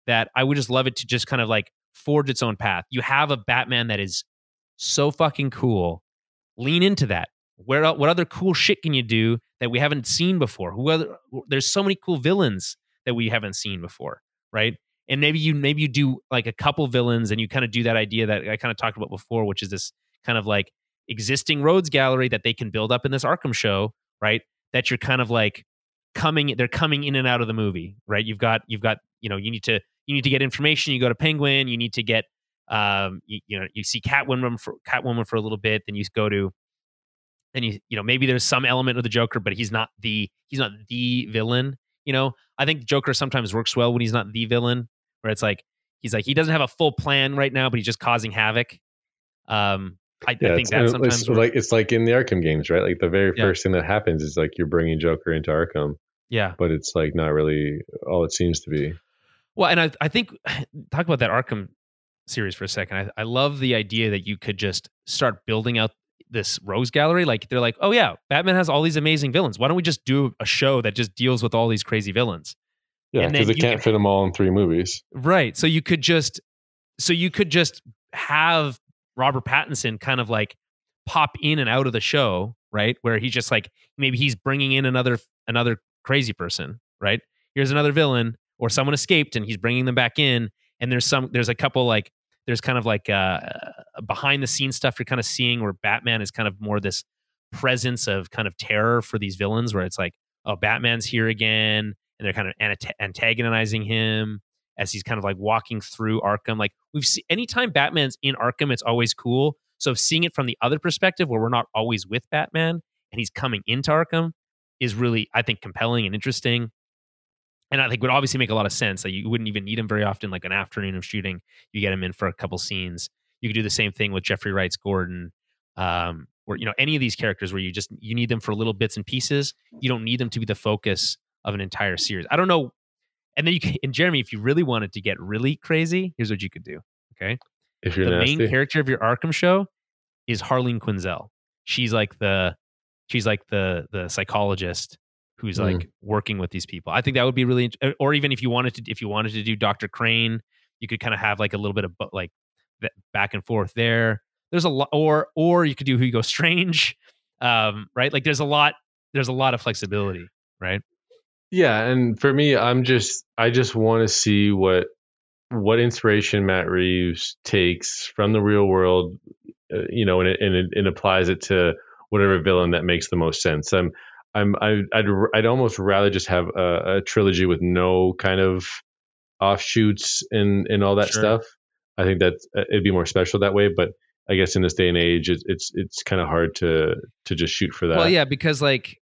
that I would just love it to just kind of like forge its own path. You have a Batman that is so fucking cool. Lean into that. Where what other cool shit can you do that we haven't seen before? Who other there's so many cool villains that we haven't seen before, right? And maybe you maybe you do like a couple villains and you kind of do that idea that I kind of talked about before, which is this kind of like existing rogues gallery that they can build up in this Arkham show, right? That you're kind of like coming they're coming in and out of the movie, right? You've got you've got, you know, you need to you need to get information, you go to Penguin, you need to get um you, you know, you see Catwoman for Catwoman for a little bit, then you go to and you you know, maybe there's some element of the Joker, but he's not the he's not the villain, you know? I think Joker sometimes works well when he's not the villain, where it's like he's like he doesn't have a full plan right now, but he's just causing havoc. Um, I, yeah, I think that uh, sometimes it's like it's like in the Arkham games, right? Like the very yeah. first thing that happens is like you're bringing Joker into Arkham. Yeah, but it's like not really all it seems to be. Well, and I I think talk about that Arkham series for a second. I, I love the idea that you could just start building out this rogues gallery. Like they're like, oh yeah, Batman has all these amazing villains. Why don't we just do a show that just deals with all these crazy villains? Yeah, because they can't fit them all in three movies. Right. So you could just so you could just have Robert Pattinson kind of like pop in and out of the show, right? Where he's just like maybe he's bringing in another another crazy person, right? Here's another villain or someone escaped and he's bringing them back in and there's some there's a couple like there's kind of like uh, behind the scenes stuff you're kind of seeing where Batman is kind of more this presence of kind of terror for these villains where it's like oh Batman's here again and they're kind of antagonizing him as he's kind of like walking through Arkham. Like we've seen anytime Batman's in Arkham, it's always cool. So seeing it from the other perspective where we're not always with Batman and he's coming into Arkham is really, I think, compelling and interesting. And I think would obviously make a lot of sense. Like you wouldn't even need him very often, like an afternoon of shooting. You get him in for a couple scenes. You could do the same thing with Jeffrey Wright's Gordon, um, or you know any of these characters where you just you need them for little bits and pieces. You don't need them to be the focus of an entire series. I don't know and then you can, and Jeremy, if you really wanted to get really crazy, here's what you could do. Okay. If you're the nasty. main character of your Arkham show is Harleen Quinzel. She's like the, she's like the, the psychologist who's mm. like working with these people. I think that would be really, or even if you wanted to, if you wanted to do Dr. Crane, you could kind of have like a little bit of like back and forth there. There's a lot, or, or you could do Hugo Strange. Um, right. Like there's a lot, there's a lot of flexibility. Right. Yeah, and for me, I'm just I just want to see what what inspiration Matt Reeves takes from the real world, uh, you know, and it, and it, it, applies it to whatever villain that makes the most sense. I'm I'm I, I'd I'd almost rather just have a, a, trilogy with no kind of offshoots and and all that sure. stuff. I think that uh, it'd be more special that way. But I guess in this day and age, it's it's, it's kind of hard to to just shoot for that. Well, yeah, because like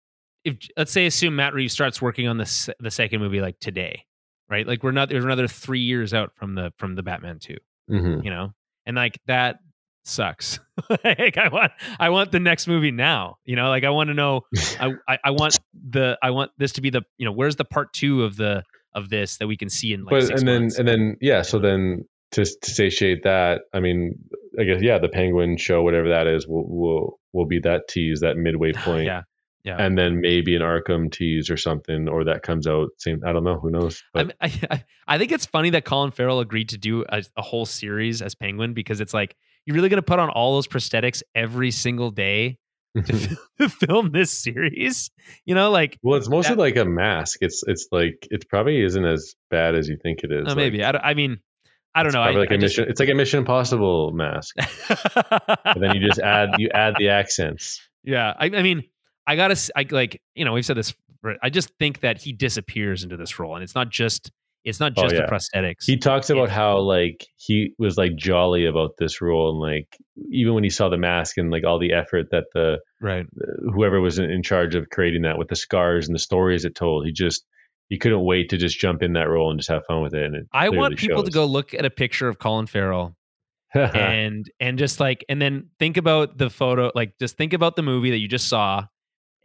if let's say assume Matt Reeves starts working on the the second movie like today, right? Like we're not there's another three years out from the from the Batman 2 Mhm. you know, and like that sucks. like I want I want the next movie now. You know, like I want to know. I, I I want the I want this to be the you know where's the part two of the of this that we can see in like but six and then months. and then yeah, so then to to satiate that, I mean, I guess yeah, the Penguin show, whatever that is, will will will be that tease, that midway point. yeah, yeah. and then maybe an Arkham tease or something, or that comes out same. I don't know. Who knows? But I, I I think it's funny that Colin Farrell agreed to do a, a whole series as Penguin because it's like you're really going to put on all those prosthetics every single day to, to film this series. You know, like well, it's mostly that- like a mask. It's it's like it probably isn't as bad as you think it is. uh, Like, maybe I, I mean I don't it's know. I, like I a just- mission. It's like a Mission Impossible mask. and then you just add you add the accents. yeah, I, I mean I gotta I like you know we've said this. I just think that he disappears into this role, and it's not just it's not Oh, just yeah. the prosthetics. He talks about It's- how like he was like jolly about this role, and like even when he saw the mask and like all the effort that the right. whoever was in, in charge of creating that with the scars and the stories it told, he just he couldn't wait to just jump in that role and just have fun with it. And it I want people to go look at a picture of Colin Farrell and and just like and then think about the photo like just think about the movie that you just saw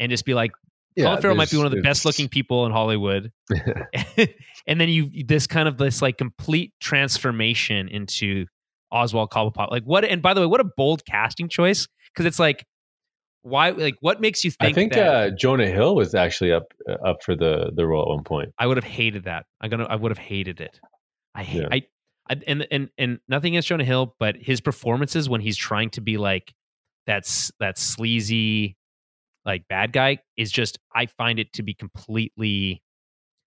and just be like Colin Farrell might be one of the best looking people in Hollywood and then you this kind of this like complete transformation into Oswald Cobblepot like what and by the way what a bold casting choice because it's like why like what makes you think I think that uh, Jonah Hill was actually up uh, up for the the role at one point. I would have hated that. I'm gonna. I would have hated it. I hate. Yeah. I, I. And and and nothing against Jonah Hill, but his performances when he's trying to be like that's that sleazy, like bad guy is just. I find it to be completely.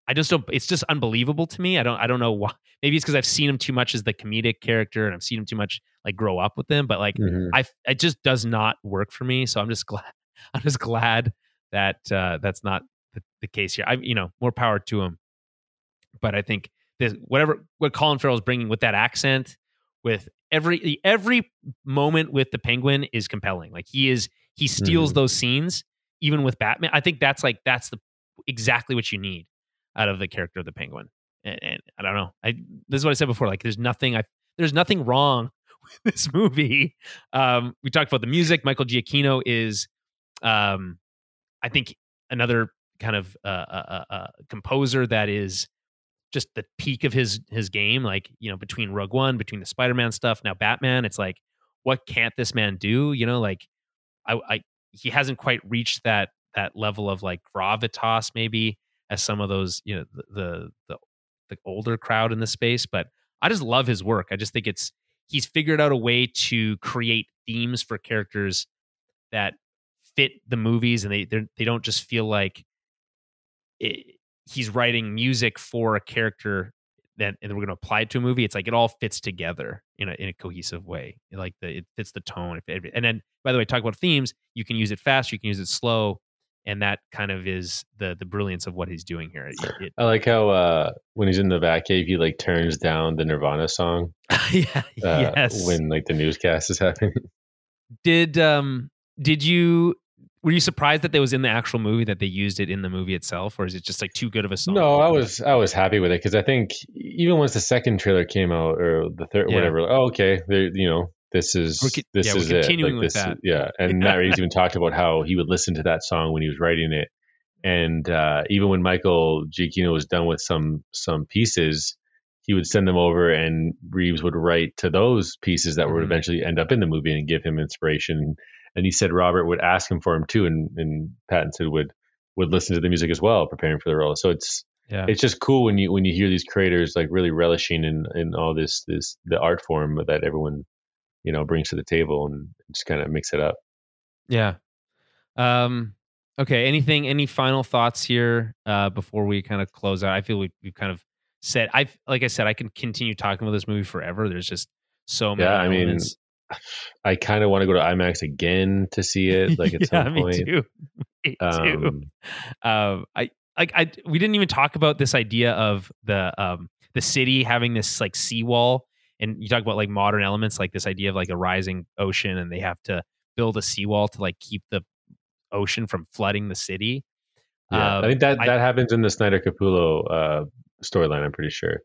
I just don't. It's just unbelievable to me. I don't. I don't know why. Maybe it's because I've seen him too much as the comedic character, and I've seen him too much like grow up with him. But like, Mhm. I it just does not work for me. So I'm just glad. I'm just glad that uh, that's not the, the case here. I you know more power to him, but I think this whatever what Colin Farrell is bringing with that accent, with every every moment with the Penguin is compelling. Like he is he steals Mhm. those scenes even with Batman. I think that's like that's the exactly what you need out of the character of the Penguin. And, and I don't know. I this is what I said before. Like there's nothing I there's nothing wrong with this movie. Um, we talked about the music. Michael Giacchino is, um, I think, another kind of uh, uh, uh, uh, composer that is just the peak of his his game. Like you know, between Rogue One, between the Spider Man stuff, now Batman. It's like, what can't this man do? You know, like I, I he hasn't quite reached that that level of like gravitas, maybe as some of those you know the the the, older crowd in the space. But I just love his work. I just think it's he's figured out a way to create themes for characters that fit the movies and they they don't just feel like it, he's writing music for a character that and we're going to apply it to a movie it's like it all fits together in a, in a cohesive way like the it fits the tone and then by the way talk about themes you can use it fast you can use it slow and that kind of is the the brilliance of what he's doing here it, it, I like how uh, when he's in the Batcave, he like turns down the Nirvana song yeah uh, yes when like the newscast is happening. did um did you were you surprised that that was in the actual movie that they used it in the movie itself or is it just like too good of a song No, I was I was happy with it because I think even once the second trailer came out or the third Yeah. whatever, oh okay, there you know this is co- this yeah, we're is it. continuing with this that. Is, yeah, and Matt Reeves even talked about how he would listen to that song when he was writing it, and uh, even when Michael Giacchino was done with some some pieces, he would send them over, and Reeves would write to those pieces that would Mhm. eventually end up in the movie and give him inspiration. And he said Robert would ask him for him too, and and Pattinson would would listen to the music as well, preparing for the role. So it's yeah it's just cool when you when you hear these creators like really relishing in in all this this the art form that everyone you know brings to the table and just kind of mix it up. Yeah. Um. Okay. Anything? Any final thoughts here uh, before we kind of close out? I feel we, we've kind of said. I've like I said, I can continue talking about this movie forever. There's just so many. Yeah, I mean. I kind of want to go to IMAX again to see it, like at yeah, some me point. too. Me too. Um, um, I like I we didn't even talk about this idea of the um the city having this like seawall and you talk about like modern elements, like this idea of like a rising ocean, and they have to build a seawall to like keep the ocean from flooding the city. Yeah, Um, I think that I- that happens in the Snyder Capullo uh, storyline. I'm pretty sure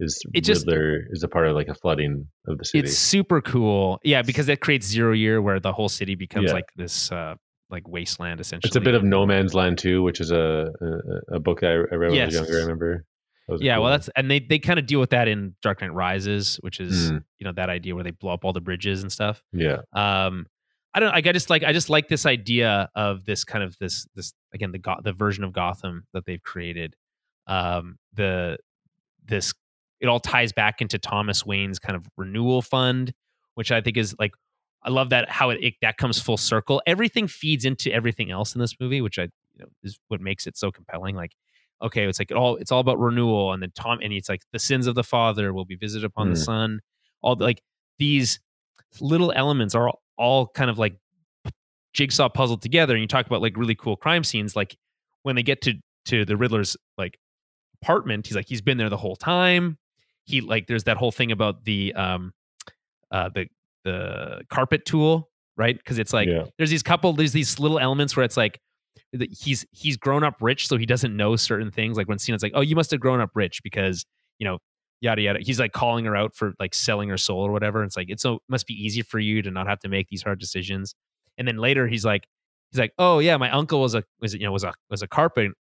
is It just- Riddler is a part of like a flooding of the city. It's super cool. Yeah, because it creates zero year where the whole city becomes Yeah. like this uh like wasteland essentially. It's a bit of No Man's Land too, which is a a, a book that I, I read when I was younger. I remember. Yeah, cool. well that's and they they kind of deal with that in Dark Knight Rises, which is Mm. you know that idea where they blow up all the bridges and stuff. yeah, Um I don't I just like I just like this idea of this kind of this this again the the version of Gotham that they've created. Um the this it all ties back into Thomas Wayne's kind of renewal fund, which I think is like I love that how it, it that comes full circle. Everything feeds into everything else in this movie, which I you know is what makes it so compelling. Like, okay, it's like it all it's all about renewal, and then Tom and it's like the sins of the father will be visited upon the Mm. son. All the, like these little elements are all, all kind of like jigsaw puzzled together. And you talk about like really cool crime scenes, like when they get to to the Riddler's like apartment, he's like he's been there the whole time. He like there's that whole thing about the um uh the the carpet tool, right? Because it's like yeah, there's these couple there's these little elements where it's like he's he's grown up rich so he doesn't know certain things. Like when Cena's like oh you must have grown up rich because you know yada yada he's like calling her out for like selling her soul or whatever it's like it's so it must be easy for you to not have to make these hard decisions. And then later he's like he's like oh yeah my uncle was a was you know was a was a carpet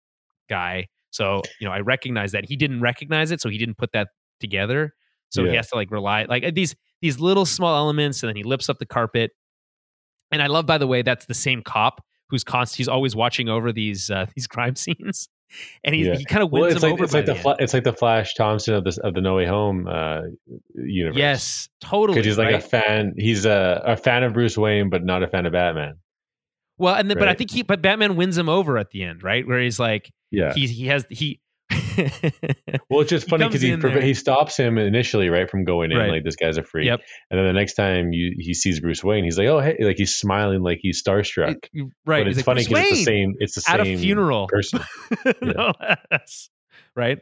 guy so you know I recognize that. He didn't recognize it so he didn't put that together so he has to like rely like these these little small elements and then he lifts up the carpet and I love, by the way, that's the same cop who's constant. he's always watching over these uh, these crime scenes, and he Yeah. he kind of wins well, it's him like over. it's like the, the end. it's like the Flash Thompson of the of the No Way Home uh, universe. yes, totally. because he's like right? a fan. He's a, a fan of Bruce Wayne, but not a fan of Batman. well, and then, but I think he but Batman wins him over at the end, right? Where he's like Yeah. he he has he. Well, it's just funny because he preve- he stops him initially, right, from going in. Right. Like this guy's a freak. Yep. And then the next time you he sees Bruce Wayne, he's like, "Oh, hey!" Like he's smiling, like he's starstruck. right, But it's like, funny "Bruce because it's the same. It's the at same funeral person. no less. Right.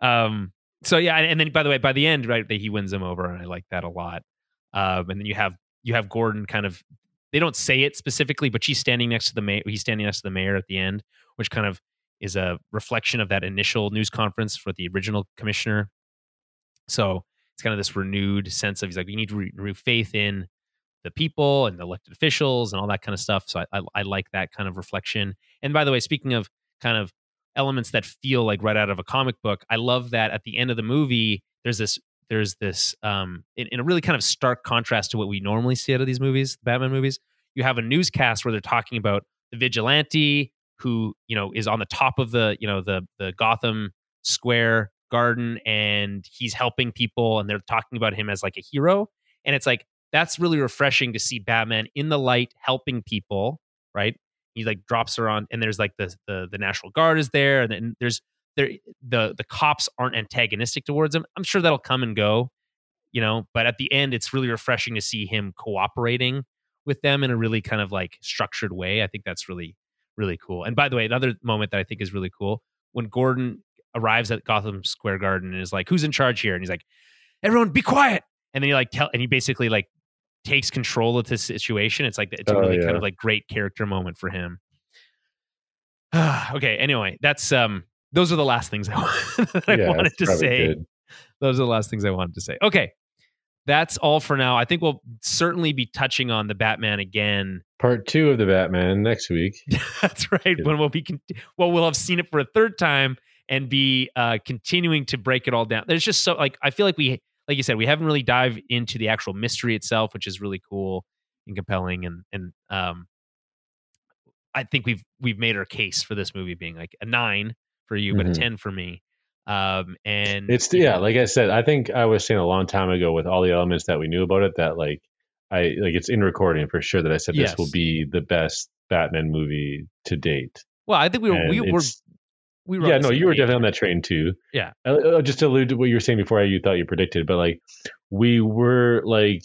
Um, so yeah, and, then by the way, by the end, right, that he wins him over, and I like that a lot. Um, and then you have you have Gordon kind of they don't say it specifically, but she's standing next to the mayor. He's standing next to the mayor at the end, which kind of is a reflection of that initial news conference for the original commissioner. So it's kind of this renewed sense of he's like, we need to renew faith in the people and the elected officials and all that kind of stuff. So I, I, I like that kind of reflection. And by the way, speaking of kind of elements that feel like right out of a comic book, I love that at the end of the movie, there's this there's this um in, in a really kind of stark contrast to what we normally see out of these movies, Batman movies. You have a newscast where they're talking about the vigilante who you know is on the top of the you know the the Gotham Square garden and he's helping people and they're talking about him as like a hero. And it's like that's really refreshing to see Batman in the light helping people right? He like drops her on and there's like the the, the National Guard is there and then there's there the the cops aren't antagonistic towards him. I'm sure that'll come and go you know but at the end it's really refreshing to see him cooperating with them in a really kind of like structured way. I think that's really really cool. And by the way, another moment that I think is really cool when Gordon arrives at Gotham Square Garden and is like, "Who's in charge here?" and he's like, "Everyone, be quiet." And then he like tell and he basically like takes control of the situation. It's like it's a Oh, really yeah. kind of like great character moment for him. okay, anyway, that's um those are the last things I, that I Yeah, wanted to say. good. Those are the last things I wanted to say. Okay. That's all for now. I think we'll certainly be touching on the Batman again Part two of the Batman next week. That's right. When we'll be con- well, we'll have seen it for a third time and be uh, continuing to break it all down. There's just so like I feel like we, like you said, we haven't really dived into the actual mystery itself, which is really cool and compelling. And and um, I think we've we've made our case for this movie being like a nine for you, but a Mhm. ten for me. Um, and It's yeah, like I said, I think I was saying a long time ago with all the elements that we knew about it that like I like it's in recording for sure that I said Yes. this will be the best Batman movie to date. well, I think we were And we were we were yeah, no, you were definitely on that train too. Yeah. Uh, uh, just to allude to what you were saying before, you thought you predicted, but like we were like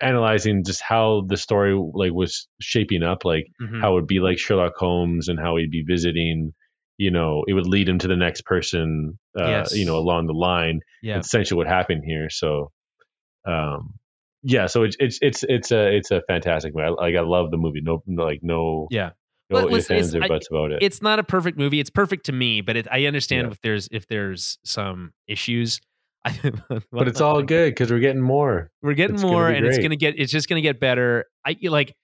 analyzing just how the story like was shaping up, like Mhm. how it would be like Sherlock Holmes and how he'd be visiting. You know, it would lead him to the next person. Uh, Yes. You know, along the line. yeah. Essentially, what happened here. So um, yeah, so it's it's it's it's a it's a fantastic movie. I, like I love the movie. No, like no, Yeah. no Well, ifs, ands, or it's- I- about it. It's not a perfect movie. It's perfect to me, but it, I understand Yeah. if there's if there's some issues. but it's all good because we're getting more. We're getting It's more, and it's gonna get. It's just gonna get better. I like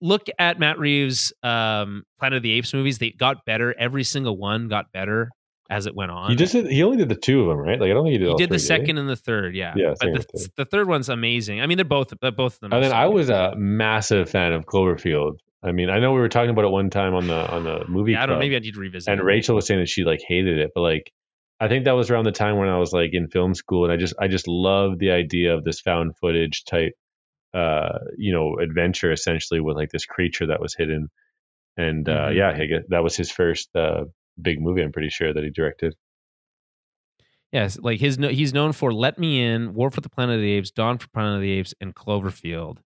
look at Matt Reeves' um, Planet of the Apes movies. They got better. Every single one got better as it went on. He just did, he only did the two of them, right? Like I don't think he did. He did three, the second and the third, yeah. Yeah, but the, third. the third one's amazing. I mean, they're both they're both of them. And then I was a massive fan of Cloverfield. I mean, I know we were talking about it one time on the on the movie. Yeah, I don't. Maybe I need to revisit. and it. Rachel was saying that she like hated it, but like I think that was around the time when I was like in film school, and I just I just loved the idea of this found footage type, uh, you know, adventure essentially with like this creature that was hidden, and uh, Mhm. yeah, I guess that was his first uh, big movie. I'm pretty sure that he directed. Yes, like his no- he's known for Let Me In, War for the Planet of the Apes, Dawn for Planet of the Apes, and Cloverfield.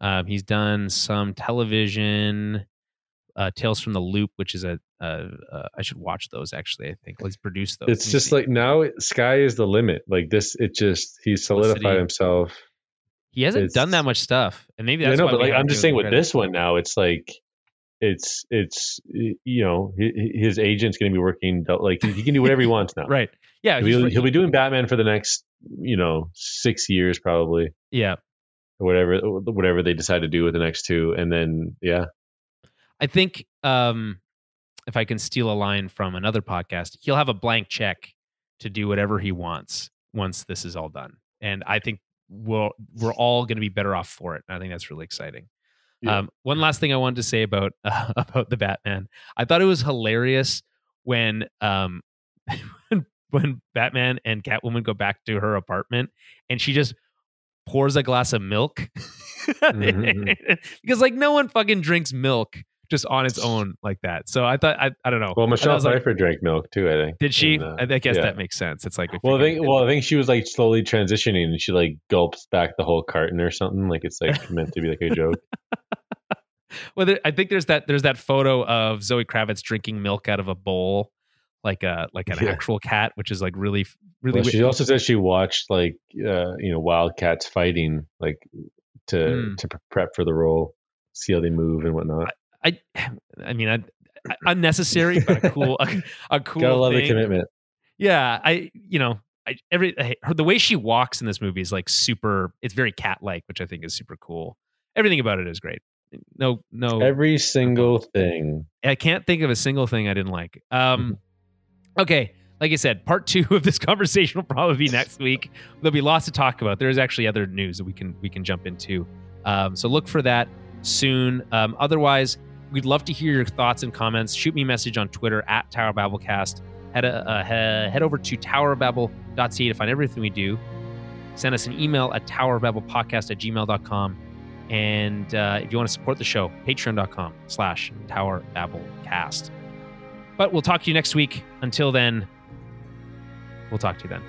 Um, he's done some television, uh, Tales from the Loop, which is a uh, uh, I should watch those actually. I think let's produce those. It's just like now sky is the limit. Like this, it just he's solidified Felicity. himself. he hasn't it's- done that much stuff, and maybe I that's know, why but like I'm just saying with this one now, it's like it's it's you know hi- hi- his agent's going to be working like he can do whatever he wants now. right? Yeah, He'll, he'll be doing Batman for the next you know six years probably yeah. or whatever whatever they decide to do with the next two, and then yeah, I think um, if I can steal a line from another podcast, he'll have a blank check to do whatever he wants once this is all done. And I think we'll, we're all going to be better off for it. I think that's really exciting. Yeah. Um, one last thing I wanted to say about uh, about the Batman, I thought it was hilarious when um, when Batman and Catwoman go back to her apartment and she just pours a glass of milk Mhm, because like no one fucking drinks milk just on its own like that. So I thought I, I don't know. well Michelle was like, Pfeiffer drank milk too. I think did she? And, uh, I, I guess yeah. that makes sense. It's like Well, I think well, I think she was like slowly transitioning, and she like gulps back the whole carton or something. Like it's like meant to be like a joke. Well, there, I think there's that there's that photo of Zoe Kravitz drinking milk out of a bowl, like a like an Yeah. actual cat, which is like really really. Well, she also says she watched like uh, you know wildcats fighting like to Mm. to prep for the role, see how they move and whatnot. I I mean, I, I- unnecessary, but a cool a, a cool Gotta love thing. the commitment. Yeah, I you know. I, every I, her, the way she walks in this movie is like super. It's very cat like, which I think is super cool. Everything about it is great. No, no, Every single thing. I can't think of a single thing I didn't like. Um, okay, like I said, part two of this conversation will probably be next week. There'll be lots to talk about. There's actually other news that we can we can jump into. Um, so look for that soon. Um, otherwise, we'd love to hear your thoughts and comments. Shoot me a message on Twitter at Tower Babblecast. Head uh, head over to towerbabble.ca to find everything we do. Send us an email at towerbabblepodcast at gmail.com. And uh, if you want to support the show, patreon.com slash towerbabblecast. But we'll talk to you next week. Until then, we'll talk to you then.